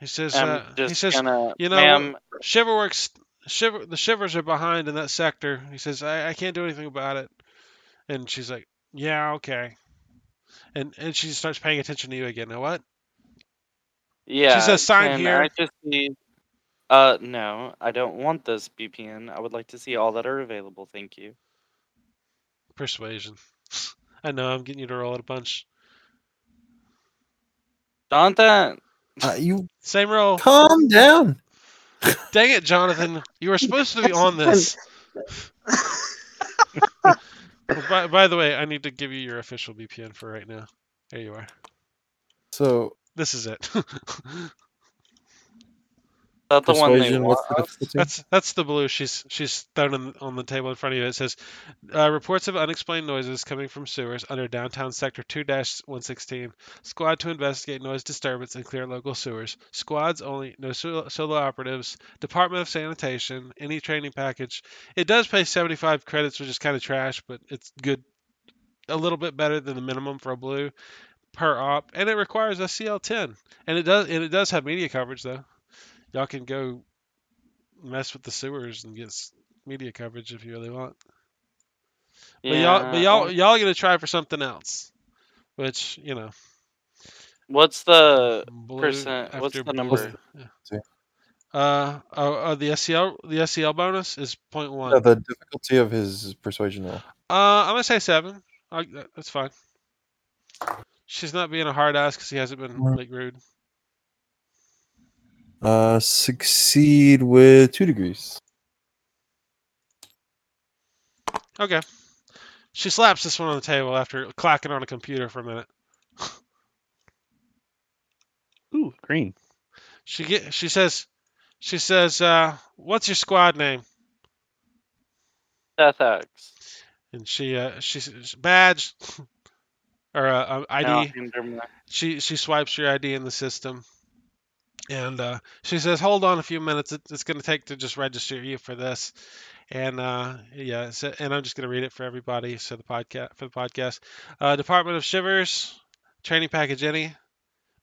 He says, uh, he says, gonna. you know, ma'am, Shiverworks, Shiver, the shivers are behind in that sector. He says, I, I can't do anything about it. And she's like, yeah, okay. And and she starts paying attention to you again. Now what? yeah. She says sign here. I just see. Uh, no, I don't want this BPN. I would like to see all that are available. Thank you. Persuasion. I know I'm getting you to roll it a bunch. Jonathan. Uh, you Same roll. calm down. Dang it, Jonathan. You were supposed to be on this. Well, by, by the way, I need to give you your official BPN for right now. There you are. So This is it. Is that the one they want? The? That's that's the blue. She's she's thrown on, on the table in front of you. It says, uh, reports of unexplained noises coming from sewers under downtown sector 2-116. Squad to investigate noise disturbance and clear local sewers. Squads only. No solo, solo operatives. Department of Sanitation. Any training package. It does pay 75 credits, which is kind of trash, but it's good. A little bit better than the minimum for a blue per op, and it requires a CL10, and it does and it does have media coverage though. Y'all can go mess with the sewers and get media coverage if you really want. But y'all, but y'all, y'all are gonna try for something else, which you know. What's the blue percent- what's the blue. number? Yeah. Uh, oh, oh, the SCL, the SCL bonus is 0.1. No, the difficulty of his persuasion roll. Uh, I'm gonna say seven. I, that's fine. She's not being a hard ass because he hasn't been Mhm. like rude. Uh, succeed with two degrees. Okay. She slaps this one on the table after clacking on a computer for a minute. Ooh, green. She get she says she says, uh, what's your squad name? Deathaxe. And she uh she s- badge or uh, uh, ID. Now, Hinderman. She she swipes your ID in the system. And uh, she says, "Hold on a few minutes. It's going to take to just register you for this." And uh, yeah, so, and I'm just going to read it for everybody. So the podcast for the podcast, uh, Department of Shivers, training package any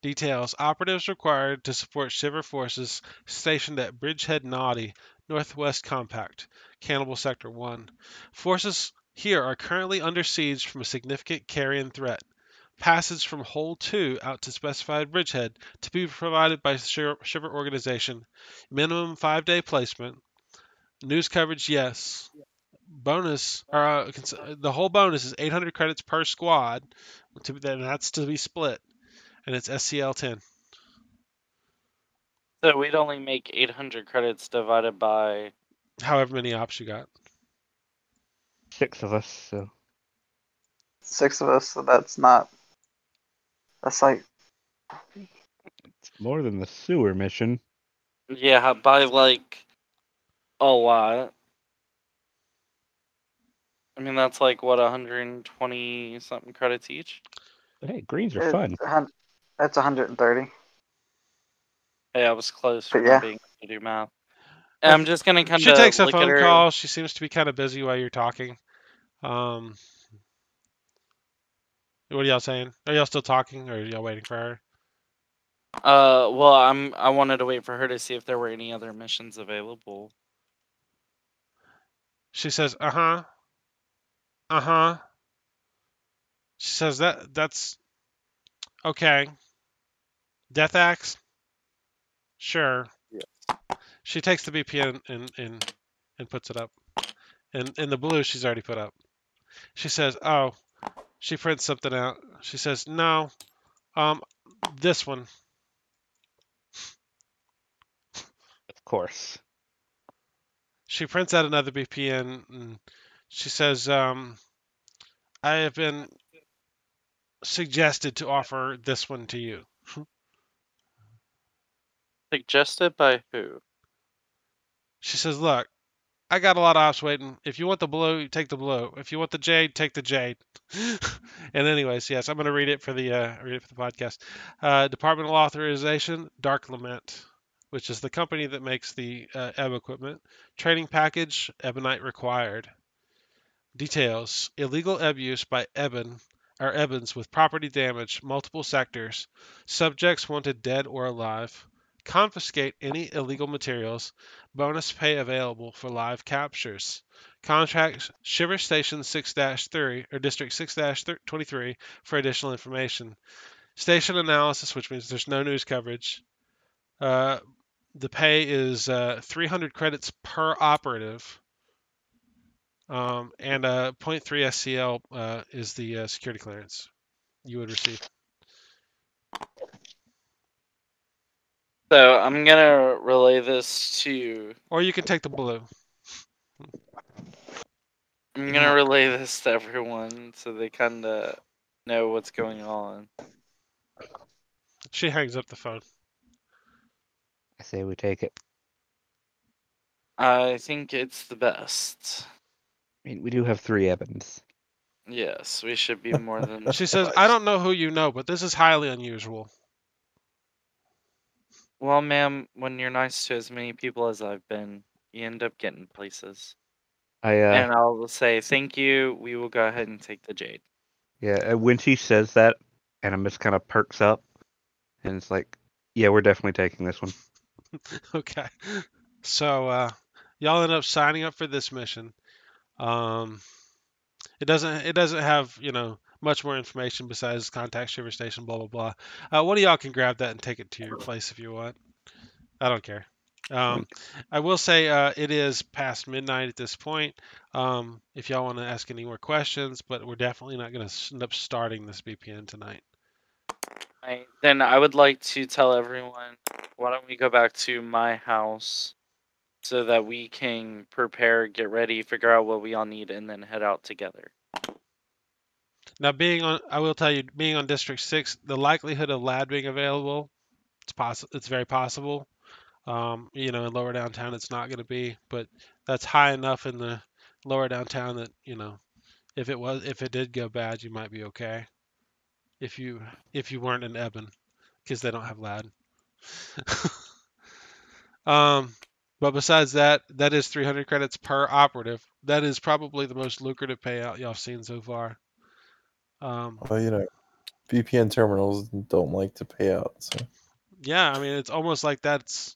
details. Operatives required to support Shiver forces stationed at Bridgehead Naughty, Northwest Compact, Cannibal Sector One. Forces here are currently under siege from a significant Carrien threat. Passage from Hole 2 out to specified bridgehead to be provided by Shiver Shiver Organization. Minimum five day placement. News coverage, yes. Bonus, or uh, cons- the whole bonus is 800 credits per squad. To, and that's to be split. And it's SCL 10. So we'd only make 800 credits divided by. However many ops you got. Six of us, so Six of us, so that's not. That's like it's more than the sewer mission. Yeah, by like a lot. I mean, that's like what 120 something credits each. But hey, greens are it's fun. a hun- That's 130. Hey, I was close for But yeah. being able to do math. And I'm just gonna kind of. She takes a phone call. She seems to be kind of busy while you're talking. Um, what are y'all saying? Are y'all still talking, or are y'all waiting for her? Uh, well, I'm. I wanted to wait for her to see if there were any other missions available. She says, "Uh huh, uh huh." She says that that's okay. Deathaxe, sure. Yeah. She takes the BPN and and and puts it up. And in the blue, she's already put up. She says, "Oh." She prints something out. She says, "No, um, this one." Of course. She prints out another BPN and she says, um, I have been suggested to offer this one to you. Suggested by who? She says, Look, I got a lot of ops waiting. If you want the blue, take the blue. If you want the jade, take the jade. and anyways, yes, I'm gonna read it for the uh, read it for the podcast. Uh, Departmental authorization, Dark Lament, which is the company that makes the uh, ebb equipment. Training package, Ebonite required. Details: Illegal ebb use by Ebon or Ebons with property damage, multiple sectors. Subjects wanted dead or alive. Confiscate any illegal materials. Bonus pay available for live captures. Contract Shiver Station 6 3 or District 6 23 for additional information. Station analysis, which means there's no news coverage. Uh, the pay is uh, 300 credits per operative. Um, and uh, 0.3 SCL uh, is the uh, security clearance you would receive. So I'm gonna relay this to. Or you can take the blue. I'm gonna relay this to everyone so they kind of know what's going on. She hangs up the phone. I say we take it. I think it's the best. I mean, we do have three Ebons. Yes, we should be more than. She says. I don't know who you know, but this is highly unusual. Well, ma'am, when you're nice to as many people as I've been, you end up getting places. I uh, And I'll say thank you. We will go ahead and take the jade. yeah. uh, When she says that, and just kind of perks up, and it's like, yeah, we're definitely taking this one. Okay. So, uh, y'all end up signing up for this mission. Um, it doesn't it doesn't have you know much more information besides contact Shiver Station, blah blah blah. Uh, one of y'all can grab that and take it to your place if you want. I don't care. Um, I will say uh, it is past midnight at this point. Um, if y'all want to ask any more questions, but we're definitely not going to end up starting this BPN tonight. I, then I would like to tell everyone why don't we go back to my house so that we can prepare, get ready, figure out what we all need, and then head out together. Now, being on, I will tell you, being on District Six, the likelihood of lad being available, it's possible. It's very possible. Um, you know, in lower downtown, it's not going to be, but that's high enough in the lower downtown that you know, if it was, if it did go bad, you might be okay. If you if you weren't in Ebon, because they don't have lad. um, but besides that, that is 300 credits per operative. That is probably the most lucrative payout y'all seen so far. Um, Well, you know, BPN terminals don't like to pay out. So yeah, I mean, it's almost like that's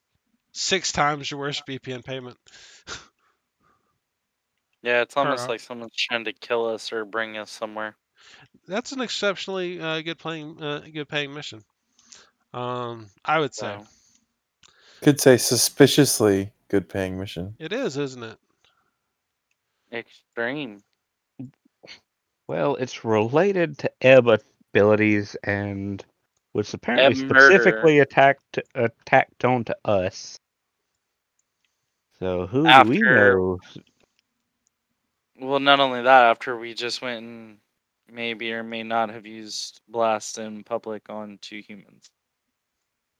six times your worst BPN payment. Yeah, it's almost Alright. like someone's trying to kill us or bring us somewhere. That's an exceptionally uh, good playing, uh, good paying mission. Um, I would say So could say suspiciously good paying mission. it is, isn't it? extreme. Well, it's related to Ebb abilities and was apparently Ebb murder. specifically attacked attacked onto us. So who do we After- know? Well, not only that, after we just went and maybe or may not have used blast in public on two humans.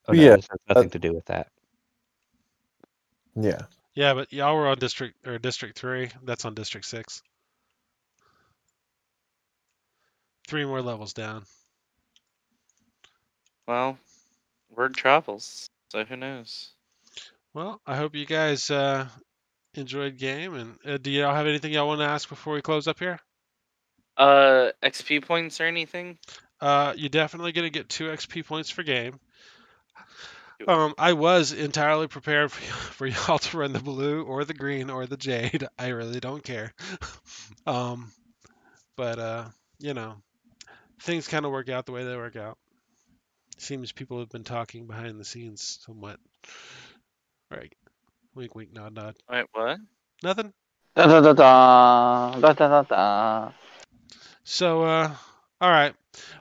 Oh, no, Yeah, this has nothing uh, to do with that. Yeah. Yeah, but y'all were on District or District Three. That's on District Six. Three more levels down. Well, word travels, so who knows? Well, I hope you guys uh, enjoyed game. And uh, do y'all have anything y'all want to ask before we close up here? Uh, XP points or anything? Uh, you're definitely gonna get two XP points for game. Um, I was entirely prepared for, for y'all to run the blue or the green or the jade. I really don't care. um, but uh, you know, things kind of work out the way they work out. Seems people have been talking behind the scenes somewhat. Right. Wink, wink, nod, nod. Wait, what? Nothing. Da da da da da da da da. So, uh, all right.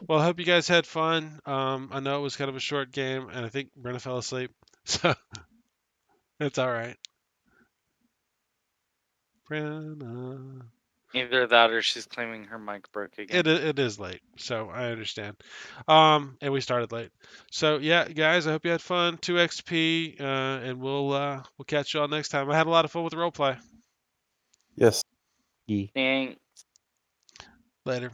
Well, I hope you guys had fun. Um, I know it was kind of a short game, and I think Brenna fell asleep, so it's all right. Brenna. Either that or she's claiming her mic broke again. It, it is late, so I understand. Um, and we started late. So yeah, guys, I hope you had fun. Two XP, uh, and we'll uh, we'll catch you all next time. I had a lot of fun with the role play. Yes. Ye- Thanks. Later.